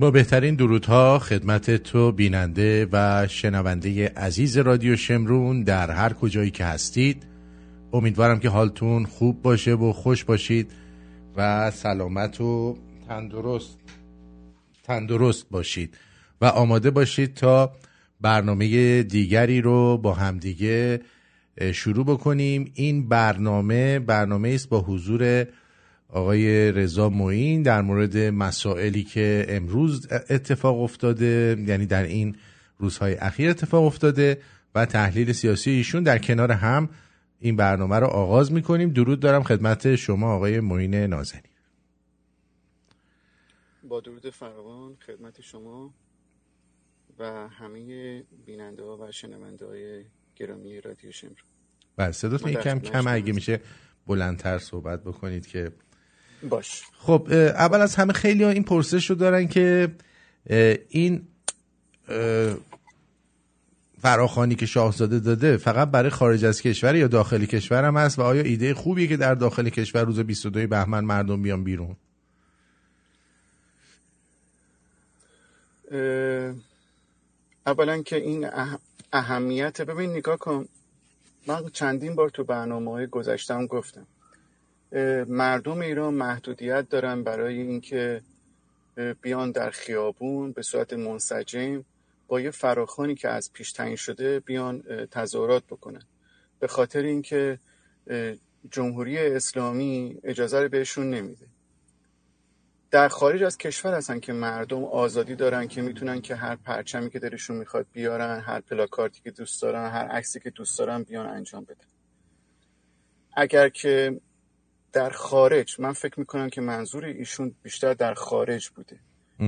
با بهترین درودها خدمت تو بیننده و شنونده عزیز رادیو شمرون در هر کجایی که هستید. امیدوارم که حالتون خوب باشه و خوش باشید و سلامت و تندرست تندرست باشید و آماده باشید تا برنامه دیگری رو با همدیگه شروع بکنیم. این برنامه برنامه است با حضور آقای رضا معین در مورد مسائلی که امروز اتفاق افتاده یعنی در این روزهای اخیر اتفاق افتاده و تحلیل سیاسی ایشون در کنار هم این برنامه رو آغاز می‌کنیم. درود دارم خدمت شما آقای معین نازنی با درود فراوان خدمت شما و همه بیننده ها و شنونده های گرامی رادیو شمر بله صداتون کم کم اگه میشه بلندتر صحبت بکنید که باش. خب اول از همه خیلی ها این پرسش رو دارن که این فراخانی که شاهزاده داده فقط برای خارج از کشور یا داخل کشور هم هست و آیا ایده خوبیه که در داخل کشور روز 22 بهمن مردم بیان بیرون؟ اولا که این اهمیت ببین نگاه کن. من چندین بار تو برنامه های گذشتم گفتم. مردم ایران محدودیت دارن برای اینکه بیان در خیابون به صورت منسجم با یه فراخانی که از پیش تعیین شده بیان تظاهرات بکنن. به خاطر اینکه جمهوری اسلامی اجازه رو بهشون نمیده. در خارج از کشور هستن که مردم آزادی دارن که می‌تونن که هر پرچمی که دلشون می‌خواد بیارن هر پلاکارتی که دوست دارن هر عکسی که دوست دارن بیان انجام بدن. اگر که در خارج من فکر می‌کنم که منظور ایشون بیشتر در خارج بوده.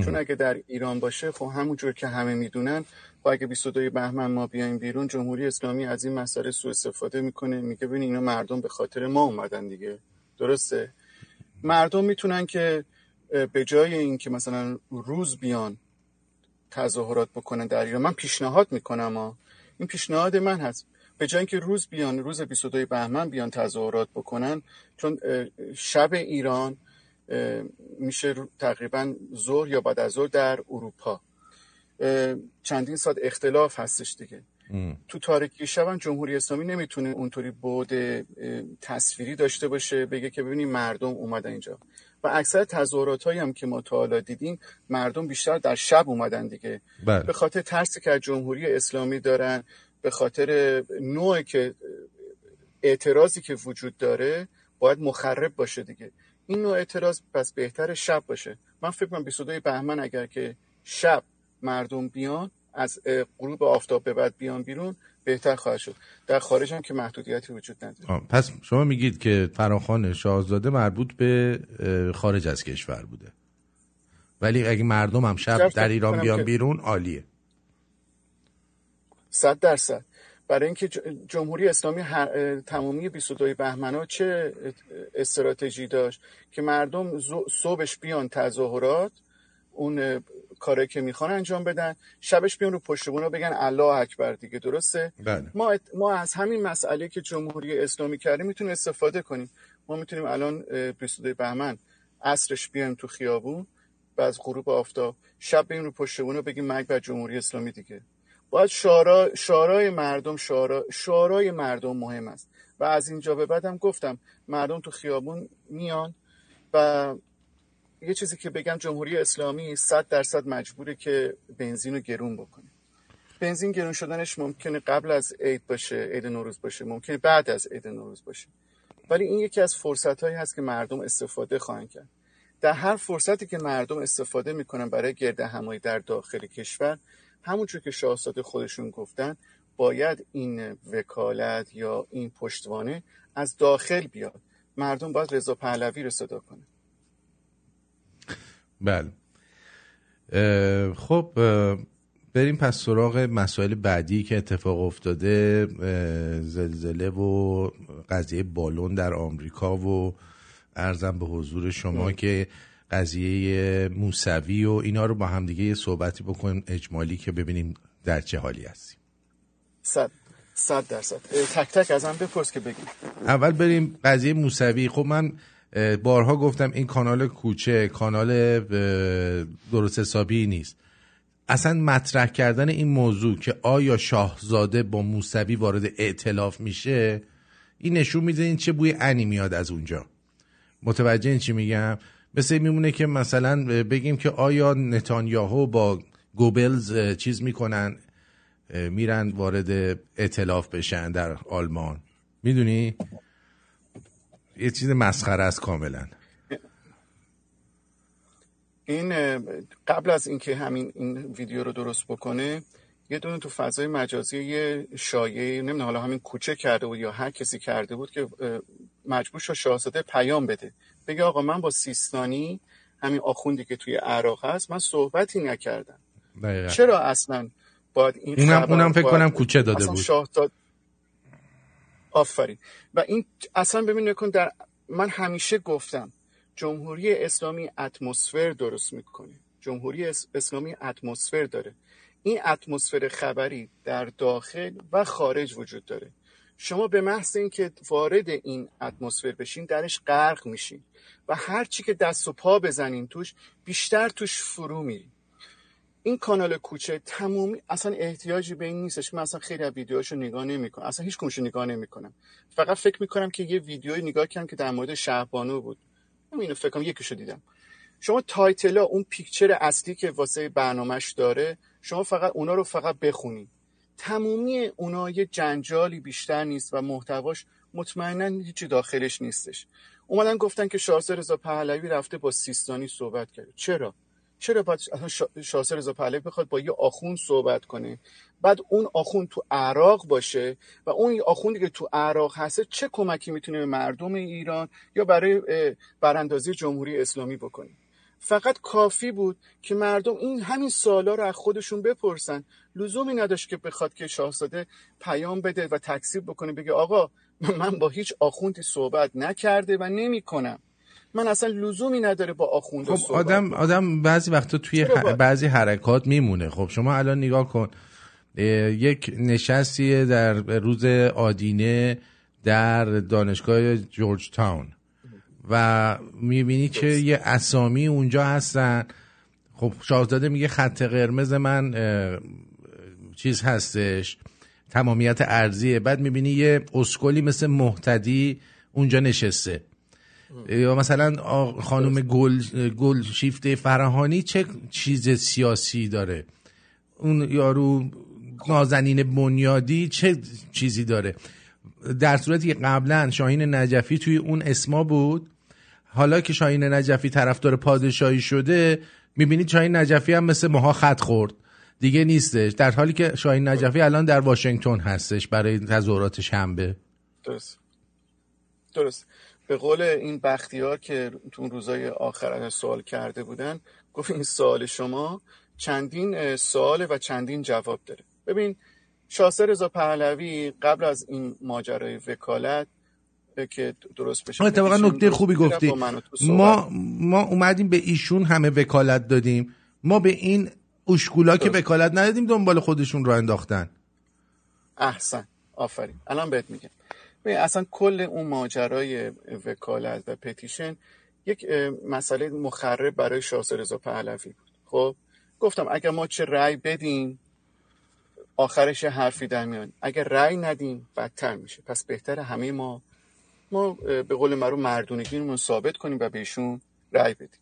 چون اگه در ایران باشه خب همونجور که همه می‌دونن خب اگه 22 بهمن ما بیایم بیرون جمهوری اسلامی از این مسئله سوء استفاده می‌کنه میگه ببین اینا مردم به خاطر ما اومدن دیگه. درسته؟ مردم می‌تونن که به جای اینکه مثلا روز بیان تظاهرات بکنن در ایران من پیشنهاد می‌کنم ها این پیشنهاد من هست. به جای اینکه روز بیان روز 22 بهمن بیان تظاهرات بکنن چون شب ایران میشه تقریبا ظهر یا بعد از ظهر در اروپا. چندین ساعت اختلاف هستش دیگه. تو تاریکی شب هم جمهوری اسلامی نمی‌تونه اونطوری بود تصویری داشته باشه بگه که ببینیم مردم اومدن اینجا. و اکثر تظاهرات هایی هم که ما تا حالا دیدیم مردم بیشتر در شب اومدن دیگه. بله. به خاطر ترسی که از جمهوری اسلامی دارن به خاطر نوعی که اعتراضی که وجود داره باید مخرب باشه دیگه. این نوع اعتراض پس بهتر شب باشه. من فکر کنم 22 بهمن اگر که شب مردم بیان از غروب آفتاب به بعد بیان بیرون بهتر خواهد شد. در خارج هم که محدودیتی وجود نداره. پس شما میگید که فراخان شاهزاده مربوط به خارج از کشور بوده. ولی اگه مردم هم شب در ایران بیان بیرون عالیه. صد درصد. برای اینکه جمهوری اسلامی تمامی 22 بهمن چه استراتژی داشت که مردم صبحش بیان تظاهرات اون کاری که می‌خوان انجام بدن شبش بیان رو پشت بونا بگن الله اکبر دیگه درسته؟ بله. ما ما از همین مسئله که جمهوری اسلامی کرده می‌تونیم استفاده کنیم. ما می‌تونیم الان 22 بهمن عصرش بیایم تو خیابون و از غروب آفتاب شب بیایم رو پشت بونا بگیم مرگ بر جمهوری اسلامی دیگه؟ باید شعرا شعرای مردم شعرا شعرای مردم مهم است. و از اینجا به بعدم گفتم مردم تو خیابون میان و یه چیزی که بگم جمهوری اسلامی صد درصد مجبوره که بنزین رو گرون بکنه. بنزین گرون شدنش ممکنه قبل از عید باشه عید نوروز باشه ممکنه بعد از عید نوروز باشه. ولی این یکی از فرصت هایی هست که مردم استفاده خواهند کرد. در هر فرصتی که مردم استفاده می‌کنن برای گرد همایی در داخل کشور همونجور که شاهزاده خودشون گفتن باید این وکالت یا این پشتوانه از داخل بیاد. مردم باید رضا پهلوی رو صدا کنه بله. خب بریم پس سراغ مسائل بعدی که اتفاق افتاده. زلزله و قضیه بالون در آمریکا و ارزم به حضور شما ام. که قضیه موسوی و اینا رو با هم دیگه یه صحبتی بکنیم اجمالی که ببینیم در چه حالی هستیم. صد صد درصد. تک تک ازم بپرس که بگیم اول بریم قضیه موسوی. خب من بارها گفتم این کانال کوچه کانال درست حسابی نیست. اصلا مطرح کردن این موضوع که آیا شاهزاده با موسوی وارد ائتلاف میشه این نشون میده این چه بوی انی میاد از اونجا. متوجه این چی میگم؟ مثل میمونه که مثلا بگیم که آیا نتانیاهو با گوبلز چیز می‌کنن میرن وارد اطلاف بشن در آلمان. می‌دونی؟ یه چیز مسخره است کاملا. این قبل از اینکه همین این ویدیو رو درست بکنه یه دونه تو فضای مجازی یه شایعه نمی‌دونم حالا همین کوچه کرده بود یا هر کسی کرده بود که مجبور شد شاهزاده پیام بده. بگه آقا من با سیستانی همین آخوندی که توی عراق هست من صحبتی نکردم. دقیقا. چرا اصلا باید این اونم, اونم فکر کنم کوچه داده بود. شاهزاده آفرین. و این اصلا ببین نکن در من همیشه گفتم جمهوری اسلامی اتمسفر درست می‌کنه. جمهوری اسلامی اتمسفر داره. این اتمسفر خبری در داخل و خارج وجود داره. شما به محض اینکه وارد این اتمسفر بشین درش غرق میشین و هر چی که دست و پا بزنین توش بیشتر توش فرو میرین. این کانال کوچه تمومی اصلا احتیاجی به این نیستش. من اصلا خیلی از ویدیوهاشو نگاه نمی‌کنم. اصلا هیچ کمشو نگاه نمی‌کنم. فقط فکر می‌کنم که یه ویدیوی نگاه کردم که در مورد شهبانو بود. اینو فکر کنم یکیشو دیدم. شما تایتلا اون پیکچر اصلی که واسه برنامهش داره شما فقط اونا رو فقط بخونید تمومی اونا یه جنجالی بیشتر نیست و محتواش مطمئنا هیچی داخلش نیستش. اومدن گفتن که شاهزاده رضا پهلوی رفته با سیستانی صحبت کرده. چرا؟ چرا باید شاهزاده رضا پهلوی بخواد با یه آخون صحبت کنه؟ بعد اون آخون تو عراق باشه و اون آخوندی که تو عراق هسته چه کمکی می‌تونه به مردم ایران یا برای براندازی جمهوری اسلامی بکنه؟ فقط کافی بود که مردم این همین سوالا رو از خودشون بپرسن لزومی نداشت که بخواد که شاهزاده پیام بده و تکسیب بکنه بگه آقا من با هیچ آخوندی صحبت نکرده و نمی‌کنم. من اصلا لزومی نداره با آخوند خب صحبت آدم آدم بعضی وقتا توی بعضی حرکات میمونه. خب شما الان نگاه کن. یک نشستی در روز آدینه در دانشگاه جورج تاون و می‌بینی که یه اسامی اونجا هستن. خب شاهزاده میگه خط قرمز من چیز هستش تمامیت ارزیه بعد می‌بینی یه اسکلی مثل محتدی اونجا نشسته. یا مثلا خانم گل, گل شیفته فرهانی چه چیز سیاسی داره؟ اون یارو نازنین بنیادی چه چیزی داره؟ در صورتی که قبلا شاهین نجفی توی اون اسما بود حالا که شاهین نجفی طرفدار پادشاهی شده می‌بینید شاهین نجفی هم مثل ماها خط خورد. دیگه نیستش. در حالی که شاهین نجفی الان در واشنگتن هستش برای تظاهرات شنبه. درست. درست. به قول این بختیار که تو روزای آخر سوال کرده بودن گفت این سوال شما چندین سوال و چندین جواب داره. ببین شاسر رضا پهلوی قبل از این ماجرای وکالت که درست بشه اتفاقا نکته خوبی گفتی. ما ما اومدیم به ایشون همه وکالت دادیم. ما به این اشکولا که وکالت ندادیم دنبال خودشون رو انداختن. احسن. آفرین. الان بهت میگم. اصلا کل اون ماجرای وکالت و پتیشن یک مسئله مخرب برای شاهزاده رضا پهلوی بود. خب؟ گفتم اگر ما چه رأی بدیم آخرش حرفی در میان. اگر رأی ندیم بدتر میشه. پس بهتر همه ما ما به قول مرو مردونگی ثابت کنیم و بهشون رأی بدیم.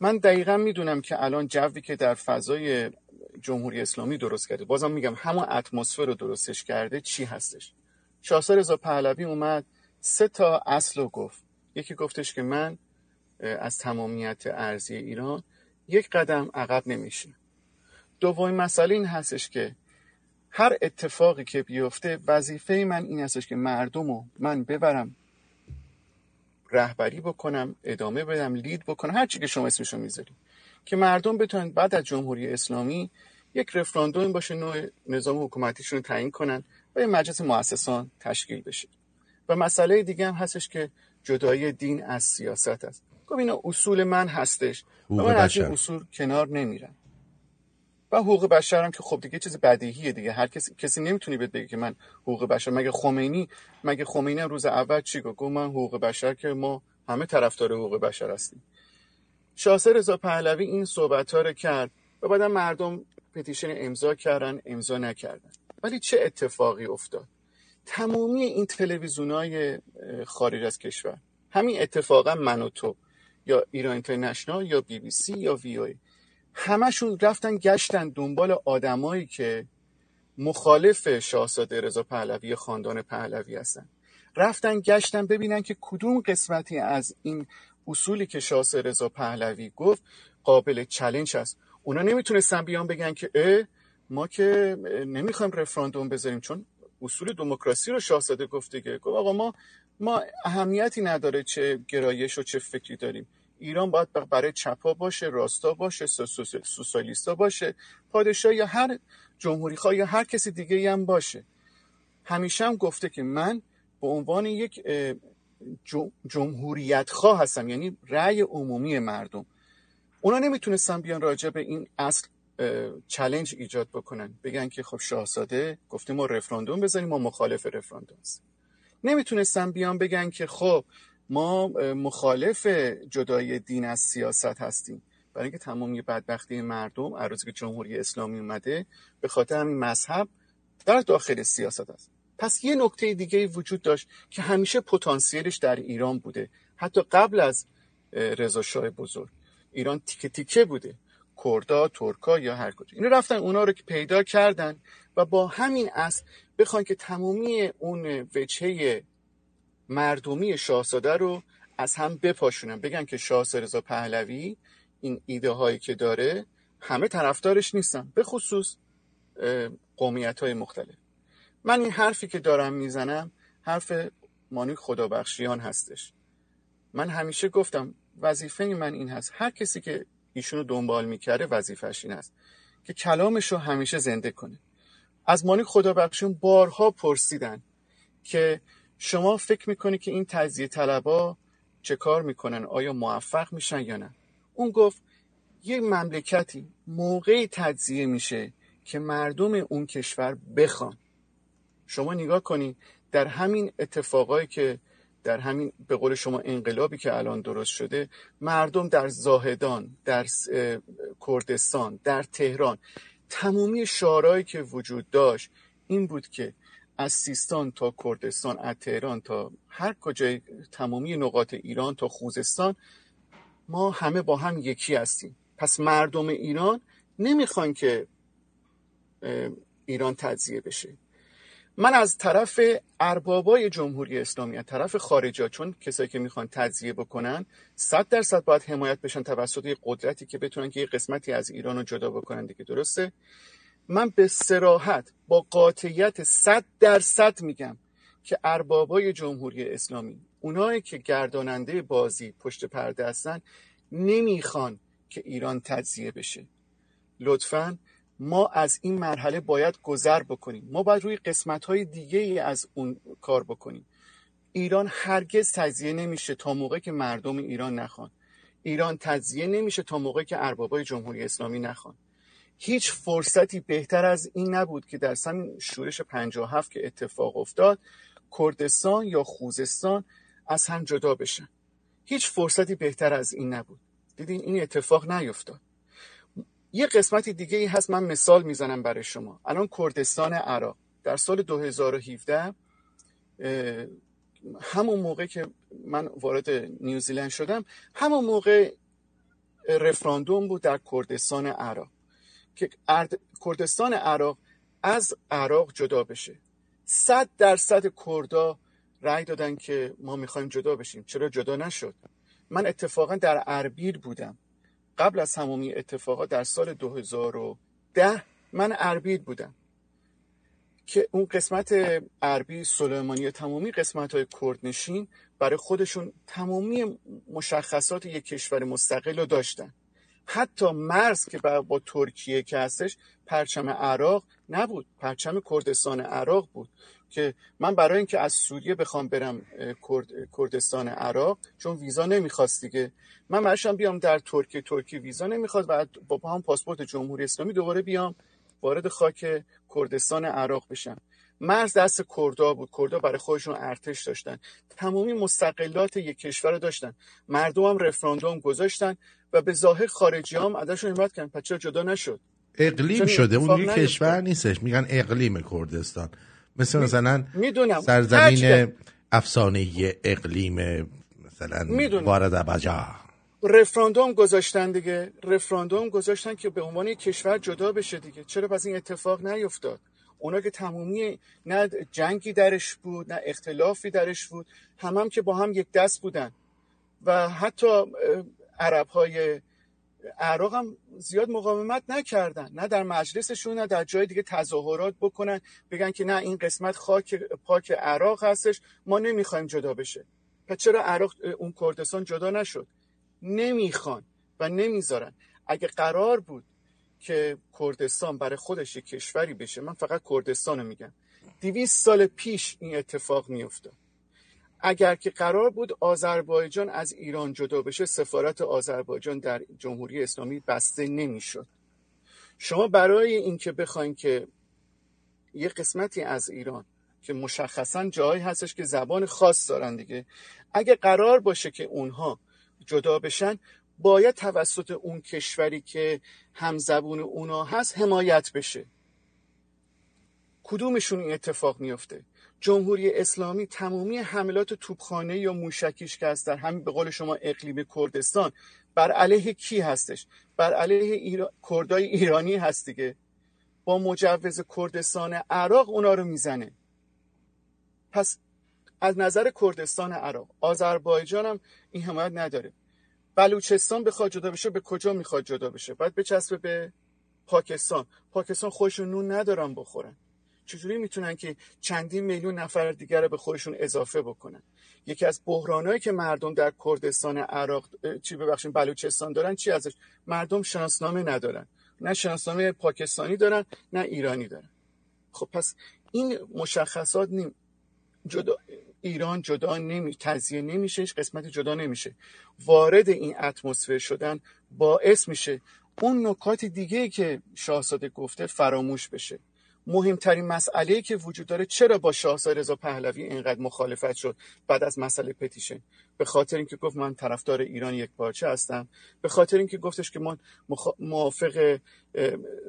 من دقیقا می‌دونم که الان جوی که در فضای جمهوری اسلامی درست کرده. بازم میگم همون اتمسفر رو درستش کرده چی هستش؟ شاهزاده رضا پهلوی اومد سه تا اصل رو گفت. یکی گفتش که من از تمامیت ارزی ایران یک قدم عقب نمیشه دومین مسئله این هستش که هر اتفاقی که بیفته وظیفه من این هستش که مردم رو من ببرم رهبری بکنم ادامه بدم لید بکنم هر چی که شما اسمشو می‌ذاری. که مردم بتونن بعد از جمهوری اسلامی یک رفراندوم باشه نوع نظام حکومتیشون رو تعیین کنن و یه مجلس مؤسسان تشکیل بشه. و مسئله دیگه هم هستش که جدایی دین از سیاست است. گفت اینا اصول من هستش و من از این اصول کنار نمیرم حقوق بشر هم که خب دیگه چیز بدیهیه دیگه. هر کسی کسی نمی‌تونی بگه که من حقوق بشر مگه خمینی مگه خمینی روز اول چی گفت؟ من حقوق بشر که ما همه طرفدار حقوق بشر هستیم. شاهزاده رضا پهلوی این صحبت ها رو کرد و بعدا مردم پتیشن امضا کردن امضا نکردن. ولی چه اتفاقی افتاد؟ تمامی این تلویزیون های خارج از کشور. همین اتفاقا من و تو یا ایران اینترنشنال یا بی بی سی یا وی او همشون رفتن گشتن دنبال آدمایی که مخالف شاهزاده رضا پهلوی خاندان پهلوی هستن. رفتن گشتن ببینن که کدوم قسمتی از این اصولی که شاهزاده رضا پهلوی گفت قابل چلنج است. اونا نمی‌تونستن بیان بگن که اه ما که نمی‌خوایم رفراندوم بذاریم چون اصول دموکراسی رو شاهزاده گفت دیگه. گفت آقا ما ما اهمیتی نداره چه گرایش و چه فکری داریم. ایران باید برای چپا باشه راستا باشه سوسیالیستا باشه پادشاه یا هر جمهوری یا هر کسی دیگه هم باشه. همیشه هم گفته که من به عنوان یک جمهوریت خواه هستم یعنی رأی عمومی مردم. اونا نمی‌تونستن بیان راجع به این اصل چلنج ایجاد بکنن. بگن که خب شاهزاده گفته ما رفراندوم بذاریم ما مخالف رفراندوم هستیم. نمی‌تونستن بیان بگن که خب ما مخالف جدای دین از سیاست هستیم. برای اینکه تمامی بدبختی مردم عروضی که جمهوری اسلامی اومده به خاطر همین مذهب در داخل سیاست است. پس یه نکته دیگه وجود داشت که همیشه پتانسیلش در ایران بوده. حتی قبل از رضا شاه بزرگ. ایران تیکه تیکه بوده. کردا ترکا یا هر کجا. اینو رفتن اونا رو که پیدا کردن و با همین اصل بخوان که تمامی اون وجهه مردمی شاهزاده رو از هم بپاشونن. بگن که شاهزاده رضا پهلوی این ایده هایی که داره همه طرفدارش نیستن. به خصوص قومیت های مختلف. من این حرفی که دارم می‌زنم حرف مانی خدابخشیان هستش. من همیشه گفتم وظیفه من این هست. هر کسی که ایشونو دنبال می‌کرده وظیفش این هست که کلامش رو همیشه زنده کنه. از مانی خدابخشیان بارها پرسیدن که شما فکر می‌کنی که این تجزیه طلبا چه کار می‌کنن؟ آیا موفق میشن یا نه؟ اون گفت یه مملکتی موقعی تجزیه میشه که مردم اون کشور بخوان. شما نگاه کنید در همین اتفاقایی که در همین به قول شما انقلابی که الان درست شده مردم در زاهدان در کردستان در تهران تمامی شعارهایی که وجود داشت این بود که از سیستان تا کردستان از تهران تا هر کجای تمامی نقاط ایران تا خوزستان ما همه با هم یکی هستیم. پس مردم ایران نمی‌خوان که ایران تجزیه بشه. من از طرف اربابای جمهوری اسلامی از طرف خارجا چون کسایی که می‌خوان تجزیه بکنن صد درصد باید حمایت بشن توسط قدرتی که بتونن که یه قسمتی از ایران رو جدا بکنن. دیگه درسته؟ من به سراحت با قاطعیت صد درصد میگم که اربابای جمهوری اسلامی اونایی که گرداننده بازی پشت پرده هستن نمی‌خوان که ایران تجزیه بشه. لطفا ما از این مرحله باید گذر بکنیم. ما باید روی قسمت های دیگه ای از اون کار بکنیم. ایران هرگز تجزیه نمیشه تا موقع که مردم ایران نخوان. ایران تجزیه نمیشه تا موقعی که اربابای جمهوری اسلامی نخوان. هیچ فرصتی بهتر از این نبود که در سن شورش 57 که اتفاق افتاد کردستان یا خوزستان از هم جدا بشن. هیچ فرصتی بهتر از این نبود. دیدین این اتفاق نیفتاد. یه قسمتی دیگه ای هست من مثال می‌زنم برای شما. الان کردستان عراق در سال 2017 همون موقع که من وارد نیوزیلند شدم همون موقع رفراندوم بود در کردستان عراق. که کردستان عراق از عراق جدا بشه. صد درصد کردا رأی دادن که ما می‌خوایم جدا بشیم. چرا جدا نشد؟ من اتفاقا در اربیل بودم. قبل از تمامی اتفاقات در سال 2010 من اربیل بودم. که اون قسمت اربیل سلیمانی تمامی قسمت های کردنشین برای خودشون تمامی مشخصات یک کشور مستقل رو داشتن. حتی مرز که با ترکیه که هستش پرچم عراق نبود. پرچم کردستان عراق بود. که من برای اینکه از سوریه بخوام برم کردستان عراق چون ویزا نمی‌خواست دیگه. من برشم بیام در ترکیه. ترکیه ویزا نمی‌خواد و با هم پاسپورت جمهوری اسلامی دوباره بیام وارد خاک کردستان عراق بشم. مرز دست کردا بود. کردا برای خودشون ارتش داشتن. تمامی مستقلات یک کشور داشتن. مردم هم رفراندوم گذاشتن. و به ظاهر خارجی هم ازشون حمایت کردن. پس چرا جدا نشد؟ اقلیم شده؟ اون یه کشور نیستش. میگن اقلیم کردستان. مثل مثلا می‌دونم. سرزمین افسانه اقلیم مثلا وارد بجا رفراندوم گذاشتن دیگه. رفراندوم گذاشتن که به عنوان کشور جدا بشه دیگه. چرا پس این اتفاق نیفتاد؟ اونا که تمامی نه جنگی درش بود نه اختلافی درش بود. هم هم که با هم یک دست بودن. و حتی عرب های عراق هم زیاد مقاومت نکردن. نه در مجلسشون نه در جای دیگه تظاهرات بکنن. بگن که نه این قسمت خاک پاک عراق هستش. ما نمی‌خوایم جدا بشه. پس چرا عراق اون کردستان جدا نشد؟ نمی‌خوان و نمی‌ذارن. اگه قرار بود که کردستان برای خودش یک کشوری بشه من فقط کردستان رو میگم. دیویست سال پیش این اتفاق میافتاد. اگر که قرار بود آذربایجان از ایران جدا بشه سفارت آذربایجان در جمهوری اسلامی بسته نمی‌شد. شما برای اینکه بخواین که یه قسمتی از ایران که مشخصا جایی هستش که زبان خاص دارن دیگه اگه قرار باشه که اونها جدا بشن باید توسط اون کشوری که همزبون اونا هست حمایت بشه. کدومشون این اتفاق میفته جمهوری اسلامی تمامی حملات توپخانه یا موشکیش که هست در همین به قول شما اقلیم کردستان بر علیه کی هستش؟ بر علیه ایرا... کردای ایرانی هست دیگه. با مجوز کردستان عراق اونا رو می‌زنه. پس از نظر کردستان عراق آذربایجان هم این حمایت نداره. بلوچستان بخواد جدا بشه به کجا می‌خواد جدا بشه؟ باید بچسبه به پاکستان. پاکستان خودشون نون ندارن بخورن. چجوری می‌تونن که چندین میلیون نفر دیگر رو به خودشون اضافه بکنن؟ یکی از بحرانهایی که مردم در کردستان عراق چی ببخشید بلوچستان دارن چی ازش؟ مردم شناسنامه ندارن. نه شناسنامه پاکستانی دارن نه ایرانی دارن. خب پس این مشخصات نیم. جدا ایران جدا نمی تزیه نمیشه قسمت جدا نمیشه. وارد این اتمسفر شدن باعث میشه اون نکات دیگه که شاهزاده گفته فراموش بشه. مهمترین مسئله که وجود داره چرا با شاهزاده رضا پهلوی اینقدر مخالفت شد بعد از مسئله پتیشن؟ به خاطر اینکه گفت من طرفدار ایران یک پارچه هستم. به خاطر اینکه گفتش که من موافق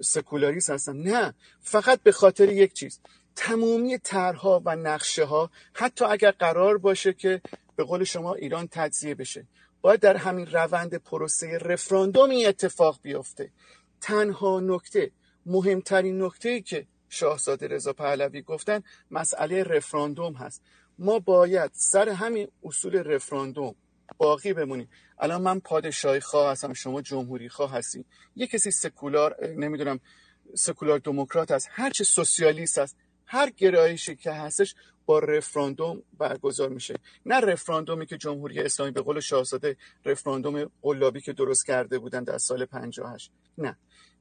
سکولاریسم هستم. نه فقط به خاطر یک چیز. تمامی طرحها و نقشه ها حتی اگر قرار باشه که به قول شما ایران تجزیه بشه باید در همین روند پروسه رفراندوم این اتفاق بیفته. تنها نکته مهمترین نکته که شاهزاده رضا پهلوی گفتن مسئله رفراندوم هست. ما باید سر همین اصول رفراندوم باقی بمونیم. الان من پادشاهی خواه هستم شما جمهوری خواه هستی. یه کسی سکولار نمی‌دونم سکولار دموکرات هست هر چه سوسیالیست هست هر گرایشی که هستش با رفراندوم برگزار میشه. نه رفراندومی که جمهوری اسلامی به قول شاهزاده رفراندوم قلابی که درست کرده بودن در سال 58 نه.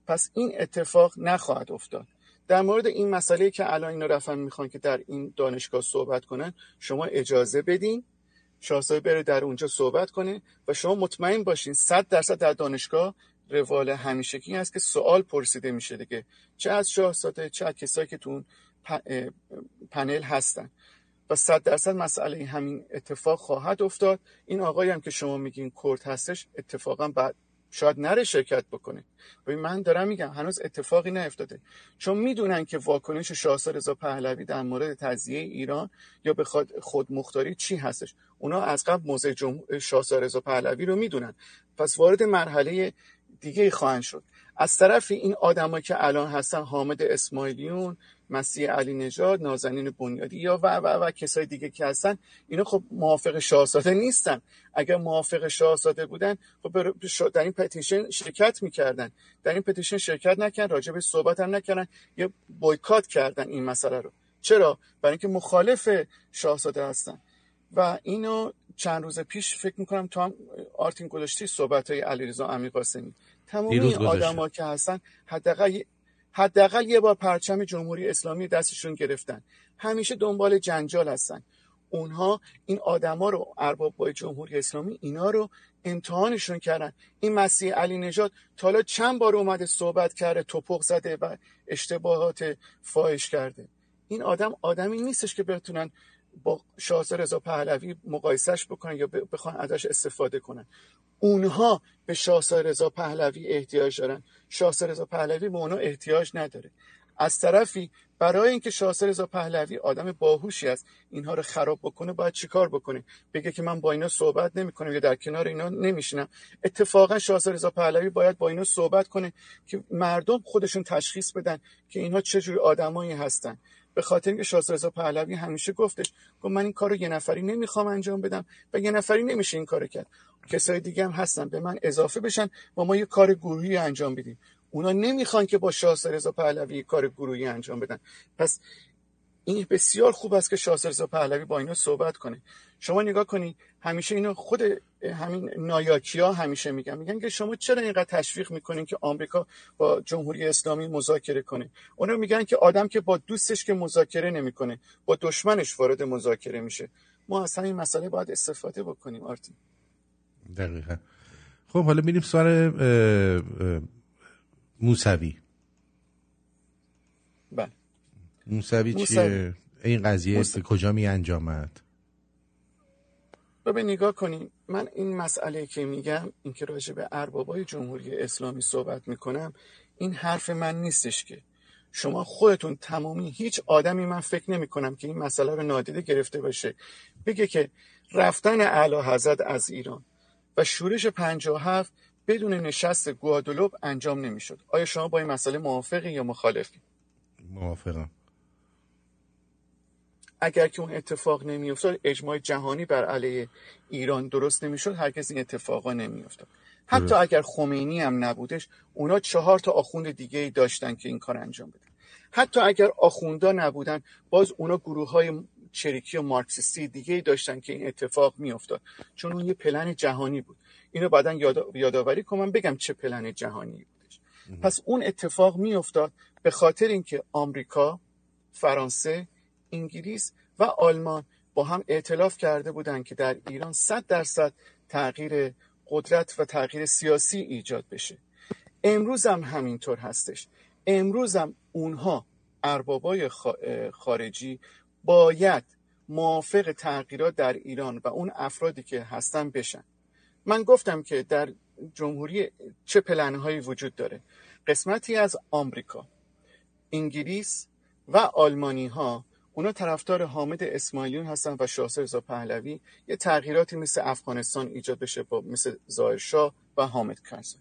پس این اتفاق نخواهد افتاد. در مورد این مسئله که الان اینا رفتن می‌خوان که در این دانشگاه صحبت کنن شما اجازه بدین شاهزاده بره در اونجا صحبت کنه و شما مطمئن باشین صد درصد در دانشگاه روال همیشگی هست که سوال پرسیده میشه دیگه. چه از شاهزاده چه از کسایی که تو پنل هستن. و صد درصد مسئله همین اتفاق خواهد افتاد. این آقایی هم که شما میگین کرد هستش اتفاقا بعد شاید نره شرکت بکنه. و من دارم میگم هنوز اتفاقی نیفتاده. چون می‌دونن که واکنش شاهزاده رضا پهلوی در مورد تزیه ایران یا به خود مختاری چی هستش. اونا از قبل موضع شاهزاده رضا پهلوی رو می‌دونن. پس وارد مرحله دیگه خواهند شد. از طرف این آدمایی که الان هستن حامد اسماعیلیون مسیح علی نژاد نازنین بنیادی یا و و و کسای دیگه که هستن اینا خب موافق شاهزاده نیستن. اگر موافق شاهزاده بودن خب در این پتیشن شرکت می‌کردن. در این پتیشن شرکت نکردن راجع به صحبت هم نکردن. یا بایکات کردن این مسئله رو. چرا؟ برای اینکه مخالف شاهزاده هستن. و اینو چند روز پیش فکر می‌کنم تو هم آرتین گذاشتی صحبت های علیرضا امیرقاسمی. تمام این آدما که هستن حداقل حداقل یه بار پرچم جمهوری اسلامی دستشون گرفتن. همیشه دنبال جنجال هستن. اونها این آدما رو ارباب با جمهوری اسلامی اینا رو امتحانشون کردن. این مسیح علی نژاد تا چند بار اومده صحبت کرده توپق زده و اشتباهات فاحش کرده. این آدم آدمی نیستش که بتونن با شاهزاده رضا پهلوی مقایسش بکنن یا بخوان ازش استفاده کنن. اونها به شاهزاده رضا پهلوی احتیاج دارن. شاهزاده رضا پهلوی به اونها احتیاج نداره. از طرفی برای اینکه شاهزاده رضا پهلوی آدم باهوشی است اینها رو خراب بکنه باید چیکار بکنه؟ بگه که من با اینا صحبت نمی‌کنم یا در کنار اینا نمیشینم. اتفاقا شاهزاده رضا پهلوی باید با اینا صحبت کنه که مردم خودشون تشخیص بدن که اینها چه جور آدمایی هستن. به خاطر اینکه شاهزاده رضا پهلوی همیشه گفتش گفت من این کارو یه نفری نمی‌خوام انجام بدم و یه نفری نمیشه این کارو کرد. کسای دیگه هم هستن به من اضافه بشن و ما یه کار گروهی انجام بدیم. اونا نمی‌خوان که با شاه رضا پهلوی کار گروهی انجام بدن. پس این بسیار خوب است که شاه رضا پهلوی با اینا صحبت کنه. شما نگاه کنید همیشه اینو خود همین نایاکیا همیشه میگن. میگن که شما چرا اینقدر تشویق می‌کنین که آمریکا با جمهوری اسلامی مذاکره کنه؟ اونا میگن که آدم که با دوستش که مذاکره نمی‌کنه با دشمنش وارد مذاکره میشه. ما از همین مسئله باید استفاده بکنیم آرتین. دقیقا. خب حالا میریم سوال موسوی. بله. موسوی چیه؟ این قضیه موسوی. کجا می انجامد؟ ببین نگاه کنیم من این مسئله که میگم این که راجع به اربابای جمهوری اسلامی صحبت می‌کنم این حرف من نیستش که. شما خودتون تمامی هیچ آدمی من فکر نمی کنم که این مسئله رو نادیده گرفته باشه. بگه که رفتن اعلی حضرت از ایران و شورش 57 بدون نشست گوادلوب انجام نمی‌شد. آیا شما با این مسئله موافقی یا مخالفی؟ موافقم. اگر که اون اتفاق نمیافتاد اجماع جهانی بر علیه ایران درست نمی‌شد هرگز این اتفاقا نمیافتاد. حتی اگر خمینی هم نبودش اونا چهار تا آخوند دیگه ای داشتن که این کار انجام بدن. حتی اگر آخوندا نبودن باز اونا گروه های چریکی و مارکسیستی دیگه ای داشتن که این اتفاق میافتاد. چون اون یه پلن جهانی بود. اینو بعدا یاد... یادآوری کنم بگم چه پلن جهانی بودش. پس اون اتفاق میافتاد به خاطر اینکه آمریکا فرانسه انگلیس و آلمان با هم ائتلاف کرده بودند که در ایران صد درصد تغییر قدرت و تغییر سیاسی ایجاد بشه. امروز هم همینطور هستش. امروز هم اونها اربابای خارجی باید موافق تغییرات در ایران و اون افرادی که هستن بشن. من گفتم که در جمهوری چه پلنهایی وجود داره. قسمتی از آمریکا انگلیس و آلمانی ها اونا طرفدار حامد اسماعیلیون هستن و شاهزاده رضا پهلوی. یه تغییراتی مثل افغانستان ایجاد بشه با مثل ظاهرشاه و حامد کرزی.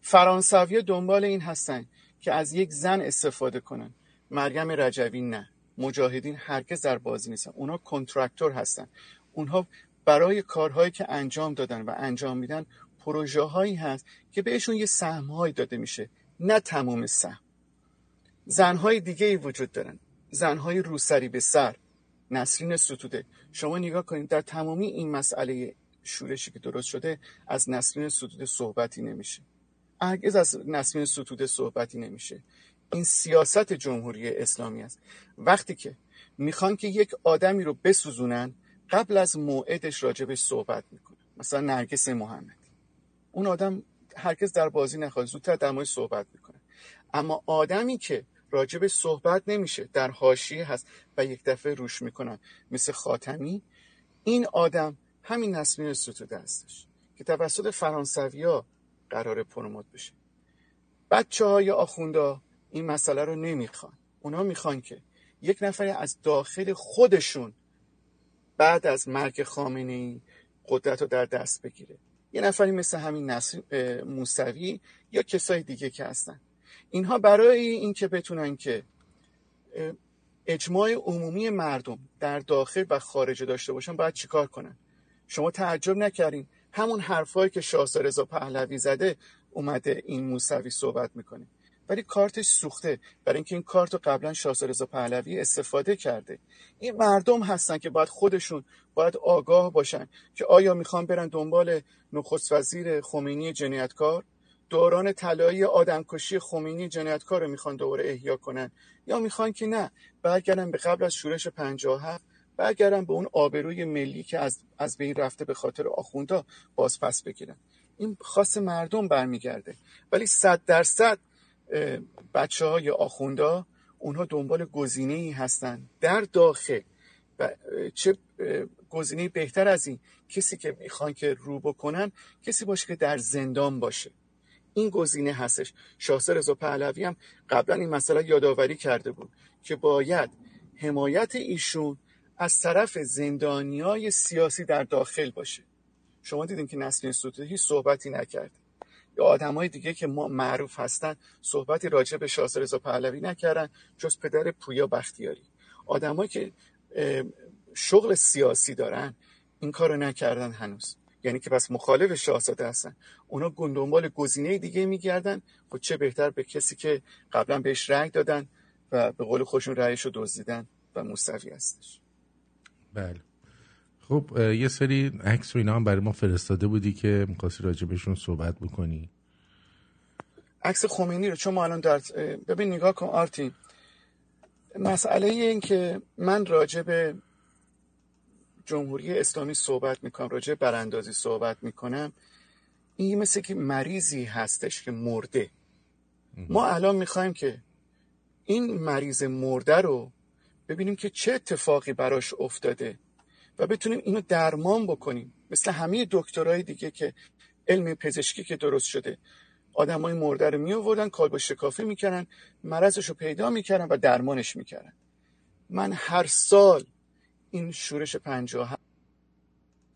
فرانسوی دنبال این هستن که از یک زن استفاده کنن. مریم رجوی نه. مجاهدین هرگز در بازی نیستن. اونا کنترکتور هستن. اونها برای کارهایی که انجام دادن و انجام میدن پروژه هایی هست که بهشون یه سهم هایی داده میشه. نه تمام سهم. زنهای دیگه ای وجود دارن. زنهای روسری به سر. نسرین ستوده. شما نگاه کنید در تمامی این مسئله شورشی که درست شده از نسرین ستوده صحبتی نمیشه. هرگز از نسرین ستوده صحبتی نمیشه. این سیاست جمهوری اسلامی است. وقتی که می‌خوان که یک آدمی رو بسوزونن قبل از موعدش راجبش صحبت می‌کنه مثلا نرگس محمدی. اون آدم هرگز در بازی نخواهد زودتر در صحبت می‌کنه. اما آدمی که راجب صحبت نمیشه. در حاشیه هست و یک دفعه روش می‌کنن. مثل خاتمی. این آدم همین نسلین ستوده هستش که توسط فرانسوی قرار پروموت بشه. بچه های آخوندا این مسئله رو نمی‌خوان. اونا می‌خوان که یک نفری از داخل خودشون بعد از مرگ خامنه ای قدرت رو در دست بگیره. یه نفری مثل همین نصر موسوی یا کسای دیگه که هستن. اینها برای اینکه بتونن که اجماع عمومی مردم در داخل و خارج داشته باشن باید چیکار کنن؟ شما تعجب نکردین؟ همون حرفایی که شاهزاده رضا پهلوی زده اومده این موسوی صحبت می‌کنه. ولی کارتش سوخته. برای اینکه این کارت رو قبلا شاهزاده رضا پهلوی استفاده کرده. این مردم هستن که باید خودشون باید آگاه باشن که آیا می‌خوان برن دنبال نخست وزیر خمینی جنایتکار؟ دوران طلایی آدمکشی خمینی جنایتکار رو می‌خوان دوباره احیا کنن. یا می‌خوان که نه برگردن به قبل از شورش 57 برگردن به اون آبروی ملی که از از بین رفته به خاطر آخوندا باز پس بگیرن. این خاص مردم برمیگرده. ولی صد درصد بچه های آخوندا اونها دنبال گزینه ای هستن. در داخل. و چه گزینه بهتر از این. کسی که می‌خوان که رو بکنن کسی باشه که در زندان باشه. این گزینه هستش. شاهزاده رضا پهلوی هم قبلا این مسئله یادآوری کرده بود که باید حمایت ایشون از طرف های سیاسی در داخل باشه. شما دیدین که نسرین هیچ صحبتی نکرد. یا آدم های دیگه که ما معروف هستن صحبتی راجع به شاهزاده رضا پهلوی نکردن جز پدر پویا بختیاری. آدمایی که شغل سیاسی دارن این کارو نکردن هنوز. یعنی که پس مخالف شاهزاده هستن. اونا دنبال گزینه دیگه میگردن. خب چه بهتر به کسی که قبلا بهش رأی دادن و به قول خودشون رأیش رو دزدیدن و مستوی هستش. بله. خب یه سری عکس و اینا هم برای ما فرستاده بودی که می‌خواستی راجع بهشون صحبت بکنی. عکس خمینی رو چون ما الان در ببین نگاه کن آرتین. مسئله این که من راجع به جمهوری اسلامی صحبت می‌کنم راجع براندازی صحبت می‌کنم. این مثل که مریضی هستش که مرده. ما الان می‌خوایم که این مریض مرده رو ببینیم که چه اتفاقی براش افتاده و بتونیم اینو درمان بکنیم. مثل همه دکترهای دیگه که علم پزشکی که درست شده. آدمای مرده رو می آوردن کالبد شکافی می‌کردن مرضش رو پیدا می‌کردن و درمانش می‌کردن. من هر سال این شورش پنجاه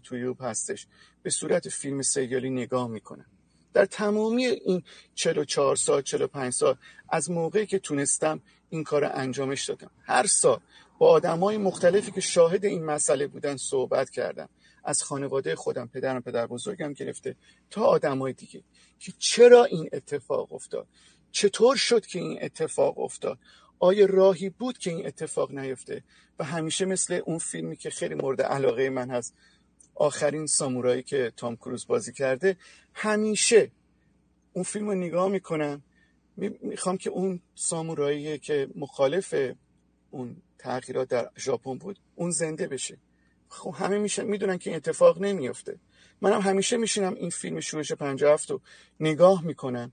تویوب هستش. به صورت فیلم سریالی نگاه می‌کنم در تمامی این 44 سال 45 سال از موقعی که تونستم این کار انجامش دادم. هر سال با آدم های مختلفی که شاهد این مسئله بودن صحبت کردم. از خانواده خودم پدرم پدر بزرگم گرفته تا آدم های دیگه. که چرا این اتفاق افتاد؟ چطور شد که این اتفاق افتاد؟ آیا راهی بود که این اتفاق نیفته؟ و همیشه مثل اون فیلمی که خیلی مورد علاقه من هست آخرین سامورایی که تام کروز بازی کرده همیشه اون فیلم رو نگاه می‌کنم. می‌خوام که اون سامورایی که مخالف اون تغییرات در ژاپن بود اون زنده بشه. خب همه میشن می‌دونن که این اتفاق نمیفته منم همیشه میشینم این فیلم شورش 57 رو نگاه می‌کنم.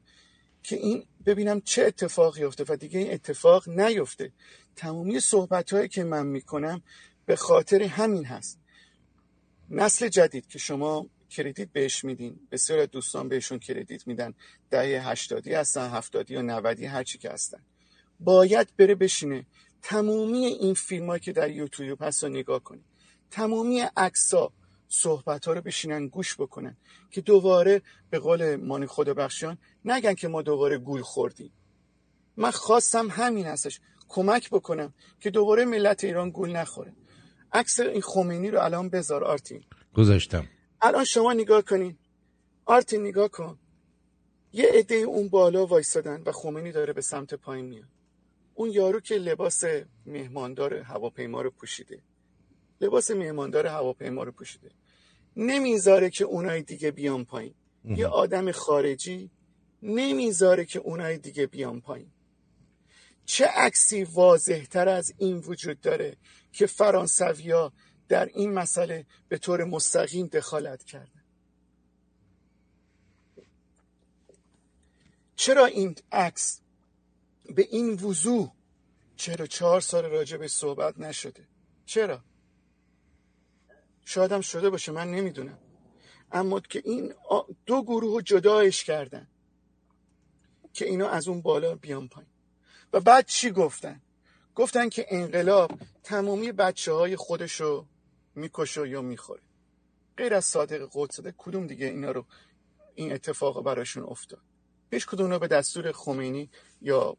که این ببینم چه اتفاقی افته و دیگه این اتفاق نیفته. تمامی صحبت هایی که من می‌کنم به خاطر همین هست. نسل جدید که شما کردیت بهش میدین بسیار دوستان بهشون کردیت میدن. دهه هشتادی هستن هفتادی یا نودی هرچی که هستن. باید بره بشینه. تمامی این فیلم که در یوتیوب هست رو نگاه کنید تمامی عکس ها صحبت ها رو بشینن گوش بکنن که دوباره به قول مانی خدا بخشیان نگن که ما دوباره گول خوردیم. من خواستم همین هستش کمک بکنم که دوباره ملت ایران گول نخوره. عکس این خمینی رو الان بذار آرتین. گذاشتم. الان شما نگاه کنین. آرتین نگاه کن. یه عده اون بالا وایستادن و خمینی داره به سمت پایین میاد. اون یارو که لباس مهماندار هواپیما رو پوشیده. لباس مهماندار هواپیما رو پوشیده. نمی‌ذاره که اونای دیگه بیان پایین. یه آدم خارجی نمی‌ذاره که اونای دیگه بیان پایین. چه عکسی واضح تر از این وجود داره که فرانسویا در این مسئله به طور مستقیم دخالت کردن؟ چرا این عکس به این وضوح چرا چهار سال راجع به صحبت نشده؟ چرا؟ شاید هم شده باشه من نمی‌دونم. اما که این دو گروه جدایش کردن که اینا از اون بالا بیان پایین. و بعد چی گفتن؟ گفتن که انقلاب تمامی بچه های خودشو می‌کشه یا می‌خوره. غیر از صادق قدسده کدوم دیگه اینا رو این اتفاق براشون افتاد؟ هیچ کدوم رو به دستور خمینی یا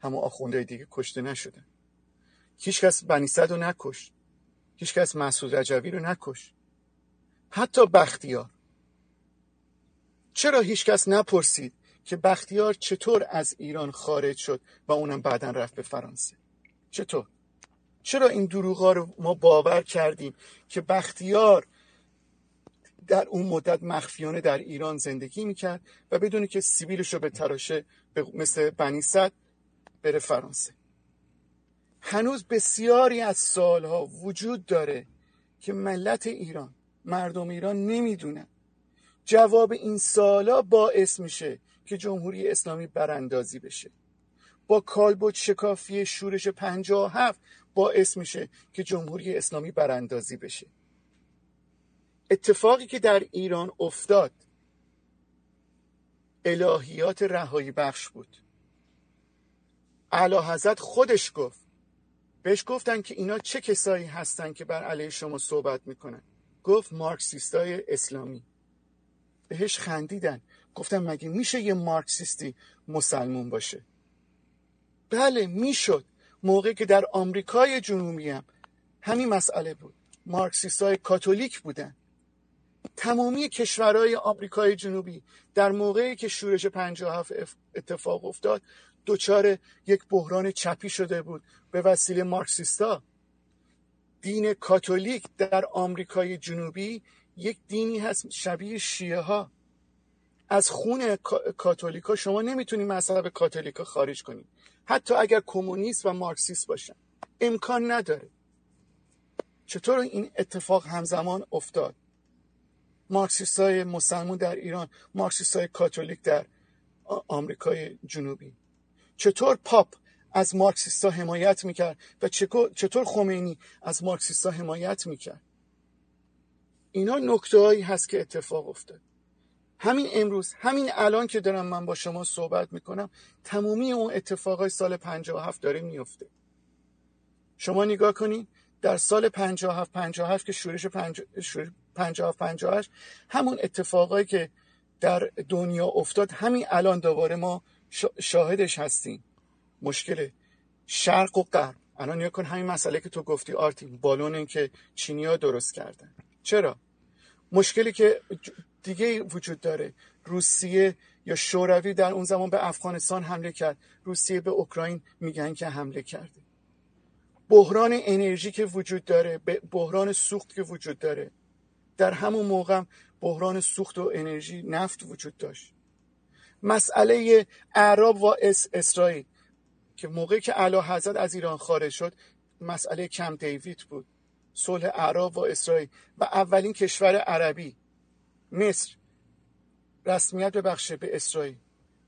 همه آخونده دیگه کشته نشدن. هیچ کس بنی رو نکشت. هیچ کس مسعود رجوی رو نکش. حتی بختیار. چرا هیچ کس نپرسید که بختیار چطور از ایران خارج شد و اونم بعدا رفت به فرانسه؟ چطور؟ چرا این دروغا رو ما باور کردیم که بختیار در اون مدت مخفیانه در ایران زندگی می‌کرد و بدونی که سیبیلش رو به تراشه مثل بنی بره فرانسه؟ هنوز بسیاری از سالها وجود داره که ملت ایران مردم ایران نمی‌دونن. جواب این سالا باعث میشه که جمهوری اسلامی براندازی بشه. با کالبد شکافی شورش 57 باعث میشه که جمهوری اسلامی براندازی بشه. اتفاقی که در ایران افتاد الهیات رهایی بخش بود. اعلی خودش گفت بهش گفتن که اینا چه کسایی هستن که بر علیه شما صحبت می‌کنن. گفت مارکسیستای اسلامی. بهش خندیدن. گفتم مگه میشه یه مارکسیستی مسلمون باشه؟ بله می‌شد. موقعی که در آمریکای جنوبی هم همین مسئله بود. مارکسیست های کاتولیک بودن. تمامی کشورهای آمریکای جنوبی در موقعی که شورش 57 اتفاق افتاد دچار یک بحران چپی شده بود. به وسیله مارکسیستا. دین کاتولیک در آمریکای جنوبی یک دینی هست شبیه شیعه ها از خون کاتولیکا شما نمی‌تونی مذهب کاتولیکا خارج کنی حتی اگر کمونیست و مارکسیست باشن. امکان نداره. چطور این اتفاق همزمان افتاد؟ مارکسیست های مسلمون در ایران مارکسیست های کاتولیک در آمریکای جنوبی. چطور پاپ از مارکسیستا حمایت می‌کرد و چطور خمینی از مارکسیستا حمایت می‌کرد؟ اینا نکته هایی هست که اتفاق افتاد. همین امروز همین الان که دارم من با شما صحبت می‌کنم تمومی اون اتفاقای سال 57 داره میفته شما نگاه کنید در سال 57 57 که شورش 57 58 همون اتفاقایی که در دنیا افتاد همین الان دوباره ما شاهدش هستیم. مشکل شرق و غرب. الان نیا کن همین مسئله که تو گفتی آرتی بالون که چینیا درست کردن. چرا؟ مشکلی که دیگه وجود داره. روسیه یا شوروی در اون زمان به افغانستان حمله کرد. روسیه به اوکراین میگن که حمله کرده. بحران انرژی که وجود داره بحران سوخت که وجود داره. در همون موقع بحران سوخت و انرژی نفت وجود داشت. مسئله اعراب و اسرائیل. که موقعی که اعلی حضرت از ایران خارج شد مسئله کم دیوید بود. صلح اعراب و اسرائیل و اولین کشور عربی مصر. رسمیت ببخشه به اسرائیل.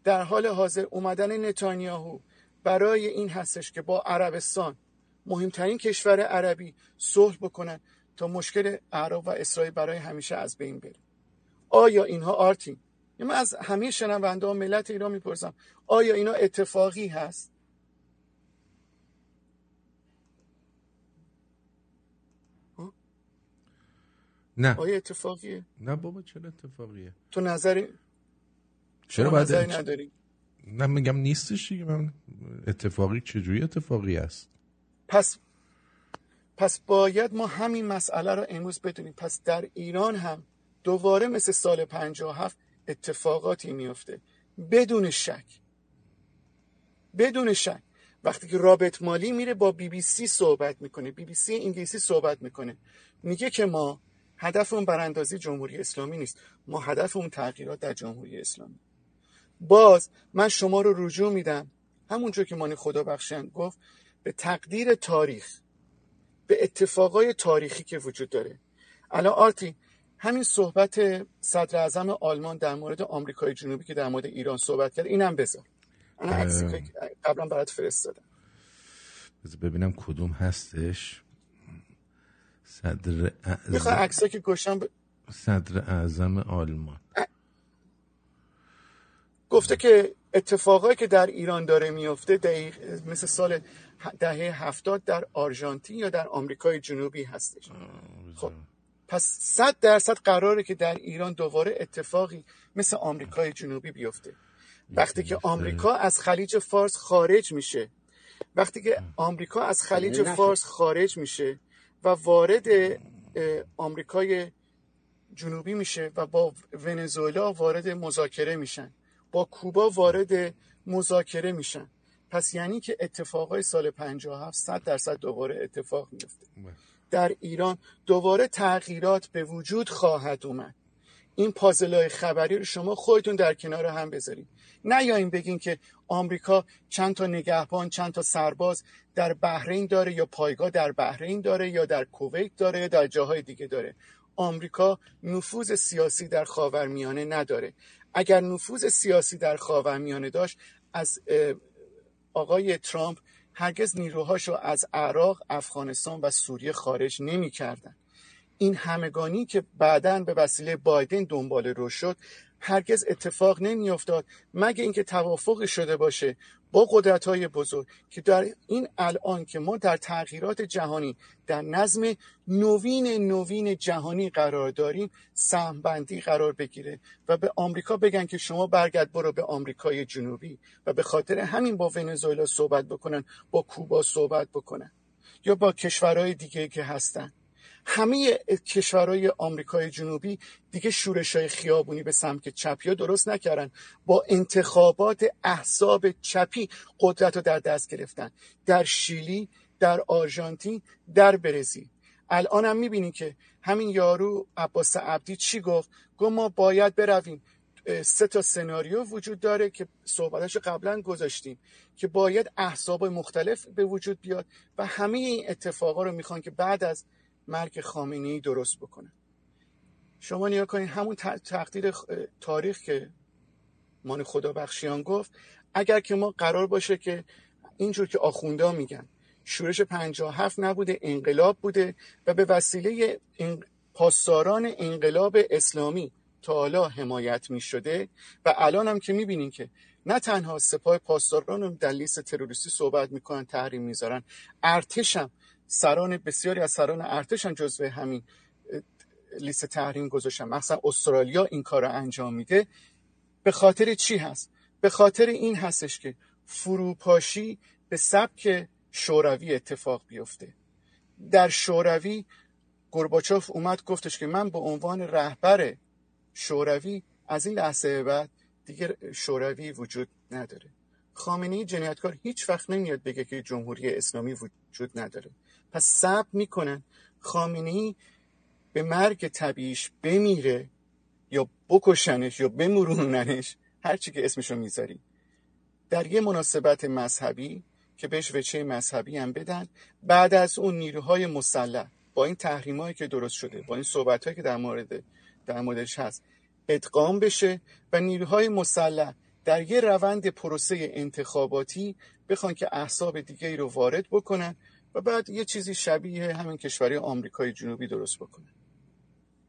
در حال حاضر اومدن نتانیاهو برای این هستش که با عربستان مهمترین کشور عربی صلح بکنن تا مشکل اعراب و اسرائیل برای همیشه از بین بره. آیا اینها آرتین؟ من از همه شنونده ها ملت ایران می‌پرسم آیا اینا اتفاقی هست؟ نه. آیا اتفاقیه؟ نه بابا چرا اتفاقیه؟ تو نظری؟ چرا باید باید نداری؟ نه میگم نیستش دیگه. من اتفاقی چجوری اتفاقی است پس پس باید ما همین مسئله رو امروز بدونیم. پس در ایران هم دوباره مثل سال 57 اتفاقاتی میفته بدون شک. بدون شک. وقتی که رابط مالی میره با بی بی سی صحبت می‌کنه. بی بی سی انگلیسی صحبت می‌کنه. میگه که ما هدف اون براندازی جمهوری اسلامی نیست. ما هدف اون تغییرات در جمهوری اسلامی. باز من شما رو رجوع میدم. همونجور که مانی خدا بخشن گفت به تقدیر تاریخ به اتفاقای تاریخی که وجود داره. الان آرتی همین صحبت صدر اعظم آلمان در مورد آمریکای جنوبی که در مورد ایران صحبت کرد اینم بذار. انا عکسی که قبلا برات فرستادم. بذار ببینم کدوم هستش. صدر می‌خوای اعظم عکسایی که گوشم ب... صدر اعظم آلمان. گفته که اتفاقایی که در ایران داره میفته دقیق مثل سال دهه هفتاد در آرژانتین یا در آمریکای جنوبی هستش. خب. پس صد درصد قراره که در ایران دوباره اتفاقی مثل آمریکای جنوبی بیفته. وقتی که آمریکا از خلیج فارس خارج میشه. وقتی که آمریکا از خلیج فارس خارج میشه و وارد آمریکای جنوبی میشه و با ونزوئلا وارد مذاکره میشن. با کوبا وارد مذاکره میشن. پس یعنی که اتفاقای سال 57 صد درصد دوباره اتفاق میفته. در ایران دوباره تغییرات به وجود خواهد اومد. این پازلای خبری رو شما خودتون در کنار هم بذارید. نیاین بگین که آمریکا چند تا نگهبان چند تا سرباز در بحرین داره یا پایگاه در بحرین داره یا در کویت داره یا در جاهای دیگه داره. آمریکا نفوذ سیاسی در خاورمیانه نداره. اگر نفوذ سیاسی در خاورمیانه داشت از آقای ترامپ هرگز نیروهاشو از عراق، افغانستان و سوریه خارج نمی‌کردن. این همگانی که بعدا به وسیله بایدن دنبال رو شد هرگز اتفاق نمیافتاد مگه اینکه توافق شده باشه با قدرت های بزرگ که در این الان که ما در تغییرات جهانی در نظم نوین نوین جهانی قرار داریم سهمبندی قرار بگیره و به آمریکا بگن که شما برگرد برو به آمریکای جنوبی و به خاطر همین با ونزوئلا صحبت بکنن با کوبا صحبت بکنن یا با کشورهای دیگه که هستن. همه کشورهای آمریکای جنوبی دیگه شورش های خیابونی به سمت چپی درست نکردن. با انتخابات احزاب چپی قدرت رو در دست گرفتن. در شیلی در آرژانتین در برزیل. الان هم می‌بینیم که همین یارو عباس عبدی چی گفت؟ گفت ما باید برویم. سه تا سناریو وجود داره که صحبتش قبلا گذاشتیم که باید احزاب مختلف به وجود بیاد و همه این اتفاقا رو می‌خوان که بعد از مرگ خامنه درست بکنه. شما نیا کنید همون تقدیر تاریخ که مان خدا بخشیان گفت اگر که ما قرار باشه که اینجور که آخوندا میگن شورش هفت نبوده انقلاب بوده و به وسیله پاسداران انقلاب اسلامی تا حالا حمایت می شده و الان هم که می بینین که نه تنها سپاه پاسداران در لیست تروریستی صحبت می‌کنن تحریم می‌ذارن ارتش هم سران بسیاری از سران ارتش هم جزو همین لیست تحریم گذاشتن. مثلا استرالیا این کار رو انجام میده. به خاطر چی هست؟ به خاطر این هستش که فروپاشی به سبک شوروی اتفاق بیفته. در شوروی گرباچوف اومد گفتش که من به عنوان رهبر شوروی از این لحظه بعد دیگه شوروی وجود نداره. خامنه جنایتکار هیچ وقت نمیاد بگه که جمهوری اسلامی وجود نداره. پس صبر می‌کنن. خامنه به مرگ طبیعیش بمیره یا بکشنش یا بمروننش. هرچی که اسمشو می‌ذاری. در یه مناسبت مذهبی که بهش وچه مذهبی هم بدن بعد از اون نیروهای مسلح با این تحریمایی که درست شده با این صحبت که در مورد در موردش هست ادغام بشه و نیروهای مسلح در یه روند پروسه انتخاباتی بخوان که احساب دیگه ای رو وارد بکنن و بعد یه چیزی شبیه همین کشوری آمریکای جنوبی درست بکنن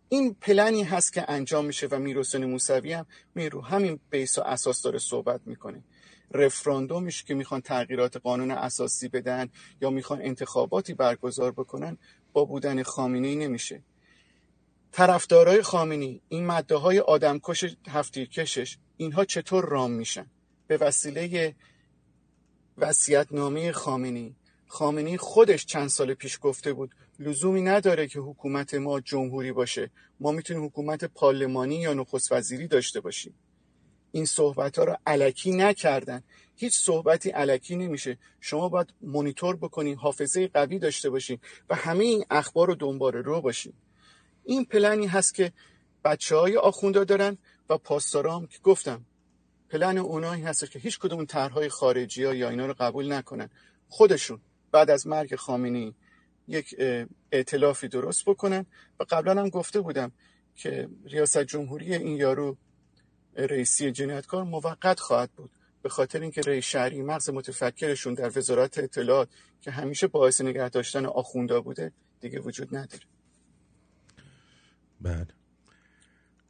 این پلنی هست که انجام میشه و میروسن موسوی هم میرو همین بیس و اساس داره صحبت می‌کنه. رفراندومش که می‌خوان تغییرات قانون اساسی بدن یا می‌خوان انتخاباتی برگزار بکنن با بودن خامنه نمیشه. طرفدارای خامنی این ماده های آدمکش هفتی کشش اینها چطور رام میشن؟ به وسیله وصیت‌نامه خامنی خامنی خودش چند سال پیش گفته بود لزومی نداره که حکومت ما جمهوری باشه. ما می‌تونیم حکومت پارلمانی یا نخست وزیری داشته باشیم. این صحبت ها رو علکی نکردن. هیچ صحبتی علکی نمیشه. شما باید مونیتور بکنی حافظه قوی داشته باشین و همه این اخبار رو دنبال رو باشین. این پلنی هست که بچه های آخونده دارن و پاسدارام که گفتم پلن اونایی هست که هیچ کدوم طرحهای خارجی ها یا اینا رو قبول نکنن. خودشون. بعد از مرگ خامنی یک ائتلافی درست بکنن و قبلا هم گفته بودم که ریاست جمهوری این یارو رئیسی جنایتکار موقت خواهد بود. به خاطر اینکه رئیس شهری مغز متفکرشون در وزارت اطلاعات که همیشه باعث نگه داشتن آخوندا بوده دیگه وجود نداره. بله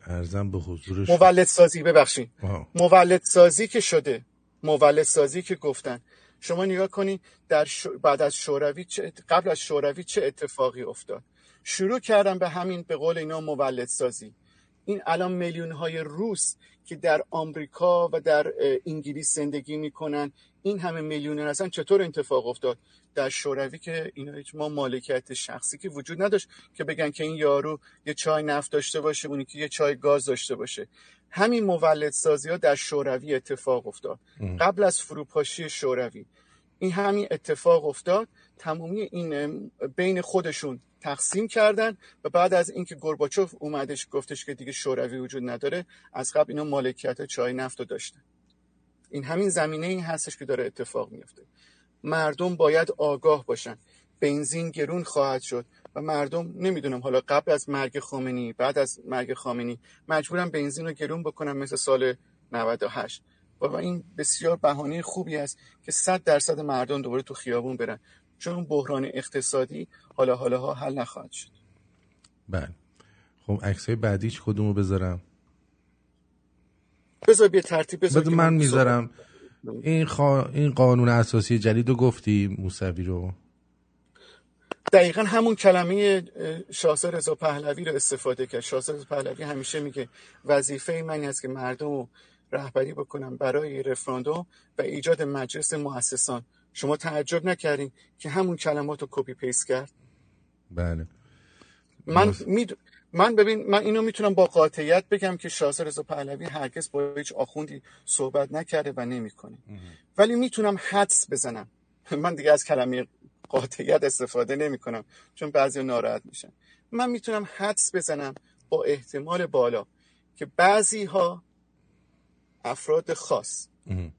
ارزم به حضورش مولد سازی ببخشید. مولد سازی که شده مولد سازی که گفتن. شما نگاه کنید در بعد از شوروی چه... قبل از شوروی چه اتفاقی افتاد؟ شروع کردن به همین به قول اینا مولد سازی. این الان میلیون های روس که در آمریکا و در انگلیس زندگی می‌کنن این همه میلیون هستن چطور اتفاق افتاد در شوروی که اینا هیچ ما مالکیت شخصی که وجود نداشت که بگن که این یارو یه چای نفت داشته باشه اونی که یه چای گاز داشته باشه. همین مولد سازی ها در شوروی اتفاق افتاد. قبل از فروپاشی شوروی. این همین اتفاق افتاد. تمامی این بین خودشون تقسیم کردن و بعد از اینکه گورباچوف اومدش گفتش که دیگه شوروی وجود نداره از قبل اینا مالکیت چای نفت رو داشتن. این همین زمینه این هستش که داره اتفاق میفته. مردم باید آگاه باشن. بنزین گرون خواهد شد و مردم نمی‌دونم حالا قبل از مرگ خامنی بعد از مرگ خامنی مجبورم بنزین رو گرون بکنم مثل سال 98 و این بسیار بهانه خوبی است که صد درصد مردم دوباره تو خیابون برن. چون بحران اقتصادی حالا حالا ها حل نخواهد شد. بله. خب عکسای بعدیش کدومو بذارم. بذار بیا ترتیب بذار من می‌ذارم. این, این قانون اساسی جدید رو گفتی موسوی رو. دقیقا همون کلمه شاهزاده رضا پهلوی رو استفاده کرد. شاهزاده رضا پهلوی همیشه میگه وظیفه من است که مردم رو رهبری بکنم برای رفراندوم و ایجاد مجلس مؤسسان. شما تعجب نکردین که همون کلمات رو کپی پیست کرد؟ بله. من می... من ببین من اینو می‌تونم با قاطعیت بگم که شاهزاده رضا پهلوی هرگز با هیچ آخوندی صحبت نکرده و نمی‌کنه. ولی می‌تونم حدس بزنم. من دیگه از کلمه قاطعیت استفاده نمی کنم چون بعضی ناراحت میشن. من می‌تونم حدس بزنم با احتمال بالا که بعضی ها افراد خاص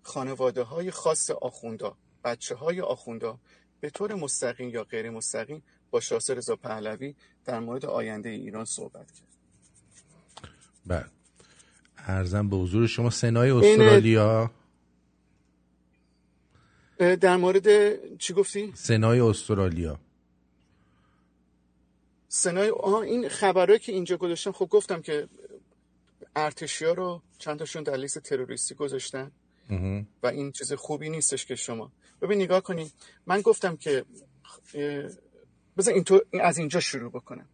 خانواده های خاص آخوندا بچه های آخوندا به طور مستقیم یا غیر مستقیم با شاسر رضا پهلوی در مورد آینده ایران صحبت کرد. بله. ارزم به حضور شما سنای استرالیا. در مورد چی گفتی؟ سنای استرالیا. سنای آه این خبرهایی که اینجا گذاشتم خب گفتم که ارتشیا رو چند تاشون در لیست تروریستی گذاشتن و این چیز خوبی نیستش که شما. ببین نگاه کنید من گفتم که بذار این تو از اینجا شروع بکنم.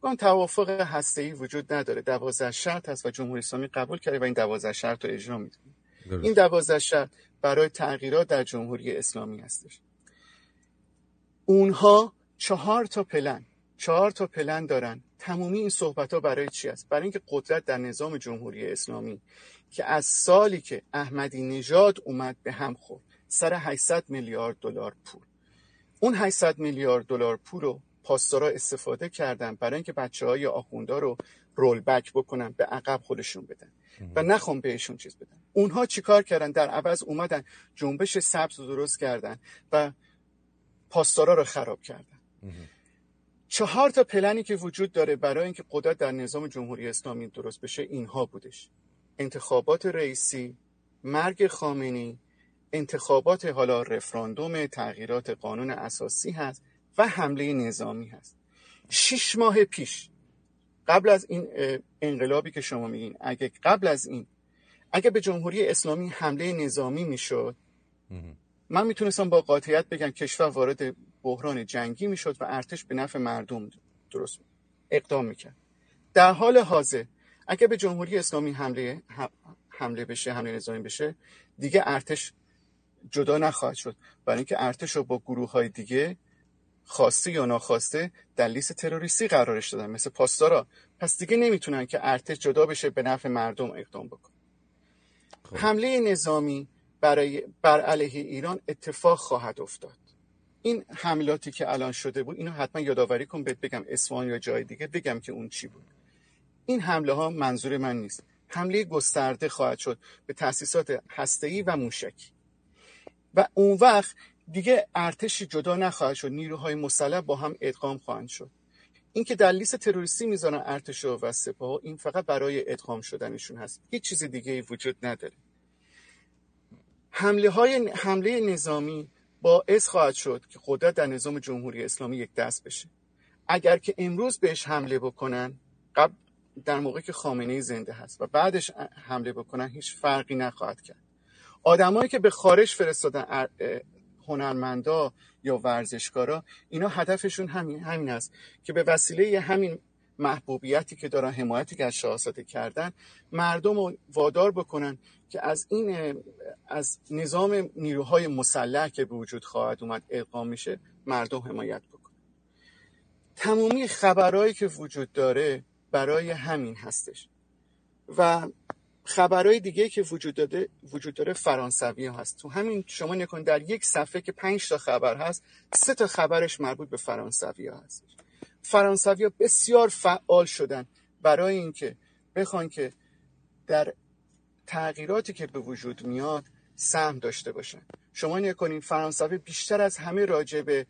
اون توافق هسته وجود نداره. دوازده شرط هست و جمهوری اسلامی قبول کرده و این دوازده شرط رو اجرا میده این دوازده شرط برای تغییرات در جمهوری اسلامی هستش. اونها چهار تا پلن چهار تا پلن دارن. تمامی این صحبت ها برای چی است برای اینکه قدرت در نظام جمهوری اسلامی که از سالی که احمدی نژاد اومد به هم خورد سر 800 میلیارد دلار پول. اون 800 میلیارد دلار پول رو پاسدارا استفاده کردن برای اینکه بچه های آخوندا رو رول بک بکنن به عقب خودشون بدن و نخوام بهشون چیز بدن. اونها چیکار کردن؟ در عوض اومدن جنبش سبز رو درست کردن و پاسدارا رو خراب کردن. چهار تا پلنی که وجود داره برای اینکه قدرت در نظام جمهوری اسلامی درست بشه اینها بودش. انتخابات رئیسی مرگ خامنی انتخابات حالا رفراندوم تغییرات قانون اساسی هست و حمله نظامی هست. شش ماه پیش قبل از این انقلابی که شما میگین اگه قبل از این اگه به جمهوری اسلامی حمله نظامی می‌شد من می‌تونستم با قاطعیت بگم کشور وارد بحران جنگی می‌شد و ارتش به نفع مردم درست اقدام می‌کرد. در حال حاضر اگه به جمهوری اسلامی حمله حمله بشه حمله نظامی بشه دیگه ارتش جدا نخواهد شد. برای اینکه ارتش رو با گروه های دیگه خواسته یا ناخواسته در لیست تروریستی قرارش دادن. مثل پاسدارا. پس دیگه نمی‌تونن که ارتش جدا بشه به نفع مردم اقدام بکن خب. حمله نظامی برای بر علیه ایران اتفاق خواهد افتاد. این حملاتی که الان شده بود اینو حتما یادآوری کن بهت بگم اسوان یا جای دیگه بگم که اون چی بود. این حمله ها منظور من نیست. حمله گسترده خواهد شد به تاسیسات هسته‌ای و موشکی. و اون وقت دیگه ارتشی جدا نخواهد شد. نیروهای مسلح با هم ادغام خواهند شد. اینکه در لیست تروریستی می‌ذارن ارتش و سپاه این فقط برای ادغام شدنشون هست. هیچ چیز دیگه ای وجود نداره. حمله های حمله نظامی باعث خواهد شد که قدرت در نظام جمهوری اسلامی یک دست بشه. اگر که امروز بهش حمله بکنن قبل در موقع که خامنه زنده هست و بعدش حمله بکنن هیچ فرقی نخواهد کرد. آدمایی که به خارج فرستادن هنرمندا یا ورزشکارا اینا هدفشون همین همین است که به وسیله همین محبوبیتی که دارن حمایتی که از شاهزاده کردن مردم رو وادار بکنن که از این از نظام نیروهای مسلح که به وجود خواهد اومد اقام میشه مردم حمایت بکنن. تمامی خبرهایی که وجود داره برای همین هستش. و خبرهای دیگه که وجود داده وجود داره فرانسوی هست. تو همین شما نکن در یک صفحه که پنج تا خبر هست سه تا خبرش مربوط به فرانسوی هست. فرانسوی ها بسیار فعال شدن برای اینکه بخوان که در تغییراتی که به وجود میاد سهم داشته باشن. شما نکنین فرانسوی بیشتر از همه راجبه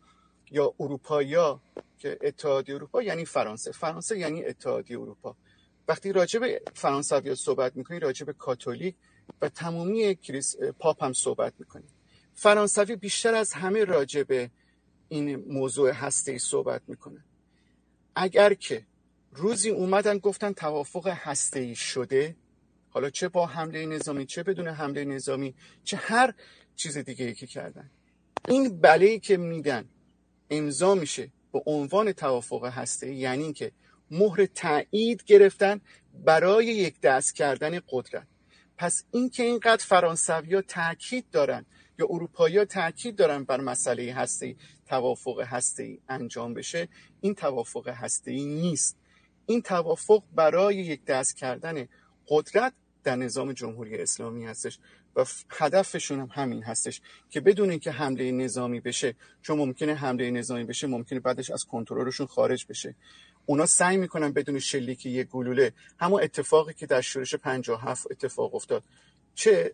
یا اروپایی که اتحادیه اروپا یعنی فرانسه. فرانسه یعنی اتحادیه اروپا. وقتی راجع به فرانسوی صحبت می‌کنی راجع به کاتولیک و تمامی پاپ هم صحبت می‌کنیم فرانسوی بیشتر از همه راجع به این موضوع هسته ای صحبت می‌کنه. اگر که روزی اومدن گفتن توافق هسته شده حالا چه با حمله نظامی چه بدون حمله نظامی چه هر چیز دیگه ای که کردن. این بله که میدن امضا میشه به عنوان توافق هسته یعنی اینکه مهر تایید گرفتن برای یک دست کردن قدرت. پس اینکه اینقدر فرانسوی ها تاکید دارن یا اروپایی ها تاکید دارن بر مسئله هسته توافق هسته انجام بشه این توافق هسته نیست. این توافق برای یک دست کردن قدرت در نظام جمهوری اسلامی هستش و هدفشون هم همین هستش که بدون اینکه حمله نظامی بشه چون ممکنه حمله نظامی بشه ممکنه بعدش از کنترلشون خارج بشه. اونا سعی می‌کنن بدون شلیک یک گلوله. همون اتفاقی که در شورش 57 اتفاق افتاد. چه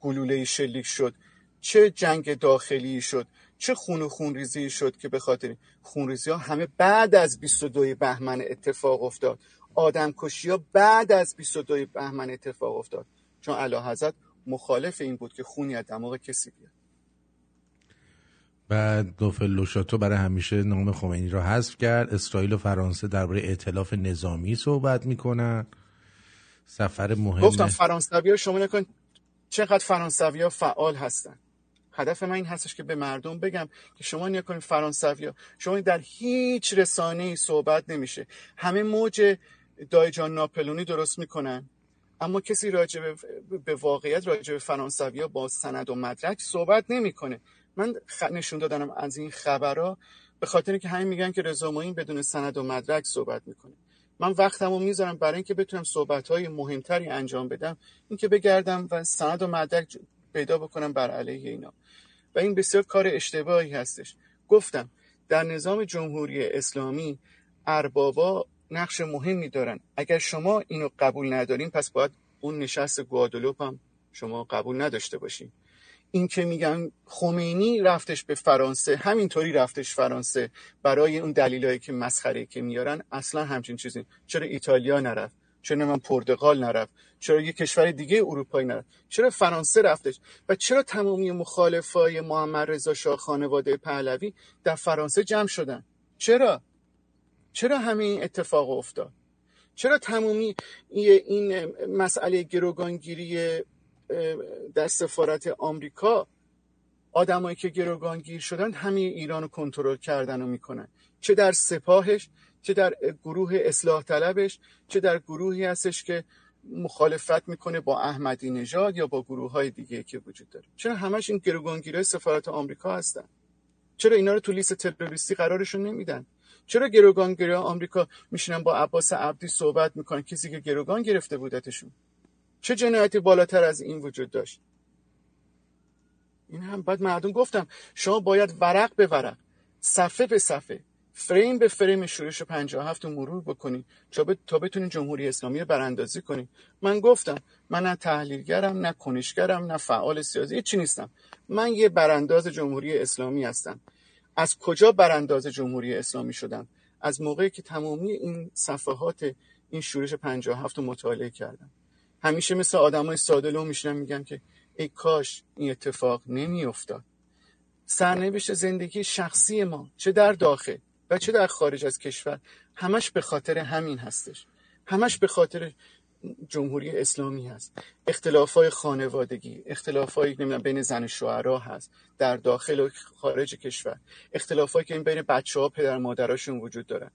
گلوله شلیک شد چه جنگ داخلی شد چه خون و خونریزی شد که به خاطر خونریزی ها همه بعد از 22 بهمن اتفاق افتاد. آدم کشی ها بعد از 22 بهمن اتفاق افتاد. چون علا حضرت مخالف این بود که خونی از دماغ کسی بیاد. بعد نوفل لوشاتو برای همیشه نام خمینی را حذف کرد. اسرائیل و فرانسه درباره ائتلاف نظامی صحبت می‌کنن. سفر مهم گفتم فرانسوی ها شما نکن چقدر فرانسوی ها فعال هستن. هدف من این هستش که به مردم بگم که شما نیا کنید فرانسوی ها شما در هیچ رسانه صحبت نمیشه. همه موج دایجان ناپلونی درست می‌کنن. اما کسی راجع به, واقعیت راجع به فرانسوی ها با سند و مدرک صحبت نمی‌کنه. من نشون دادنم از این خبرها به خاطر که همین میگن که رضا بدون سند و مدرک صحبت می‌کنه. من وقتمو می‌ذارم برای اینکه بتونم صحبت های مهمتری انجام بدم اینکه بگردم و سند و مدرک پیدا بکنم بر علیه اینا. و این بسیار کار اشتباهی هستش. گفتم در نظام جمهوری اسلامی اربابا نقش مهمی دارن. اگر شما اینو قبول ندارین پس باید اون نشست گوادلوپ هم شما قبول نداشته باشین. این که میگن خمینی رفتش به فرانسه همینطوری رفتش فرانسه. برای اون دلیلایی که مسخره که میارن اصلا همچین چیزی. چرا ایتالیا نرفت؟ چرا من پرتغال نرفت؟ چرا یه کشور دیگه اروپایی نرفت؟ چرا فرانسه رفتش؟ و چرا تمامی مخالفای محمد رضا شاه خانواده پهلوی در فرانسه جمع شدن؟ چرا؟ چرا همه این اتفاق افتاد؟ چرا تمامی این مسئله گروگانگیری در سفارت آمریکا آدمایی که گروگانگیر شدن همه ایران رو کنترل کردن و می‌کنن. چه در سپاهش چه در گروه اصلاح طلبش چه در گروهی هستش که مخالفت می‌کنه با احمدی نژاد یا با گروه های دیگه که وجود داره. چرا همش این گروگانگیرای سفارت آمریکا هستن؟ چرا اینا رو تو لیست تروریستی قرارشون نمیدن؟ چرا گروگانگیرای آمریکا میشینن با عباس عبدی صحبت می‌کنن؟ کسی که گروگان گرفته بودتشون چه جنایتی بالاتر از این وجود داشت؟ این هم بعد مردم گفتم شما باید ورق به ورق صفحه به صفحه فریم به فریم شورش 57 رو مرور بکنی تا بتونین جمهوری اسلامی رو براندازی کنی. من گفتم من نه تحلیلگرم نه کنشگرم نه فعال سیاسی چی نیستم. من یه برانداز جمهوری اسلامی هستم. از کجا برانداز جمهوری اسلامی شدم؟ از موقعی که تمامی این صفحات این شورش 57 رو مطالعه کردم. همیشه مثل آدمای ساده لو میشنم میگم که ای کاش این اتفاق نمیافتاد. سرنوشت زندگی شخصی ما چه در داخل و چه در خارج از کشور همش به خاطر همین هستش. همش به خاطر جمهوری اسلامی هست. اختلاف های خانوادگی اختلاف های بین زن شوهرها هست در داخل و خارج کشور. اختلاف که این بین بچه ها پدر مادراشون وجود دارن.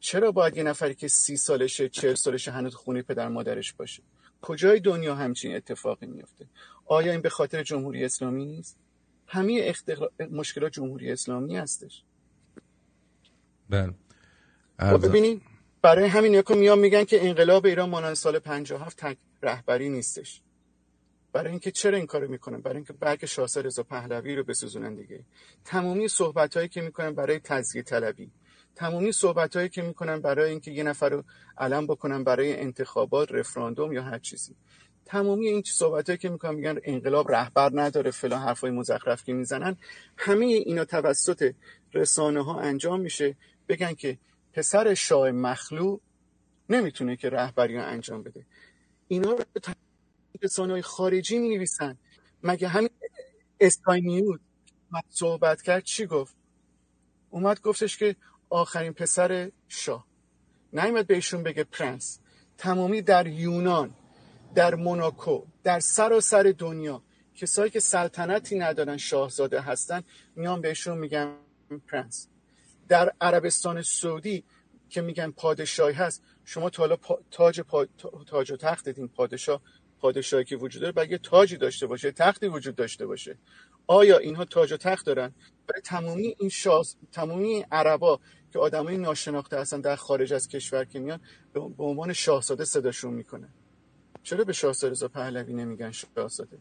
چرا باید یه نفری که سی سالشه چهل سالشه هنوز خونه پدر مادرش باشه؟ کجای دنیا همچین اتفاقی میفته آیا این به خاطر جمهوری اسلامی نیست؟ همه اختلا... مشکلات جمهوری اسلامی هستش. بله. خب ببینید برای همین یکو میان میگن که انقلاب ایران مانند سال 57 تک رهبری نیستش. برای اینکه چرا این کارو می‌کنن برای اینکه برگ شاهزاده رضا پهلوی رو بسوزونن دیگه. تمامی صحبت هایی که می‌کنن برای تزیه طلبی. تمامی صحبت هایی که می‌کنن برای اینکه یه نفر رو علم بکنن برای انتخابات رفراندوم یا هر چیزی. تمامی این صحبت هایی که می‌کنن میگن انقلاب رهبر نداره فلان حرفای مزخرف که می‌زنن. همه اینا توسط رسانه ها انجام میشه. بگن که پسر شاه مخلوع نمی‌تونه که رهبری انجام بده. اینا رو رسانه خارجی می مگه همین اسکای نیوز صحبت کرد؟ چی گفت؟ اومد گفتش که آخرین پسر شاه. نیومد بهشون بگه پرنس. تمامی در یونان در موناکو در سراسر دنیا کسایی که سلطنتی ندارن شاهزاده هستن میان بهشون میگن پرنس. در عربستان سعودی که میگن پادشاهی هست شما تا حالا تاج, تاج و تخت دیدین پادشاه پادشاهی که وجود داره یه تاجی داشته باشه تختی وجود داشته باشه. آیا اینها تاج و تخت دارن؟ برای تمامی این شاز تمامی عربا که آدمای ناشناخته هستن در خارج از کشور که میان به عنوان شاهزاده صداشون می‌کنه چرا به شاهزاده رضا پهلوی نمیگن شاهزاده؟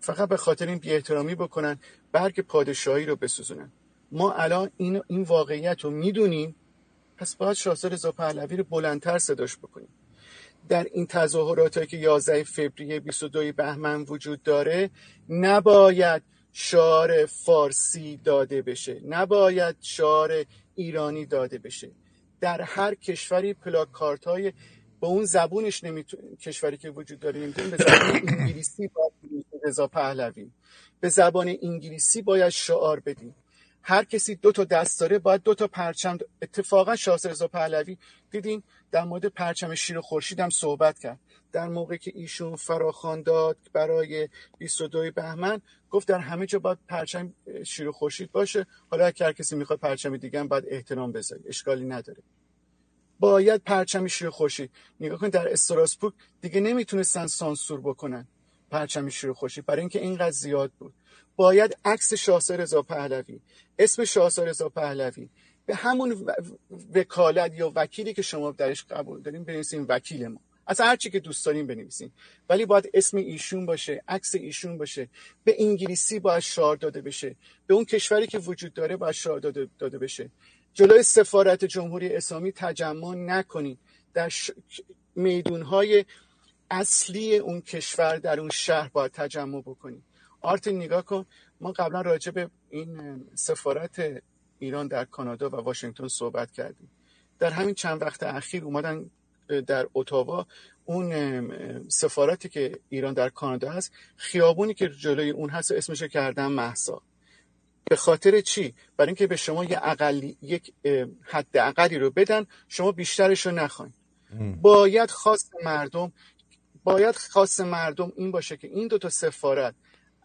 فقط به خاطر این بیاحترامی بکنن برگ پادشاهی رو بسوزونن. ما الان این, این واقعیت رو می‌دونیم پس باید شاهزاده رضا پهلوی رو بلندتر صداش بکنیم. در این تظاهرات که 11 فوریه 22 بهمن وجود داره نباید شعار فارسی داده بشه. نباید شعار ایرانی داده بشه. در هر کشوری پلاکارت های با اون زبونش نمیتون کشوری که وجود داره نمی‌تونیم به زبان انگلیسی باید رضا پهلوی. به زبان انگلیسی باید شعار بدیم. هر کسی دو تا دست داره باید دو تا پرچم اتفاقا شاه رضا پهلوی دیدین در مورد پرچم شیر خورشید هم صحبت کرد. در موقع که ایشون فراخوان داد برای 22 بهمن گفت در همه جا باید پرچم شیر خورشید باشه. حالا هر کسی می‌خواد پرچم دیگه هم باید احترام بذاره اشکالی نداره. باید پرچم شیر خورشید. نگاه کن در استراسبورگ دیگه نمی‌تونستن سانسور بکنن پرچم شیر خورشید. برای اینکه اینقدر زیاد بود. باید عکس شاهزاده رضا پهلوی اسم شاهزاده رضا پهلوی به همون وکالت یا وکیلی که شما درش قبول داریم بنویسیم وکیل ما. از هر چی که دوست داریم بنویسیم ولی باید اسم ایشون باشه عکس ایشون باشه. به انگلیسی باید شعار داده بشه. به اون کشوری که وجود داره باید شعار داده, داده بشه. جلوی سفارت جمهوری اسلامی تجمع نکنید در ش... میدونهای اصلی اون کشور در اون شهر باید تجمع بکنید آرت نگاه کن. ما قبلا راجع به این سفارت ایران در کانادا و واشنگتن صحبت کردیم. در همین چند وقت اخیر اومدن در اتاوا اون سفارتی که ایران در کانادا هست خیابونی که جلوی اون هست اسمش کردن محسا به خاطر چی؟ برای اینکه به شما یه اقلی یک حد اقلی رو بدن شما بیشترش رو نخواین باید خواست مردم باید خواست مردم این باشه که این دو تا سفارت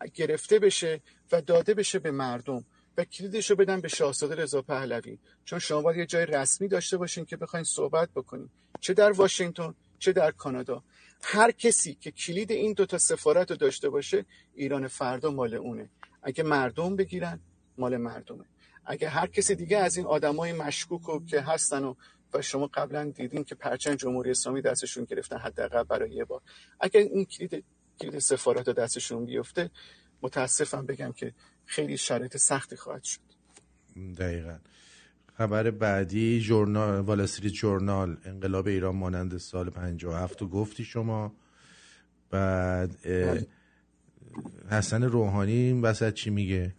گرفته بشه و داده بشه به مردم و کلیدش رو بدن به شاهزاده رضا پهلوی. چون شما باید یه جای رسمی داشته باشین که بخواین صحبت بکنین. چه در واشنگتن چه در کانادا. هر کسی که کلید این دوتا سفارت رو داشته باشه ایران فردا مال اونه. اگه مردم بگیرن مال مردمه. اگه هر کسی دیگه از این آدمای مشکوک و که هستن و و شما قبلا دیدین که پرچم جمهوری اسلامی دستشون گرفتن حداقل برای یه بار. اگر این کلید کلید سفارت دستشون بیفته متاسفم بگم که خیلی شرایط سختی خواهد شد. دقیقا. خبر بعدی جورنال وال جورنال انقلاب ایران مانند سال 57 و گفتی شما. بعد. حسن روحانی این وسط چی میگه؟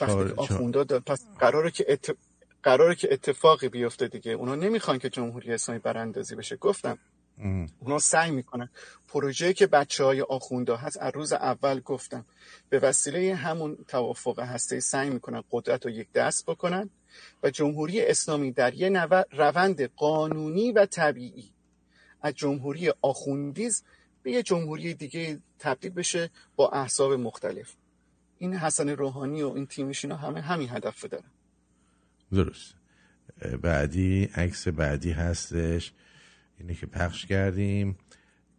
وقتی پس قراره که ات... قراره که اتفاقی بیفته دیگه. اونا نمی‌خوان که جمهوری اسلامی براندازی بشه. گفتم اونا سعی می‌کنن. پروژه که بچه های آخونده هست از روز اول گفتم به وسیله همون توافق هسته سعی می‌کنن قدرت رو یک دست بکنن و جمهوری اسلامی در یه روند قانونی و طبیعی از جمهوری آخوندیز به یه جمهوری دیگه تبدیل بشه با احساب مختلف. این حسن روحانی و این تیمش اینا همه همین هدف دارن. درست. بعدی عکس بعدی هستش. اینه که پخش کردیم.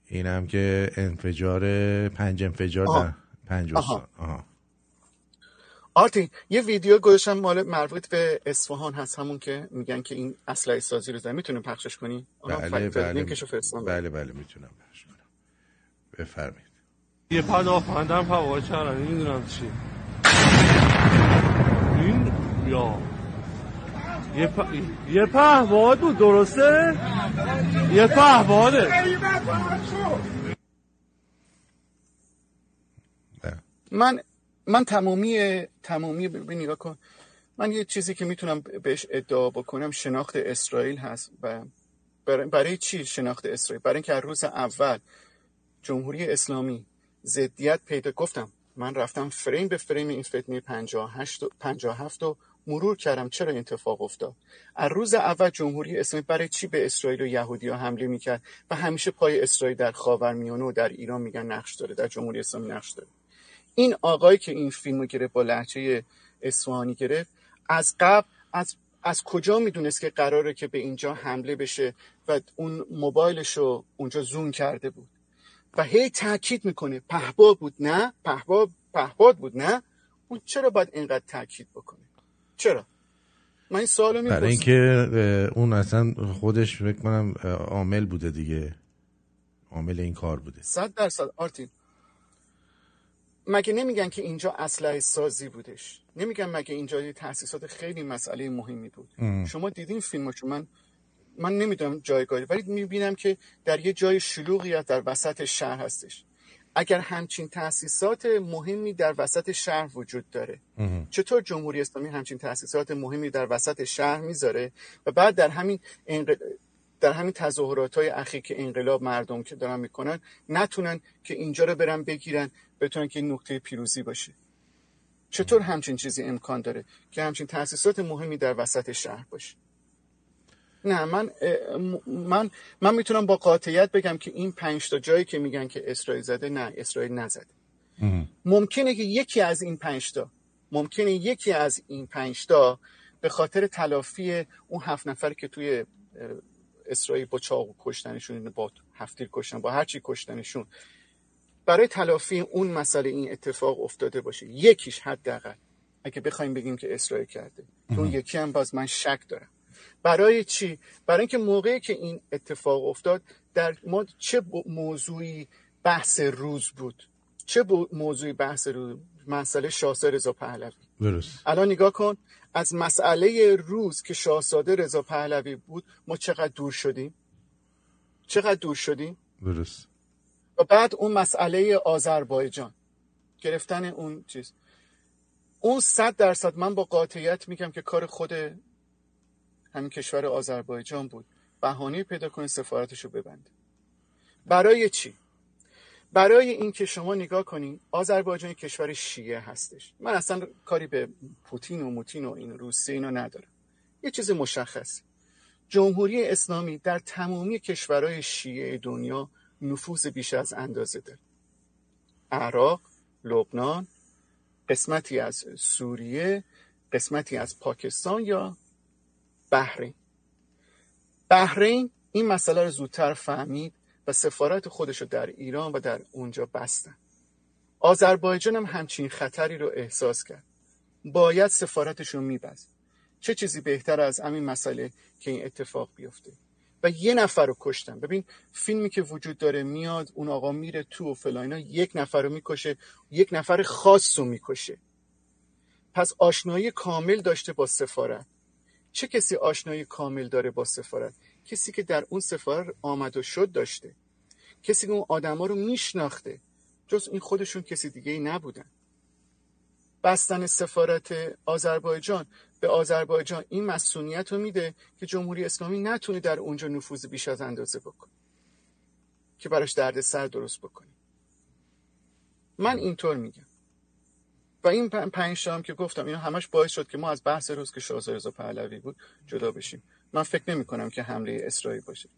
اینم که انفجار پنج انفجار در پنج آها. آها. آرتی یه ویدیو گذاشتم مال مربوط به اصفهان هست همون که میگن که این اسلحه سازی رو زن می‌تونیم پخشش کنی بله بله بله, بله بله می‌تونم پخش کنم. بفرمایید. یه پناهندم هوا چرا؟ نمی‌دونم چی. این یا یه, پ... یه بود درسته؟ یه پهواده من من تمامی تمامی به نگاه کن. من یه چیزی که می‌تونم بهش ادعا بکنم شناخت اسرائیل هست و برای چی شناخت اسرائیل؟ برای اینکه روز اول جمهوری اسلامی ضدیت پیدا گفتم من رفتم فریم به فریم این فتنه 58 و 57 و مرور کردم چرا این اتفاق افتاد؟ از روز اول جمهوری اسلامی برای چی به اسرائیل و یهودی ها حمله می‌کرد و همیشه پای اسرائیل در خاورمیانه و در ایران میگن نقش داره در جمهوری اسلامی نقش داره؟ این آقایی که این فیلمو گرفت با لحچه اصفهانی گرفت از قبل از از کجا می‌دونست که قراره که به اینجا حمله بشه و اون موبایلش رو اونجا زوم کرده بود؟ و هی تاکید می‌کنه پهباد بود نه؟ پهباد پهباد بود نه؟ اون چرا باید اینقدر تاکید بکنه؟ چرا؟ من این سوالو می‌پرسم. برای اینکه اون اصلا خودش فکر کنم عامل بوده دیگه. عامل این کار بوده. صد درصد. آرتین مگه نمیگن که اینجا اسلحه سازی بودش؟ نمیگن مگه اینجا یه تاسیسات خیلی مسئله مهمی بود؟ شما دیدین فیلمشو من من نمی‌دونم جایگاهی ولی می‌بینم که در یه جای شلوغی در وسط شهر هستش. اگر همچین تاسیسات مهمی در وسط شهر وجود داره. چطور جمهوری اسلامی همچین تاسیسات مهمی در وسط شهر می‌ذاره؟ و بعد در همین در همین تظاهرات های اخیر که انقلاب مردم که دارن می‌کنن نتونن که اینجا رو برن بگیرن بتونن که نقطه پیروزی باشه. چطور همچین چیزی امکان داره که همچین تاسیسات مهمی در وسط شهر باشه؟ نه من من من می‌تونم با قاطعیت بگم که این پنج تا جایی که میگن که اسرائیل زده نه اسرائیل نزده. ممکنه که یکی از این پنج تا ممکنه یکی از این پنج تا به خاطر تلافی اون هفت نفر که توی اسرائیل با چاقو کشتنشون با هفتیر کشتن با هرچی کشتنشون برای تلافی اون مسئله این اتفاق افتاده باشه. یکیش حداقل اگه بخوایم بگیم که اسرائیل کرده. اون یکی هم باز من شک دارم. برای چی؟ برای اینکه موقعی که این اتفاق افتاد در ما چه موضوعی بحث روز بود؟ چه موضوعی بحث روز؟ مسئله شاهزاده رضا پهلوی. درست. الان نگاه کن از مسئله روز که شاهزاده رضا پهلوی بود ما چقدر دور شدیم؟ چقدر دور شدیم؟ درست. و بعد اون مسئله آذربایجان گرفتن اون چیز. اون صد درصد من با قاطعیت میگم که کار خود همین کشور آذربایجان بود. بهانه پیدا کنه سفارتش رو ببنده برای چی؟ برای اینکه شما نگاه کنین آذربایجان کشور شیعه هستش. من اصلا کاری به پوتین و موتین و این روسیه اینو ندارم. یه چیز مشخص. جمهوری اسلامی در تمامی کشورهای شیعه دنیا نفوذ بیش از اندازه داره. عراق لبنان قسمتی از سوریه قسمتی از پاکستان یا بحرین. بحرین این مسئله رو زودتر فهمید و سفارت خودش رو در ایران و در اونجا بستن. آذربایجان هم همچین خطری رو احساس کرد. باید سفارتش رو میبست. چه چیزی بهتر از همین مسئله که این اتفاق بیفته؟ و یه نفر رو کشتن. ببین فیلمی که وجود داره میاد اون آقا میره تو و فلاینا یک نفر رو می‌کشه یک نفر خاص رو می‌کشه. پس آشنایی کامل داشته با سفارت. چه کسی آشنایی کامل داره با سفارت؟ کسی که در اون سفارت آمد و شد داشته. کسی که اون آدما رو میشناخته. جز این خودشون کسی دیگه ای نبودن. بستن سفارت آذربایجان. به آذربایجان این مسئولیت رو میده که جمهوری اسلامی نتونه در اونجا نفوذ بیش از اندازه بکنه. که براش درد سر درست بکنه. من اینطور میگم. و این پنج هم که گفتم اینا همش باعث شد که ما از بحث روز که شاهزاده رضا پهلوی بود جدا بشیم. من فکر نمی کنم که حمله اسرائیل باشه.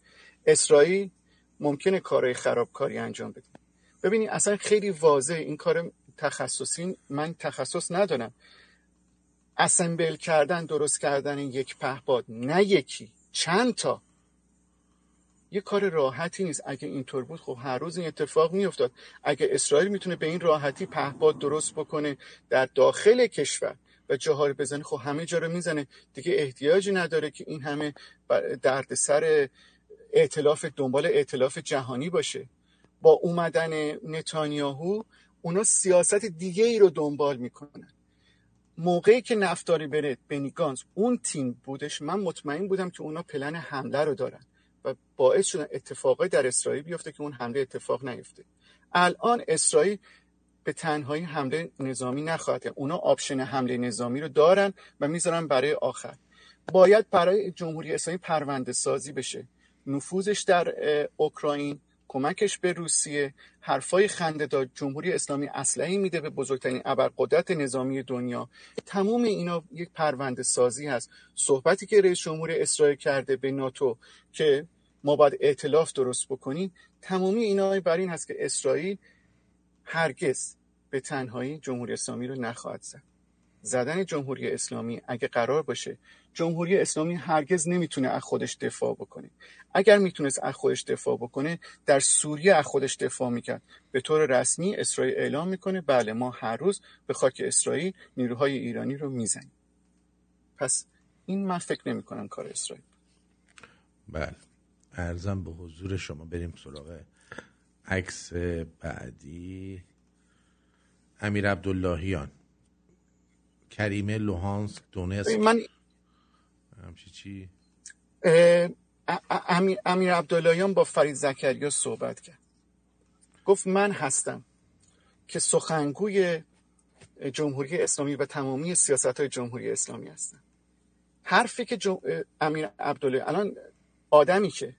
اسرائیل ممکنه کارهای خرابکاری انجام بده. ببینید اصلا خیلی واضح این کار تخصصی من تخصص ندارم. اسمبل کردن درست کردن یک پهپاد نه یکی چند تا. یه کار راحتی نیست. اگه اینطور بود خب هر روز این اتفاق میافتاد. اگه اسرائیل می‌تونه به این راحتی پهپاد درست بکنه در داخل کشور و جاها بزنه خب همه جا رو می‌زنه. دیگه احتیاجی نداره که این همه دردسر ائتلاف دنبال ائتلاف جهانی باشه. با اومدن نتانیاهو اونا سیاست دیگه ای رو دنبال می‌کنن. موقعی که نفتاری بره بنیگانز اون تیم بودش. من مطمئن بودم که اونا پلن حمله رو دارن. و باعث شدن اتفاقای در اسرائیل بیفته که اون حمله اتفاق نیفته. الان اسرائیل به تنهایی حمله نظامی نخواهد اونا option حمله نظامی رو دارن و می‌ذارن برای آخر. باید برای جمهوری اسلامی پرونده سازی بشه. نفوذش در اوکراین کمکش به روسیه. حرفای خندهدار جمهوری اسلامی اسلحه میده به بزرگترین ابرقدرت نظامی دنیا. تمام اینا یک پرونده سازی هست. صحبتی که رئیس جمهور اسرائیل کرده به ناتو که ما باید ائتلاف درست بکنیم تمامی اینا بر این هست که اسرائیل هرگز به تنهایی جمهوری اسلامی رو نخواهد زد. زدن جمهوری اسلامی اگه قرار باشه جمهوری اسلامی هرگز نمی‌تونه از خودش دفاع بکنه. اگر می‌تونست از خودش دفاع بکنه در سوریه از خودش دفاع می‌کرد. به طور رسمی اسرائیل اعلام می‌کنه بله ما هر روز به خاک اسرائیل نیروهای ایرانی رو می‌زنیم. پس این من فکر نمی کنم کار اسرائیل. بله. ارزم به حضور شما بریم سراغ عکس بعدی. امیر عبداللهیان. کریمه لوهانسک دونست من همچی چی؟ امیر, امیر عبداللهیان با فرید زکریا صحبت کرد. گفت من هستم که سخنگوی جمهوری اسلامی و تمامی سیاست های جمهوری اسلامی هستم. حرفی که جم... امیر عبدالله الان آدمی که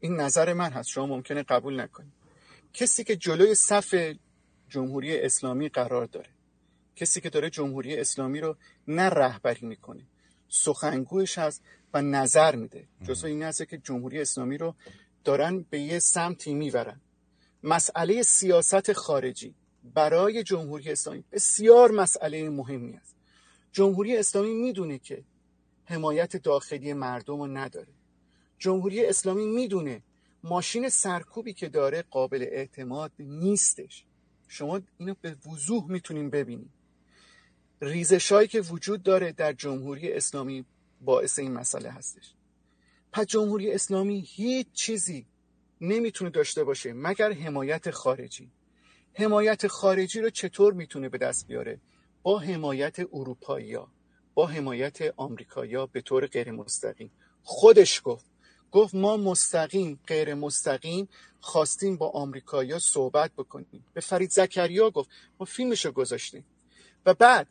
این نظر من هست شما ممکنه قبول نکنید. کسی که جلوی صف جمهوری اسلامی قرار داره. کسی که داره جمهوری اسلامی رو نه رهبری می‌کنه سخنگوش هست و نظر میده. جزو این هست که جمهوری اسلامی رو دارن به یه سمتی می‌برن. مسئله سیاست خارجی برای جمهوری اسلامی بسیار مسئله مهمی است. جمهوری اسلامی می‌دونه که حمایت داخلی مردم رو نداره. جمهوری اسلامی می‌دونه ماشین سرکوبی که داره قابل اعتماد نیستش. شما اینو به وضوح می‌تونین ببینید ریزشهایی که وجود داره در جمهوری اسلامی باعث این مسئله هستش. پس جمهوری اسلامی هیچ چیزی نمی‌تونه داشته باشه مگر حمایت خارجی. حمایت خارجی رو چطور می‌تونه به دست بیاره؟ با حمایت اروپایی با حمایت آمریکایی به طور غیر مستقیم خودش گفت. گفت ما مستقیم غیر مستقیم خواستیم با آمریکایی‌ها صحبت بکنیم. به فرید زکریا گفت. ما فیلمشو گذاشتیم. و بعد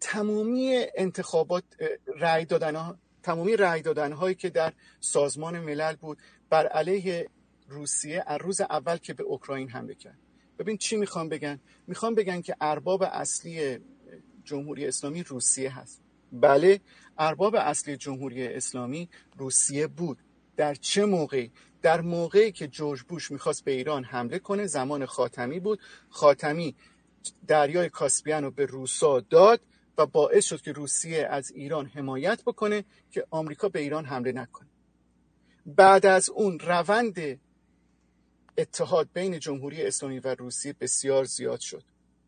تمامی انتخابات رأی دادن ها تمامی رأی دادن هایی که در سازمان ملل بود بر علیه روسیه از روز اول که به اوکراین حمله کرد. ببین چی می‌خوام بگن می‌خوام بگن که ارباب اصلی جمهوری اسلامی روسیه هست. بله ارباب اصلی جمهوری اسلامی روسیه بود. در چه موقعی؟ در موقعی که جورج بوش می‌خواست به ایران حمله کنه زمان خاتمی بود. خاتمی دریای کاسپیان رو به روسا داد. و باعث شد که روسیه از ایران حمایت بکنه که آمریکا به ایران حمله نکنه. بعد از اون روند اتحاد بین جمهوری اسلامی و روسیه بسیار زیاد شد.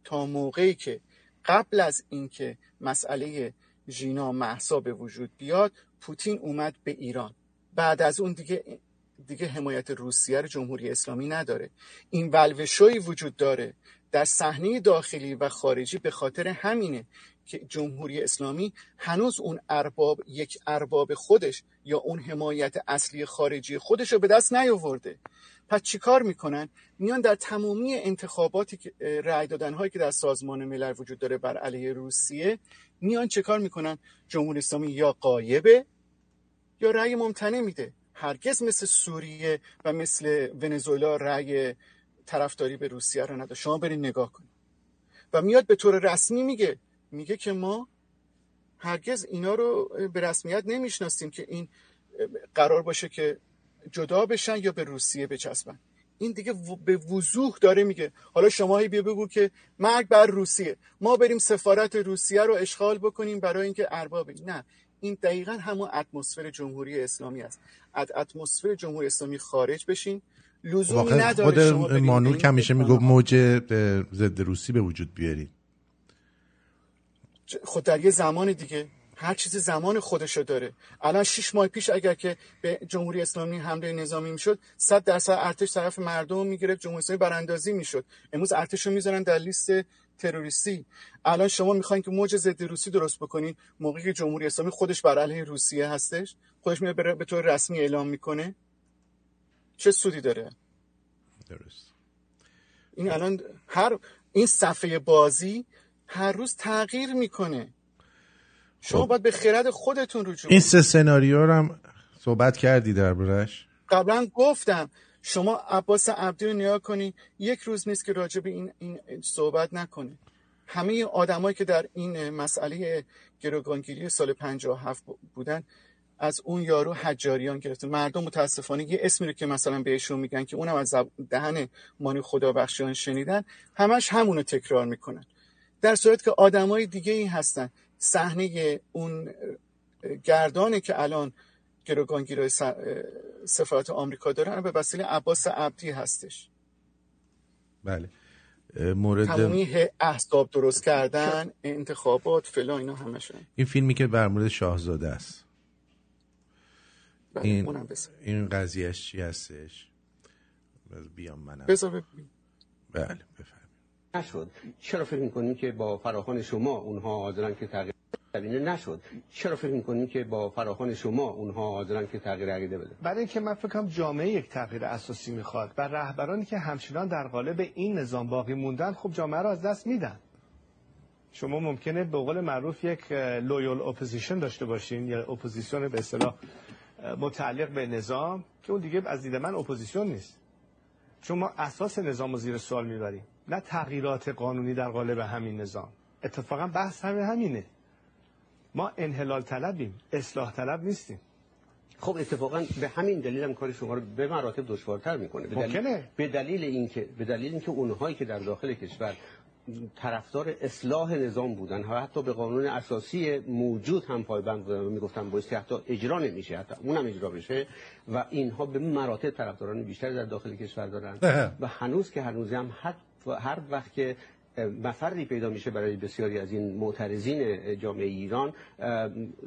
تا موقعی که قبل از اینکه مسئله ژینا محسا به وجود بیاد پوتین اومد به ایران. بعد از اون دیگه دیگه حمایت روسیه رو جمهوری اسلامی نداره. این ولوشوی وجود داره در صحنه داخلی و خارجی به خاطر همینه که جمهوری اسلامی هنوز اون ارباب یک ارباب خودش یا اون حمایت اصلی خارجی خودش رو به دست نیاورده. پس چیکار می‌کنن؟ میان در تمامی انتخاباتی که رأی دادن هایی که در سازمان ملل وجود داره بر علیه روسیه میان چیکار می‌کنن؟ جمهوری اسلامی یا قایبه یا رأی ممتنع میده. هرگز مثل سوریه و مثل ونزوئلا رأی طرفداری به روسیه رو نداره شما برین نگاه کنید و میاد به طور رسمی میگه میگه که ما هرگز اینا رو به رسمیت نمی‌شناسیم که این قرار باشه که جدا بشن یا به روسیه بچسبن. این دیگه به وضوح داره میگه. حالا شما بیا بگو که مرگ بر روسیه. ما بریم سفارت روسیه رو اشغال بکنیم برای اینکه ارباب نه. این دقیقا همون اتمسفر جمهوری اسلامی است. از اتمسفر جمهوری اسلامی خارج بشین. لزومی نداره خود مانور که همیشه می‌گفت موج ضد روسی به وجود بیارید خود در یه زمان دیگه هر چیزی زمان خودشو داره. الان شش ماه پیش اگر که به جمهوری اسلامی حمله نظامی می‌شد 100 درصد ارتش طرف مردم می‌گرفت جمهوری اسلامی براندازی می‌شد. امروز ارتش رو می‌ذارن در لیست تروریستی. الان شما می‌خواین که موج ضد روسی درست بکنین موقعی که جمهوری اسلامی خودش بر علیه روسیه هستش خودش میاد به طور رسمی اعلام می‌کنه. چه سودی داره؟ درست. این الان هر این صفحه بازی هر روز تغییر می‌کنه. شما خب. باید به خرد خودتون رجوع این سه سناریو رو هم صحبت کردی دربارش؟ قبلا گفتم شما عباس عبدی رو نیا کنی یک روز نیست که راجع به این, این صحبت نکنی همه آدمایی که در این مسئله گروگانگیری سال 57 بودن از اون یارو حجاریان گرفته مردم متاسفانه یه اسمی رو که مثلا بهشون میگن که اونم از دهن مانی خدابخشیان شنیدن همش همونو تکرار می‌کنن. در صورت که آدمای دیگه ای هستن. صحنه اون گردانه که الان گروگانگیرای سفارت آمریکا دارن به وسیله عباس عبدی هستش. بله. مورد تمامی احزاب درست کردن انتخابات فلان اینا همشون. این فیلمی که بر مورد شاهزاده است. بله، این. این قضیهش چی هستش؟ بیام منم. بذار. بله بفرمایید. نشد. چرا فکر می‌کنیم که با فراخان شما اونها حاضرن که تغییر زمینه نشد. چرا فکر می‌کنیم که با فراخان شما اونها حاضرن که تغییر عقیده بده؟ برای اینکه من فکر کنم جامعه یک تغییر اساسی می‌خواد و رهبرانی که همچنان در قالب این نظام باقی موندن خب جامعه رو از دست میدن. شما ممکنه به قول معروف یک loyal opposition داشته باشین یا اپوزیسیون به اصطلاح متعلق به نظام که اون دیگه از دید من اپوزیسیون نیست. چون ما اساس نظام رو زیر سوال می‌بریم. نه تغییرات قانونی در قالب همین نظام. اتفاقا بحث همه همینه. ما انحلال طلبیم اصلاح طلب نیستیم. خب اتفاقا به همین دلیل هم کار شما رو به مراتب دشوارتر می‌کنه. به دلیل ممکنه. به دلیل اینکه به دلیل اینکه اونهایی که در داخل کشور طرفدار اصلاح نظام بودن و حتی به قانون اساسی موجود هم پایبند بودن و می‌گفتن بایستی حتی اجرا نمیشه حتی اونم اجرا بشه و اینها به مراتب طرفداران بیشتر در داخل کشور دارن و هنوز که هنوز هم هر هر وقت که مفری پیدا میشه برای بسیاری از این معترضین جامعه ایران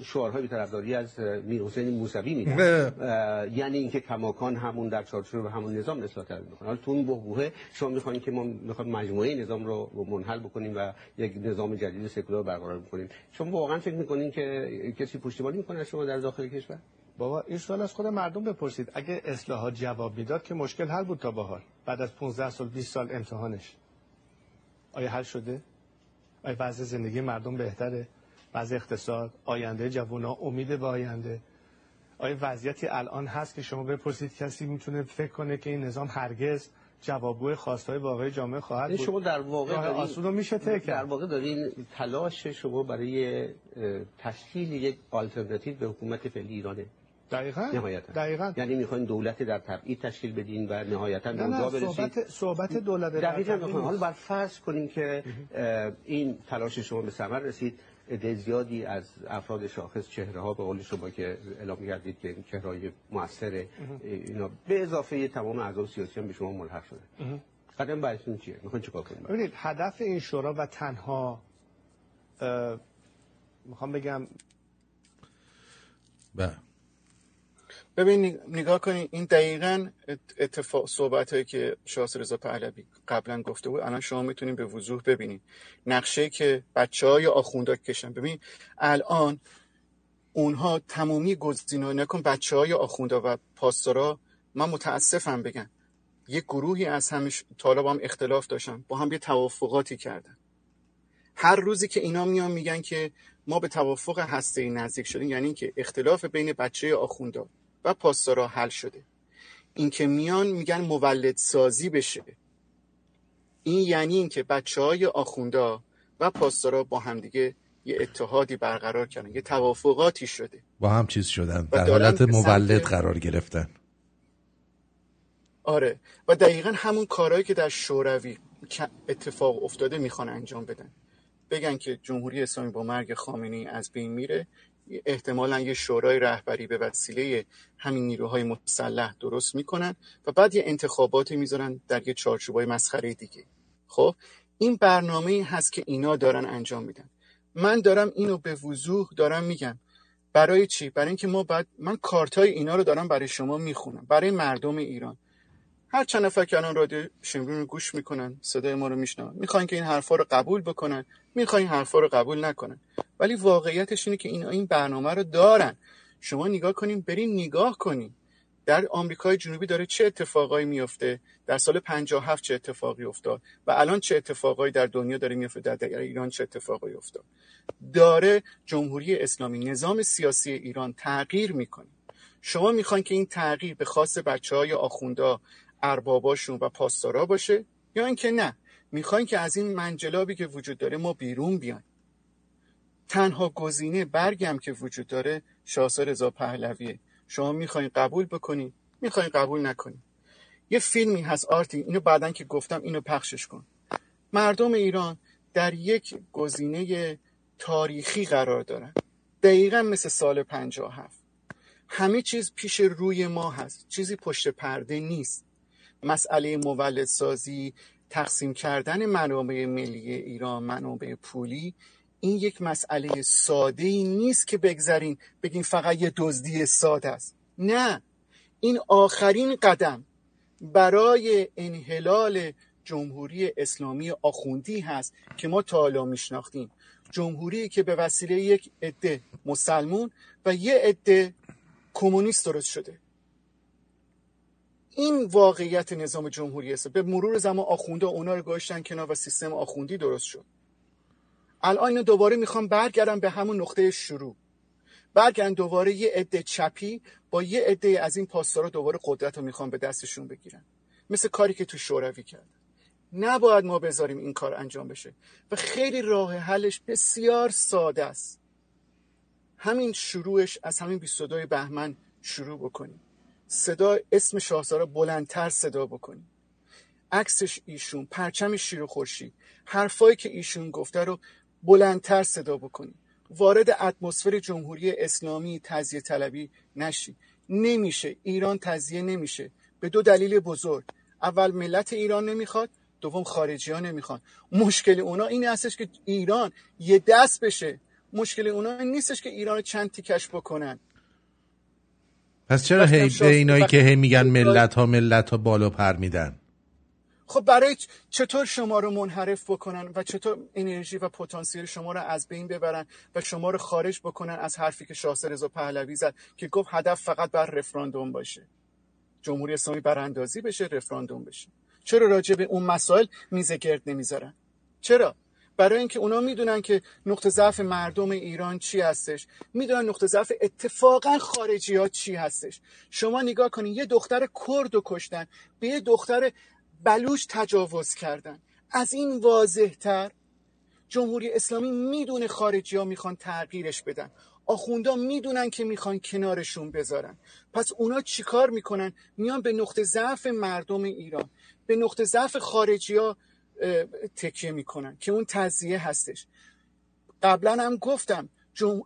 شعارهای طرفداری از میر حسین موسوی میدن. یعنی اینکه کماکان همون در چارچوب همون نظام اصلاح طلب می‌کنن. حالا تو اون بحبوحه شما می‌خواین که ما می‌خوایم مجموعه نظام رو منحل بکنیم و یک نظام جدید سکولار برقرار بکنیم. شما واقعا فکر می‌کنین که کسی پشتیبانی می‌کنه شما در داخل کشور؟ بابا این سوال از خود مردم بپرسید. اگه اصلاحات جواب می‌داد که مشکل حل بود تا به حال. بعد از 15 سال 20 سال امتحانش. آیا حل شده؟ آیا وضع زندگی مردم بهتره؟ وضع اقتصاد آینده جوونا امید به آینده. آیا وضعیتی الان هست که شما بپرسید کسی می‌تونه فکر کنه که این نظام هرگز جوابگوی خواستهای واقعی جامعه خواهد یعنی بود؟ شما در واقع دارین- میشه در واقع دارین تلاش شما برای تشکیل یک آلترناتیو به حکومت فعلی ایرانه. دقیقا؟ نهایتا. دقیقا. یعنی می‌خواین دولت در تبعید تشکیل بدین و نهایتا به نه اونجا نه برسید؟ صحبت صحبت دولت در دقیقا تبعید حالا. بر فرض کنیم که این تلاش شما به ثمر رسید. عده زیادی از افراد شاخص چهره ها به قول شما که اعلام کردید که این چهره های موثر اینا به اضافه تمام اعضای سیاسی هم به شما ملحق شده. قدم بعدتون چیه؟ می‌خواین چیکار کنیم؟ ببینید هدف این شورا و تنها می‌خوام بگم بله. ببین نگاه کنید این دقیقا اتفاق صحبت هایی که شاهس رضا پهلوی قبلا گفته بود الان شما می‌تونید به وضوح ببینید. نقشه که بچه های آخوندا کشن. ببین الان اونها تمامی گزینه‌ها نکن بچه های آخوندا و پاسدارا من متاسفم بگم یک گروهی از همش طالب هم اختلاف داشتن با هم یه توافقاتی کردن. هر روزی که اینا میان میگن که ما به توافق هسته نزدیک شدیم یعنی اینکه اختلاف بین بچه آخوندا و پاسدارا حل شده. این که میان میگن مولد سازی بشه. این یعنی اینکه بچه های آخوندا و پاسدارا با همدیگه یه اتحادی برقرار کردن یه توافقاتی شده. با هم چیز شدن. در حالت مولد قرار گرفتن. آره. و دقیقا همون کارهایی که در شوروی اتفاق افتاده می‌خوان انجام بدن. بگن که جمهوری اسلامی با مرگ خامنه‌ای از بین میره. احتمالا یه شورای رهبری به وسیله همین نیروهای مسلح درست می‌کنن و بعد یه انتخاباتی می‌ذارن در یه چارچوبای مسخره دیگه. خب این برنامه هست که اینا دارن انجام میدن. من دارم اینو به وضوح دارم میگم. برای چی؟ برای اینکه ما بعد من کارتای اینا رو دارم برای شما می‌خونم برای مردم ایران. هر چند نفر که الان رادیو شمرون رو گوش می‌کنن صدای ما رو میشنون. می‌خواین که این حرفا رو قبول بکنن می‌خواین حرفا رو قبول نکنن. ولی واقعیتش اینه که این این برنامه رو دارن. شما نگاه کنین برین نگاه کنین. در آمریکای جنوبی داره چه اتفاقایی میفته در سال 57 چه اتفاقی افتاد؟ و الان چه اتفاقایی در دنیا داره میفته در, در ایران چه اتفاقایی افتاد؟ داره جمهوری اسلامی نظام سیاسی ایران تغییر می‌کنه. شما می‌خواین که این تغییر به خاص بچه های آخوندا ارباباشون و پاسدارا باشه یا اینکه نه؟ می‌خواین که از این منجلابی که وجود داره ما بیرون بیایم. تنها گزینه برگم که وجود داره شاهزاده رضا پهلویه. شما می‌خواین قبول بکنین می‌خواین قبول نکنین. یه فیلمی هست آرتی اینو بعدا که گفتم اینو پخشش کن. مردم ایران در یک گزینه تاریخی قرار دارن. دقیقا مثل سال 57 همه چیز پیش روی ما هست. چیزی پشت پرده نیست. مسئله مولدسازی تقسیم کردن منابع ملی ایران منابع پولی این یک مسئله ساده ای نیست که بگذارین بگین فقط یه دزدی ساده است. نه. این آخرین قدم برای انحلال جمهوری اسلامی آخوندی هست که ما تا حالا میشناختیم. جمهوری که به وسیله یک عده مسلمون و یه عده کمونیست درست شده. این واقعیت نظام جمهوری است. به مرور زمان آخونده اونا رو گذاشتن کنار و سیستم آخوندی درست شد. الان دوباره می‌خوام برگردم به همون نقطه شروع. برگردن دوباره یه عده چپی با یه عده از این پاسدارا دوباره قدرت رو می‌خوام به دستشون بگیرن. مثل کاری که تو شوروی کرد. نباید ما بذاریم این کار انجام بشه. و خیلی راه حلش بسیار ساده است. همین شروعش از همین 22 بهمن شروع بکنیم. صدا اسم شاهزاده بلندتر صدا بکنیم عکسش ایشون پرچم شیر و خورشید. حرفایی که ایشون گفته رو بلندتر صدا بکنیم وارد اتمسفر جمهوری اسلامی تزیه طلبی نشی. نمیشه. ایران تزیه نمیشه. به دو دلیل بزرگ. اول ملت ایران نمی‌خواد. دوم خارجی ها نمی‌خوان. مشکل اونا این هستش که ایران یه دست بشه. مشکل اونا این نیستش که ایران چند تیکش بکنن. پس چرا هی به اینایی که هی میگن ملت ها ملت ها بالا پر میدن؟ خب برای چطور شما رو منحرف بکنن و چطور انرژی و پتانسیل شما رو از بین ببرن و شما رو خارج بکنن از حرفی که شاه رضا پهلوی زد که گفت هدف فقط بر رفراندوم باشه. جمهوری اسلامی براندازی بشه رفراندوم بشه. چرا راجع به اون مسائل میزه گرد نمی‌ذارن؟ چرا؟ برای اینکه اونا می‌دونن که نقطه ضعف مردم ایران چی هستش. می‌دونن نقطه ضعف اتفاقا خارجی ها چی هستش. شما نگاه کنید یه دختر کرد و کشتن به یه دختر بلوش تجاوز کردن. از این واضح تر جمهوری اسلامی می‌دونه خارجی ها می‌خوان تغییرش بدن. آخوندا می‌دونن که می‌خوان کنارشون بذارن. پس اونا چیکار می‌کنن؟ میان به نقطه ضعف مردم ایران به نقطه ضعف خارجی ها تکیه می‌کنن که اون تزیه هستش. قبلا هم گفتم جم...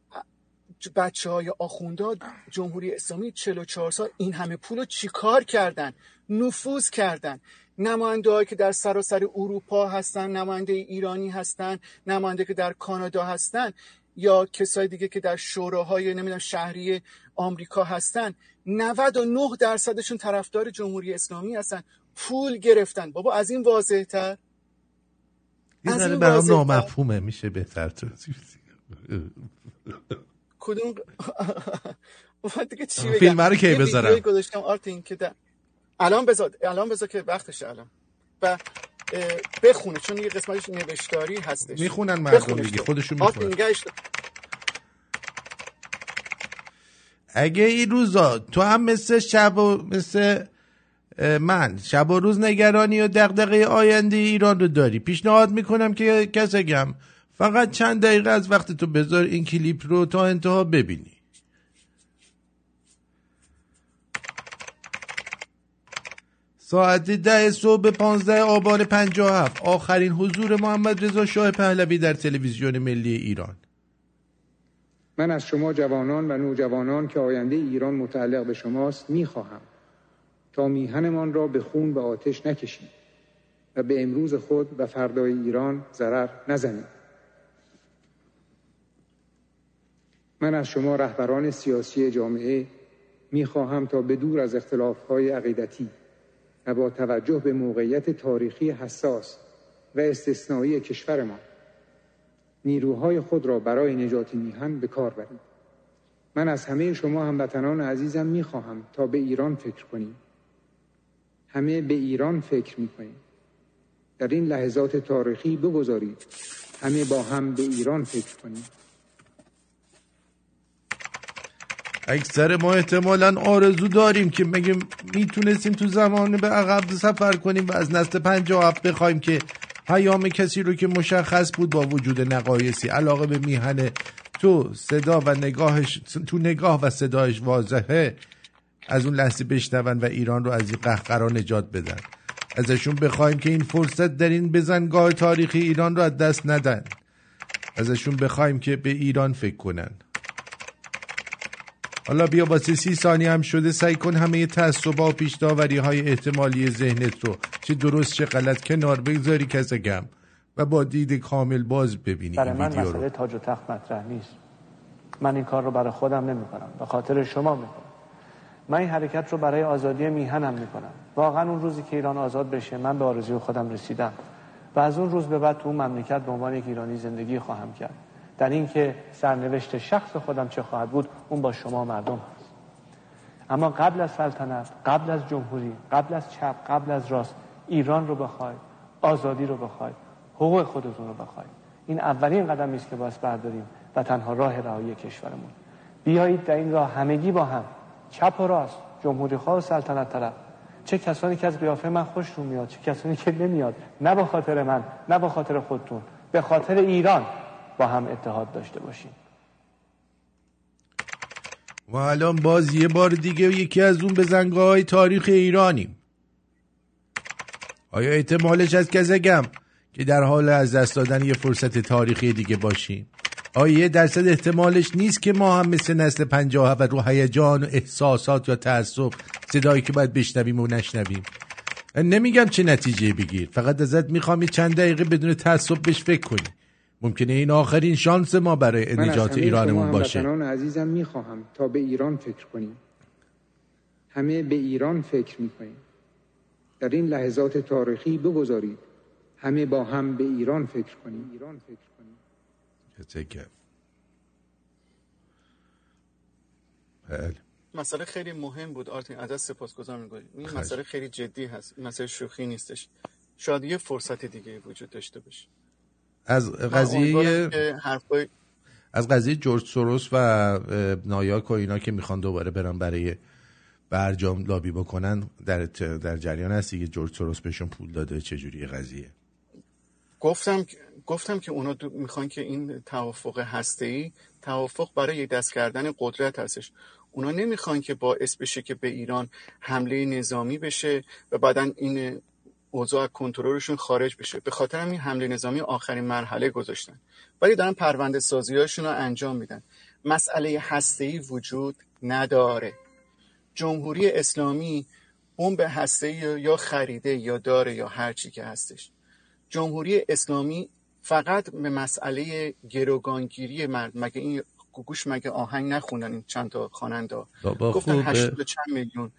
بچه های آخونداد جمهوری اسلامی 44 سال این همه پول رو چیکار کردن؟ نفوذ کردن. نماینده که در سراسر اروپا هستن نماینده ایرانی هستن نماینده که در کانادا هستن یا کسای دیگه که در شوراهای نمی‌دونم شهری آمریکا هستن 99 درصدشون طرفدار جمهوری اسلامی هستن. پول گرفتن. بابا از این واضح تر این ذره برام نامفهومه میشه بهتر توضیح کدوم؟ دیگه چی فیلم رو کی بذارم؟ گذاشتم آرتین که. الان بذار الان بذار که وقتشه الان. و بخونه چون یه قسمتش نوشتاری هستش. می‌خونن مردم دیگه خودشون می‌خونن. اگه این روزا تو هم مثل شب و مثل من شب و روز نگرانی و دقدقه آینده ایران رو داری. پیشنهاد می‌کنم که کسگم فقط چند دقیقه از وقت تو بذار این کلیپ رو تا انتها ببینی. ساعت ده صبح پانزده آبان هفت. آخرین حضور محمد رضا شاه پهلوی در تلویزیون ملی ایران. من از شما جوانان و نوجوانان که آینده ایران متعلق به شماست می‌خواهم. تا میهنمان را به خون و آتش نکشید و به امروز خود و فردای ایران ضرر نزنید من از شما رهبران سیاسی جامعه می‌خواهم تا به دور از اختلافهای عقیدتی و با توجه به موقعیت تاریخی حساس و استثنایی کشورمان نیروهای خود را برای نجات میهن به کار برید من از همه شما هموطنان عزیزم می‌خواهم تا به ایران فکر کنیم. همه به ایران فکر می‌کنیم. در این لحظات تاریخی بگذارید. همه با هم به ایران فکر کنیم. اکثر ما احتمالا آرزو داریم که مگه می‌تونستیم تو زمان به عقب سفر کنیم و از نسل هفت بخوایم که پیام کسی رو که مشخص بود با وجود نقایسی علاقه به میهن تو صدا و نگاهش تو نگاه و صدایش واضحه. از اون لحظه بشنون و ایران رو از این قهقرا نجات بدن. ازشون بخوایم که این فرصت در این بزنگاه تاریخی ایران رو از دست ندن. ازشون بخوایم که به ایران فکر کنن. حالا بیا واسه سی ثانیه هم شده سعی کن همه تعصب و پیش داوری های احتمالی ذهنت رو چه درست چه غلط کنار بگذاری کسگم و با دید کامل باز ببینی برای من مسئله تاج و تخت مطرح نیست. من این کار رو برای خودم نمی کنم به خاطر شما می کنم من این حرکت رو برای آزادی میهنم می کنم واقعا اون روزی که ایران آزاد بشه من به آرزوی خودم رسیدم. و از اون روز به بعد تو اون مملکت به عنوان یک ایرانی زندگی خواهم کرد. در اینکه سرنوشت شخص خودم چه خواهد بود اون با شما مردم هست. اما قبل از سلطنت قبل از جمهوری قبل از چپ قبل از راست ایران رو بخواید آزادی رو بخواید حقوق خودتون رو بخواید این اولین قدمی است که باید برداریم و تنها راه رهایی کشورمون. بیایید در این راه همگی با هم چپ و راست. جمهوری خواه و سلطنت طرف چه کسانی که از قیافه من خوشتون میاد چه کسانی که نمیاد. نه به خاطر من نه به خاطر خودتون. به خاطر ایران با هم اتحاد داشته باشیم. و الان باز یه بار دیگه یکی از اون بزنگاه های تاریخ ایرانیم. آیا احتمالش از کزگم که در حال از دست دادن یه فرصت تاریخی دیگه باشیم؟ آیا یه درصد احتمالش نیست که ما هم مثل نسل پنجاه و رو هیجان و احساسات یا تعصب صدایی که باید بشنویم و نشنویم. نمیگم چه نتیجه بگیر. فقط ازت می‌خوام یه چند دقیقه بدون تعصب بهش فکر کنی. ممکنه این آخرین شانس ما برای نجات ایرانمون باشه. من عزیزم می‌خواهم تا به ایران فکر کنیم. همه به ایران فکر می‌کنیم. در این لحظات تاریخی بگذارید. همه با هم به ایران فکر کنیم. ایران فکر کنیم بله. مسئله خیلی مهم بود آرتین ازت سپاسگزار می‌گویم این مسئله خیلی جدی هست این مسئله شوخی نیستش. شاید یه فرصت دیگه وجود داشته باشه. از قضیه از قضیه جورج سوروس و نایاک و اینا که می‌خوان دوباره برن برای برجام لابی بکنن در در جریان هستی که جورج سوروس بهشون پول داده چجوری قضیه؟ گفتم گفتم که اونا می‌خوان که این توافق هسته توافق برای دست کردن قدرت هستش. اونا نمی‌خوان که باعث بشه که به ایران حمله نظامی بشه و بعدا این اوضاع کنترلشون خارج بشه. به خاطر همین حمله نظامی آخرین مرحله گذاشتن. ولی دارن پرونده سازیاشون رو انجام میدن. مسئله هسته‌ای وجود نداره. جمهوری اسلامی بمب هسته‌ای یا خریده یا داره یا هر چی که هستش. جمهوری اسلامی فقط به مسئله گروگانگیری مرد مگه این گوش مگه آهنگ نخوندن این چند تا خواننده؟ گفتن 80 چند میلیون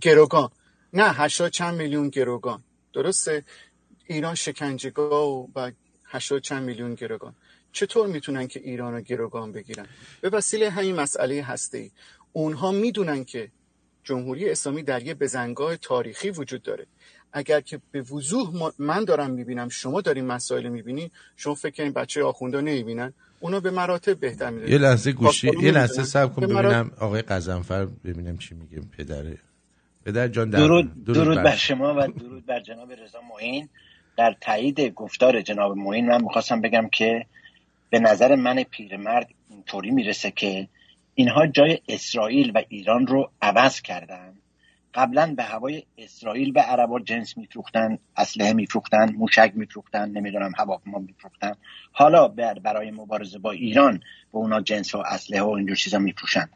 گروگان. نه 80 چند میلیون گروگان. درسته؟ ایران شکنجهگاه و هشتاد چند میلیون گروگان. چطور می‌تونن که ایران رو گروگان بگیرن؟ به وسیله همین مسئله هسته ای اونها می‌دونن که جمهوری اسلامی در یه بزنگاه تاریخی وجود داره. اگر که به وضوح من دارم می‌بینم شما دارین مسائل می‌بینی شما فکر کنید بچه آخونده نمی‌بینن اونا به مراتب بهتر می‌دونن. یه لحظه گوشی یه لحظه سب کن ببینم آقای قزنفر ببینم چی میگه. پدره پدر جان درود, درود, بر شما و درود بر جناب رضا معین. در تایید گفتار جناب معین من می‌خواستم بگم که به نظر من پیرمرد اینطوری می‌رسه که اینها جای اسرائیل و ایران رو عوض کردن. قبلا به هوای اسرائیل به عربا جنس میفروختن اسلحه میفروختن موشک میفروختن نمی‌دونم هواپیما میفروختن. حالا برای مبارزه با ایران به اونا جنس و اسلحه و اینجور چیزا میفروشن.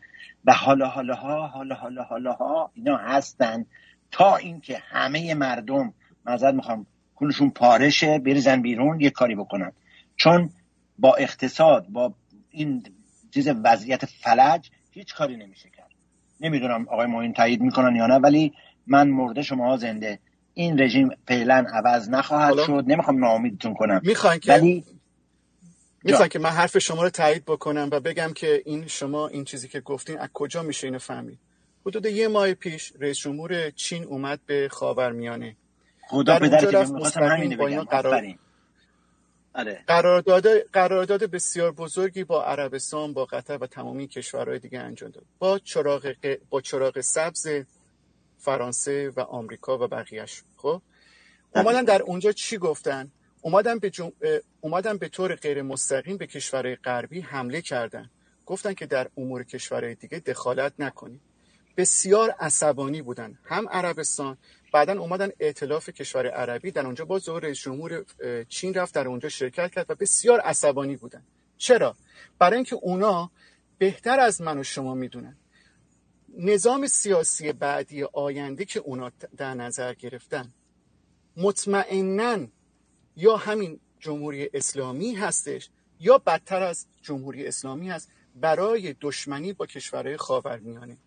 و حالا حالا ها حالا حالا حالا ها اینا هستن تا اینکه همه مردم معذرت می‌خوام کلشون پارشه بریزن بیرون یه کاری بکنن. چون با اقتصاد با این چیز وضعیت فلج هیچ کاری نمیشه کرد. نمی‌دونم آقای معین تایید می‌کنن یا نه ولی من مرده شما زنده. این رژیم فعلا عوض نخواهد شد. نمی‌خوام ناامیدتون کنم. می‌خوان که ولی می‌خوام که من حرف شما رو تایید بکنم و بگم که این شما این چیزی که گفتین از کجا میشه اینو فهمید؟ حدود یه ماه پیش رئیس جمهور چین اومد به خاورمیانه. خدا پدر که همین قرار... آره. قرارداد قرارداد بسیار بزرگی با عربستان با قطر و تمامی کشورهای دیگه انجام داد. با چراغ با چراغ سبز فرانسه و آمریکا و بقیهش خب؟ اومدن در اونجا چی گفتن؟ اومدن به, جم... اومدن به طور غیر مستقیم به کشورهای غربی حمله کردن. گفتن که در امور کشورهای دیگه دخالت نکنید بسیار عصبانی بودن. هم عربستان بعدا اومدن ائتلاف کشور عربی در اونجا با ظهور رئیس جمهور چین رفت در اونجا شرکت کرد و بسیار عصبانی بودن. چرا؟ برای اینکه اونا بهتر از من و شما می‌دونن. نظام سیاسی بعدی آینده که اونا در نظر گرفتن مطمئنا یا همین جمهوری اسلامی هستش یا بدتر از جمهوری اسلامی هست برای دشمنی با کشورهای خاورمیانه.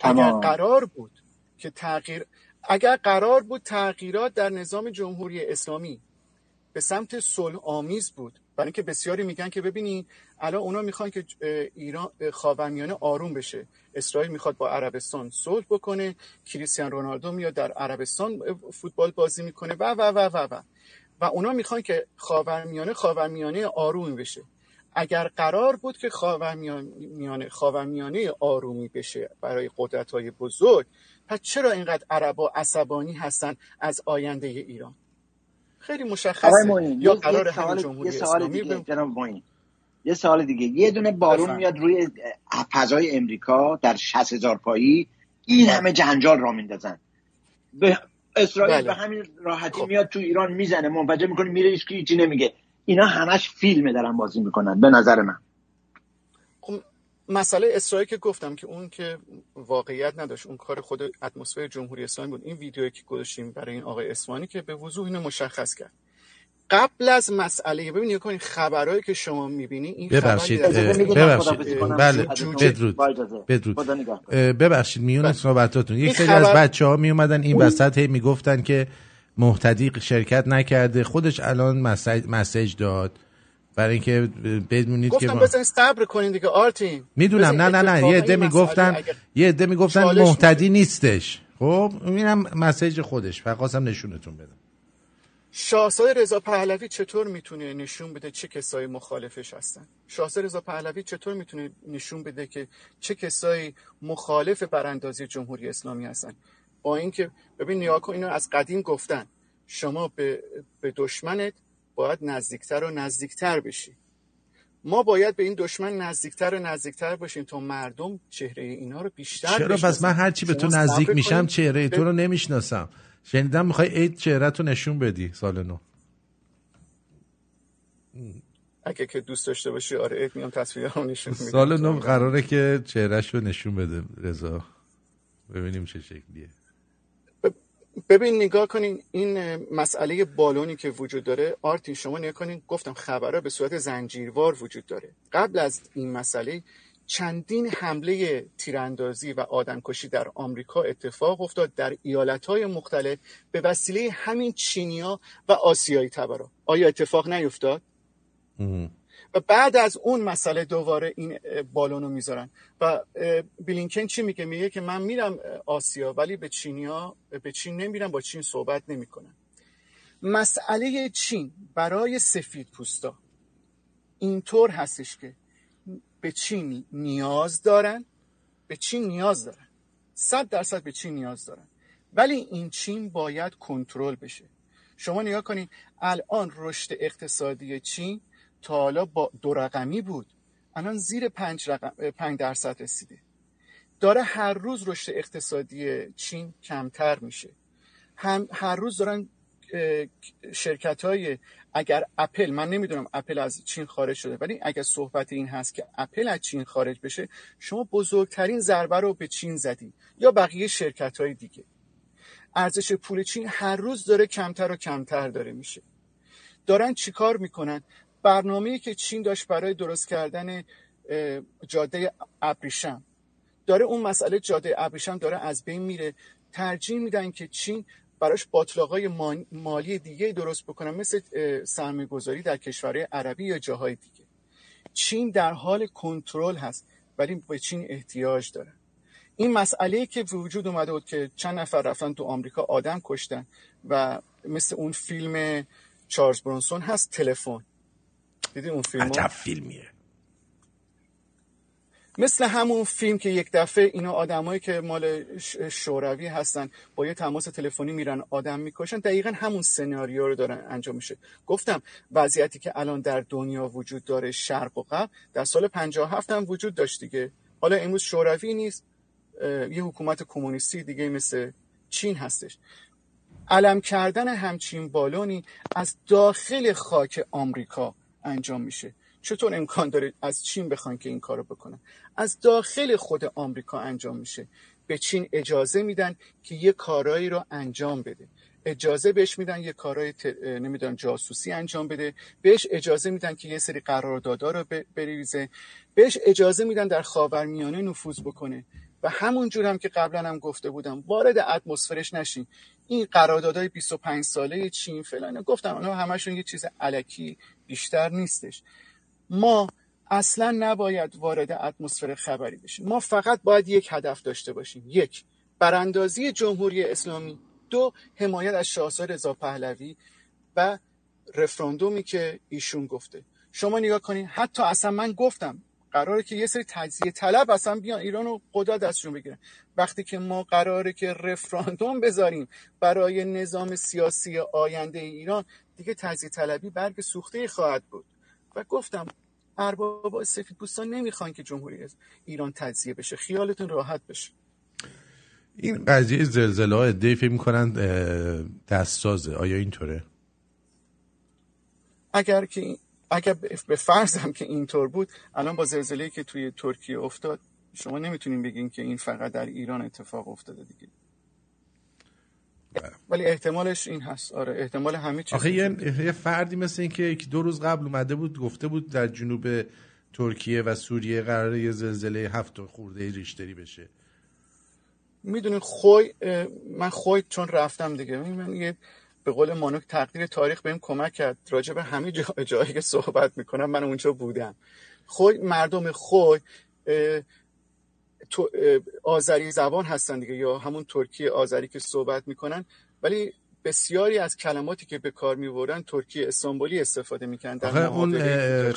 اگر قرار بود که تغییر اگر قرار بود تغییرات در نظام جمهوری اسلامی به سمت صلح آمیز بود برای اینکه بسیاری میگن که ببینید الان اونا می‌خوان که ایران خاورمیانه آروم بشه. اسرائیل می‌خواد با عربستان صلح بکنه کریستیان رونالدو میاد در عربستان فوتبال بازی می‌کنه و و و و و. و اونا می‌خوان که خاورمیانه خاورمیانه آرومی بشه. اگر قرار بود که خاورمیانه خاورمیانه آرومی بشه برای قدرت های بزرگ پس چرا اینقدر عربا عصبانی هستن از آینده ایران خیلی مشخصه یا قرار جمهوری یه سوال دیگه. یه سوال دیگه یه دونه بارون بفرم. میاد روی فضای امریکا در 60 هزار پایی این همه جنجال را میندازن به اسرائیل بله. به همین راحتی خب. میاد تو ایران می‌زنه منفجر می‌کنه میره هیچ هیچی نمیگه اینا همش فیلمه دارن بازی می‌کنن به نظر من. خب، مسئله اسرائیل که گفتم که اون که واقعیت نداشت اون کار خود اتمسفر جمهوری اسلامی بود. این ویدیویی که گذاشتیم برای این آقای اسمانی که به وضوح اینو مشخص کرد. قبل از مسئله ببینید کنید خبرهایی که شما می‌بینی این ببخشید ببخشید. بله بدرود. بدرود. ببخشید میون بله. صحبتاتون. یک سری از بچه ها می اومدن این وسط هی می‌گفتن که محتدی شرکت نکرده خودش الان مسج, داد. برای اینکه بدونید که گفتم ما... بزنین صبر کنین دیگه آرتین. می‌دونم نه نه نه یه عده می‌گفتن یه عده می‌گفتن محتدی نیستش. خب اینم مسیج خودش فقط خواستم نشونتون بدم. شاهزاده رضا پهلوی چطور می‌تونه نشون بده چه کسایی مخالفش هستن؟ شاهزاده رضا پهلوی چطور می‌تونه نشون بده که چه کسایی مخالف براندازی جمهوری اسلامی هستن؟ با اینکه ببین نیا کن اینو از قدیم گفتن شما به, به دشمنت باید نزدیکتر و نزدیکتر بشی. ما باید به این دشمن نزدیکتر و نزدیکتر باشیم تا مردم چهره اینا رو بیشتر چرا؟ پس. من هرچی به تو نزدیک میشم. چهره تو رو نمی‌شناسم. شنیدم می‌خوای عید چهره تو نشون بدی سال نو. اگه که دوست داشته باشی آره عید میام تصویر رو نشون میدم. سال نو قراره که چهرهش رو نشون بده رضا. ببینیم چه شکلیه. ببین نگاه کنین این مسئله بالونی که وجود داره آرتین شما نگاه کنین گفتم خبرها به صورت زنجیروار وجود داره. قبل از این مسئله چندین حمله تیراندازی و آدمکشی در آمریکا اتفاق افتاد در ایالتهای مختلف به وسیله همین چینیا و آسیایی تبرا. آیا اتفاق نیفتاد. و بعد از اون مسئله دوباره این اه، بالون رو می‌ذارن. و بلینکن چی میگه؟ میگه که من میرم آسیا ولی به چینیا به چین نمیرم با چین صحبت نمی‌کنم. مسئله چین برای سفید پوستا اینطور هستش که به چین نیاز دارن به چین نیاز دارن. صد درصد به چین نیاز دارن. ولی این چین باید کنترل بشه. شما نگاه کنید الان رشد اقتصادی چین تا حالا با دو رقمی بود. الان زیر پنج, رقم، پنج درصد رسیده. داره هر روز رشد اقتصادی چین کمتر میشه. هم هر روز دارن شرکت های اگر اپل من نمی‌دونم اپل از چین خارج شده ولی اگر صحبت این هست که اپل از چین خارج بشه شما بزرگترین ضربه رو به چین زدی یا بقیه شرکت های دیگه. ارزش پول چین هر روز داره کمتر و کمتر داره میشه. دارن چیکار می‌کنن؟ برنامه‌ای که چین داشت برای درست کردن جاده ابریشم. داره اون مسئله جاده ابریشم داره از بین میره. ترجیح میدن که چین براش باطلاقای مالی دیگه درست بکنن مثل سرمایه گذاری در کشورهای عربی یا جاهای دیگه. چین در حال کنترل هست ولی به چین احتیاج داره. این مسئله که وجود اومده بود که چند نفر رفتن تو آمریکا آدم کشتن و مثل اون فیلم چارلز برونسون هست تلفن. دیدی اون فیلم عجب فیلمیه. مثل همون فیلم که یک دفعه اینا آدمایی که مال شوروی هستن با یه تماس تلفنی میرن آدم می‌کشن دقیقا همون سناریو رو دارن انجام میشه. گفتم وضعیتی که الان در دنیا وجود داره شرق و غرب در سال 57 هم وجود داشت دیگه. حالا امروز شوروی نیست یه حکومت کمونیستی دیگه مثل چین هستش. علم کردن همچین بالونی از داخل خاک آمریکا انجام میشه. چطور امکان داره از چین بخوان که این کارو بکنن؟ از داخل خود آمریکا انجام میشه. به چین اجازه میدن که یه کارایی رو انجام بده. اجازه بهش میدن یه کارای ت... نمی‌دونم جاسوسی انجام بده. بهش اجازه میدن که یه سری قراردادا رو بریزه. بهش اجازه میدن در خاورمیانه نفوذ بکنه. و همون جور هم که قبلا هم گفته بودم وارد اتمسفرش نشین. این قراردادهای 25 ساله چین فلان گفتم اونا همشون یه چیز علکی بیشتر نیستش. ما اصلا نباید وارد اتمسفر خبری بشیم. ما فقط باید یک هدف داشته باشیم. یک براندازی جمهوری اسلامی. دو حمایت از شاهزاده رضا پهلوی و رفراندومی که ایشون گفته. شما نگاه کنید حتی اصلا من گفتم قراره که یه سری تجزیه طلب اصلا بیان ایران رو قدرت دستشون بگیرن. وقتی که ما قراره که رفراندوم بذاریم برای نظام سیاسی آینده ایران دیگه تجزیه طلبی برگ سوخته خواهد بود. و گفتم ارباب سفید پوستان نمی‌خوان که جمهوری ایران تجزیه بشه. خیالتون راحت بشه. این قضیه زلزله ها ادهی فکر می‌کنن دستسازه. آیا اینطوره؟ اگر که اگر به فرضم که اینطور بود الان با زلزله که توی ترکیه افتاد شما نمی‌تونین بگین که این فقط در ایران اتفاق افتاده دیگه. ولی احتمالش این هست. آره احتمال همه چیز آخه یه, فردی مثل این که یک دو روز قبل اومده بود گفته بود در جنوب ترکیه و سوریه قراره یه زلزله هفت خورده ریشتری بشه. می‌دونین خوی من خوی چون رفتم دیگه. من یه به قول مانوک تقدیر تاریخ بهم کمک کرد. راجع به همه جا جایی که صحبت می‌کنم من اونجا بودم. خوی مردم خوی آذری زبان هستن دیگه یا همون ترکی آذری که صحبت می‌کنن ولی بسیاری از کلماتی که به کار می‌برن ترکی استانبولی استفاده می‌کنن در اون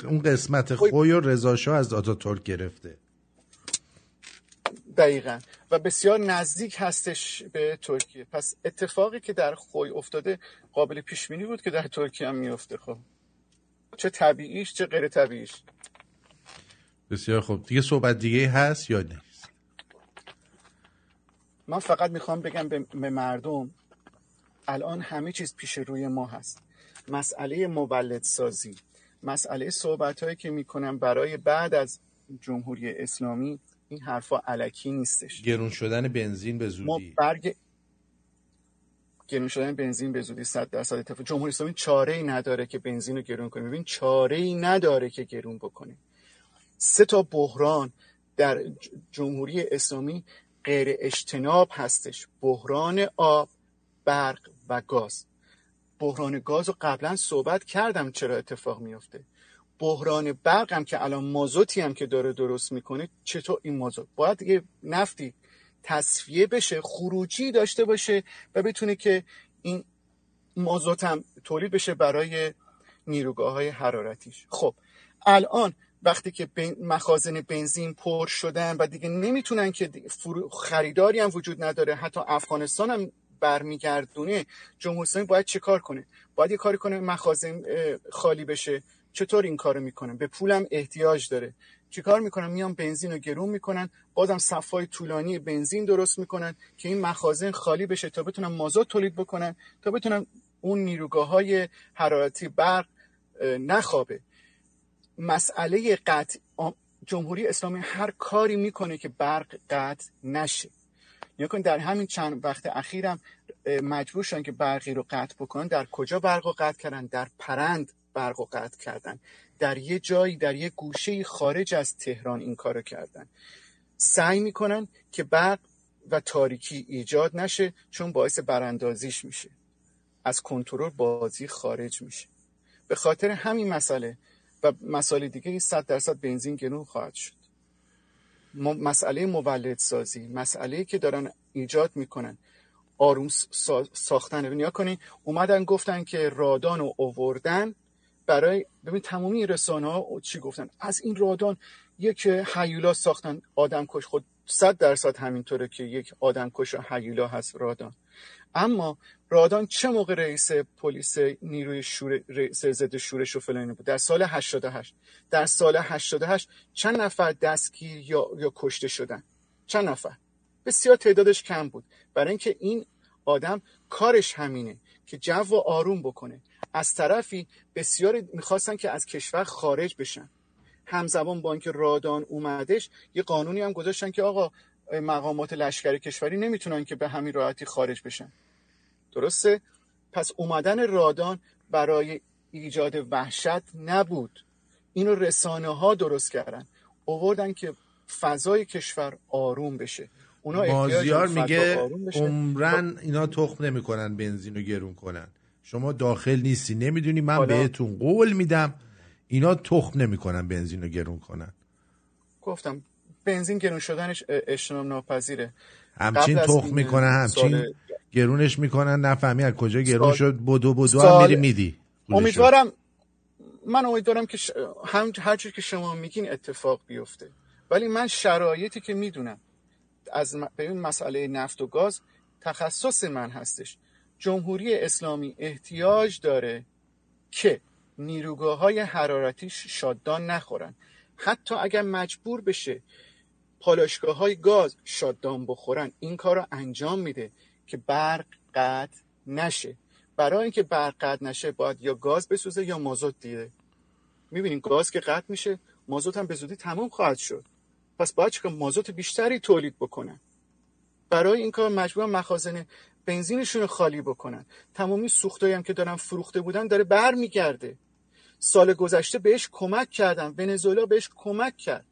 اون قسمت خوی و رضا از آتا ترک گرفته. دقیقا. و بسیار نزدیک هستش به ترکیه. پس اتفاقی که در خوی افتاده قابل پیش بینی بود که در ترکیه هم میفته خب چه طبیعیش چه غیر طبیعیش. بسیار خوب. دیگه صحبت دیگه هست یا نه؟ من فقط می‌خوام بگم به مردم الان همه چیز پیش روی ما هست. مسئله مولد سازی مسئله صحبت هایی که می‌کنم برای بعد از جمهوری اسلامی این حرفا علکی نیستش. گرون شدن بنزین به زودی. ما برگ گرون شدن بنزین به زودی 100 درصد اتفاق. جمهوری اسلامی چاره ای نداره که بنزین رو گرون کنه ببین چاره ای نداره که گرون بکنه سه تا بحران در جمهوری اسلامی غیر اجتناب هستش. بحران آب برق و گاز. بحران گاز رو قبلا صحبت کردم چرا اتفاق میفته بحران برق هم که الان مازوتی هم که داره درست می‌کنه چطور این مازوت؟ باید یه نفتی تصفیه بشه خروجی داشته باشه و بتونه که این مازوت هم تولید بشه برای نیروگاه های حرارتیش. خب الان وقتی که مخازن بنزین پر شدن و دیگه نمی‌تونن که خریداری هم وجود نداره حتی افغانستان هم برمیگردونه جمهوری اسلامی باید چه کار کنه؟ باید یه کاری کنه مخازن خالی بشه. چطور این کارو می‌کنن به پولم احتیاج داره. چیکار می‌کنن؟ میان بنزین رو گرون می‌کنن بازم صفای طولانی بنزین درست می‌کنن که این مخازن خالی بشه تا بتونن مازوت تولید بکنن تا بتونن اون نیروگاه های حرارتی برق نخوابه. مسئله قطع جمهوری اسلامی هر کاری می‌کنه که برق قطع نشه. یا کن در همین چند وقت اخیرم مجبور شدن که برقی رو قطع بکنن. در کجا برق رو قطع کردن؟ در پرند برق رو قطع کردن. در یه جایی در یه گوشه خارج از تهران این کارو کردن. سعی می‌کنن که برق و تاریکی ایجاد نشه چون باعث براندازیش میشه. از کنترل بازی خارج میشه. به خاطر همین مسئله و مسائل دیگه این صد درصد بنزین گرون خواهد شد. مسئله مولد سازی مسئله که دارن ایجاد می‌کنن. آروم ساختن. نیا کنین اومدن گفتن که رادان رو اووردن. برای ببین تمامی رسانه ها چی گفتن؟ از این رادان یک حیولا ساختن. آدم کش خود صد درصد همینطوره که یک آدم کش حیولا هست رادان. اما رادان چه موقع رئیس پلیس نیروی شور رئیس ضد شورش و فلانی بود؟ در سال 88 در سال 88 چند نفر دستگیر یا یا کشته شدن؟ چند نفر؟ بسیار تعدادش کم بود. برای اینکه این آدم کارش همینه که جو آروم بکنه. از طرفی بسیار می‌خواستن که از کشور خارج بشن. همزمان با اینکه رادان اومدش یه قانونی هم گذاشتن که آقا مقامات لشکری کشوری نمی‌تونن که به همین راحتی خارج بشن. درسته؟ پس اومدن رادان برای ایجاد وحشت نبود. اینو رسانه ها درست کردن. اووردن که فضای کشور آروم بشه. اونا مازیار میگه عمرن اینا تخم نمی‌کنن بنزین رو گرون کنن. شما داخل نیستی نمی‌دونی من حالا... بهتون قول میدم. اینا تخم نمی‌کنن بنزین رو گرون کنن. گفتم بنزین گرون شدنش اجتناب ناپذیره. همچین تخم می‌کنن همچین. گرونش می‌کنن نفهمی از کجا گرون سال... شد بدو بدو سال... هم میری میدی. امیدوارم من امیدوارم که ش... هم هر که شما میگین اتفاق بیفته. ولی من شرایطی که می‌دونم از به این مسئله نفت و گاز تخصص من هستش. جمهوری اسلامی احتیاج داره که نیروگاه های حرارتی شاددان نخورن. حتی اگر مجبور بشه پالاشگاه های گاز شاددان بخورن این کار رو انجام میده. که برق قطع نشه. برای اینکه برق قطع نشه باید یا گاز بسوزه یا مازوت دیده. می‌بینین گاز که قطع میشه مازوت هم به زودی تموم خواهد شد. پس باید چکار مازوت بیشتری تولید بکنن. برای این کار مجبور مخازن بنزینشون رو خالی بکنن. تمامی سوختایی هم که دارن فروخته بودن داره برمیگرده. سال گذشته بهش کمک کردن. ونزوئلا بهش کمک کرد.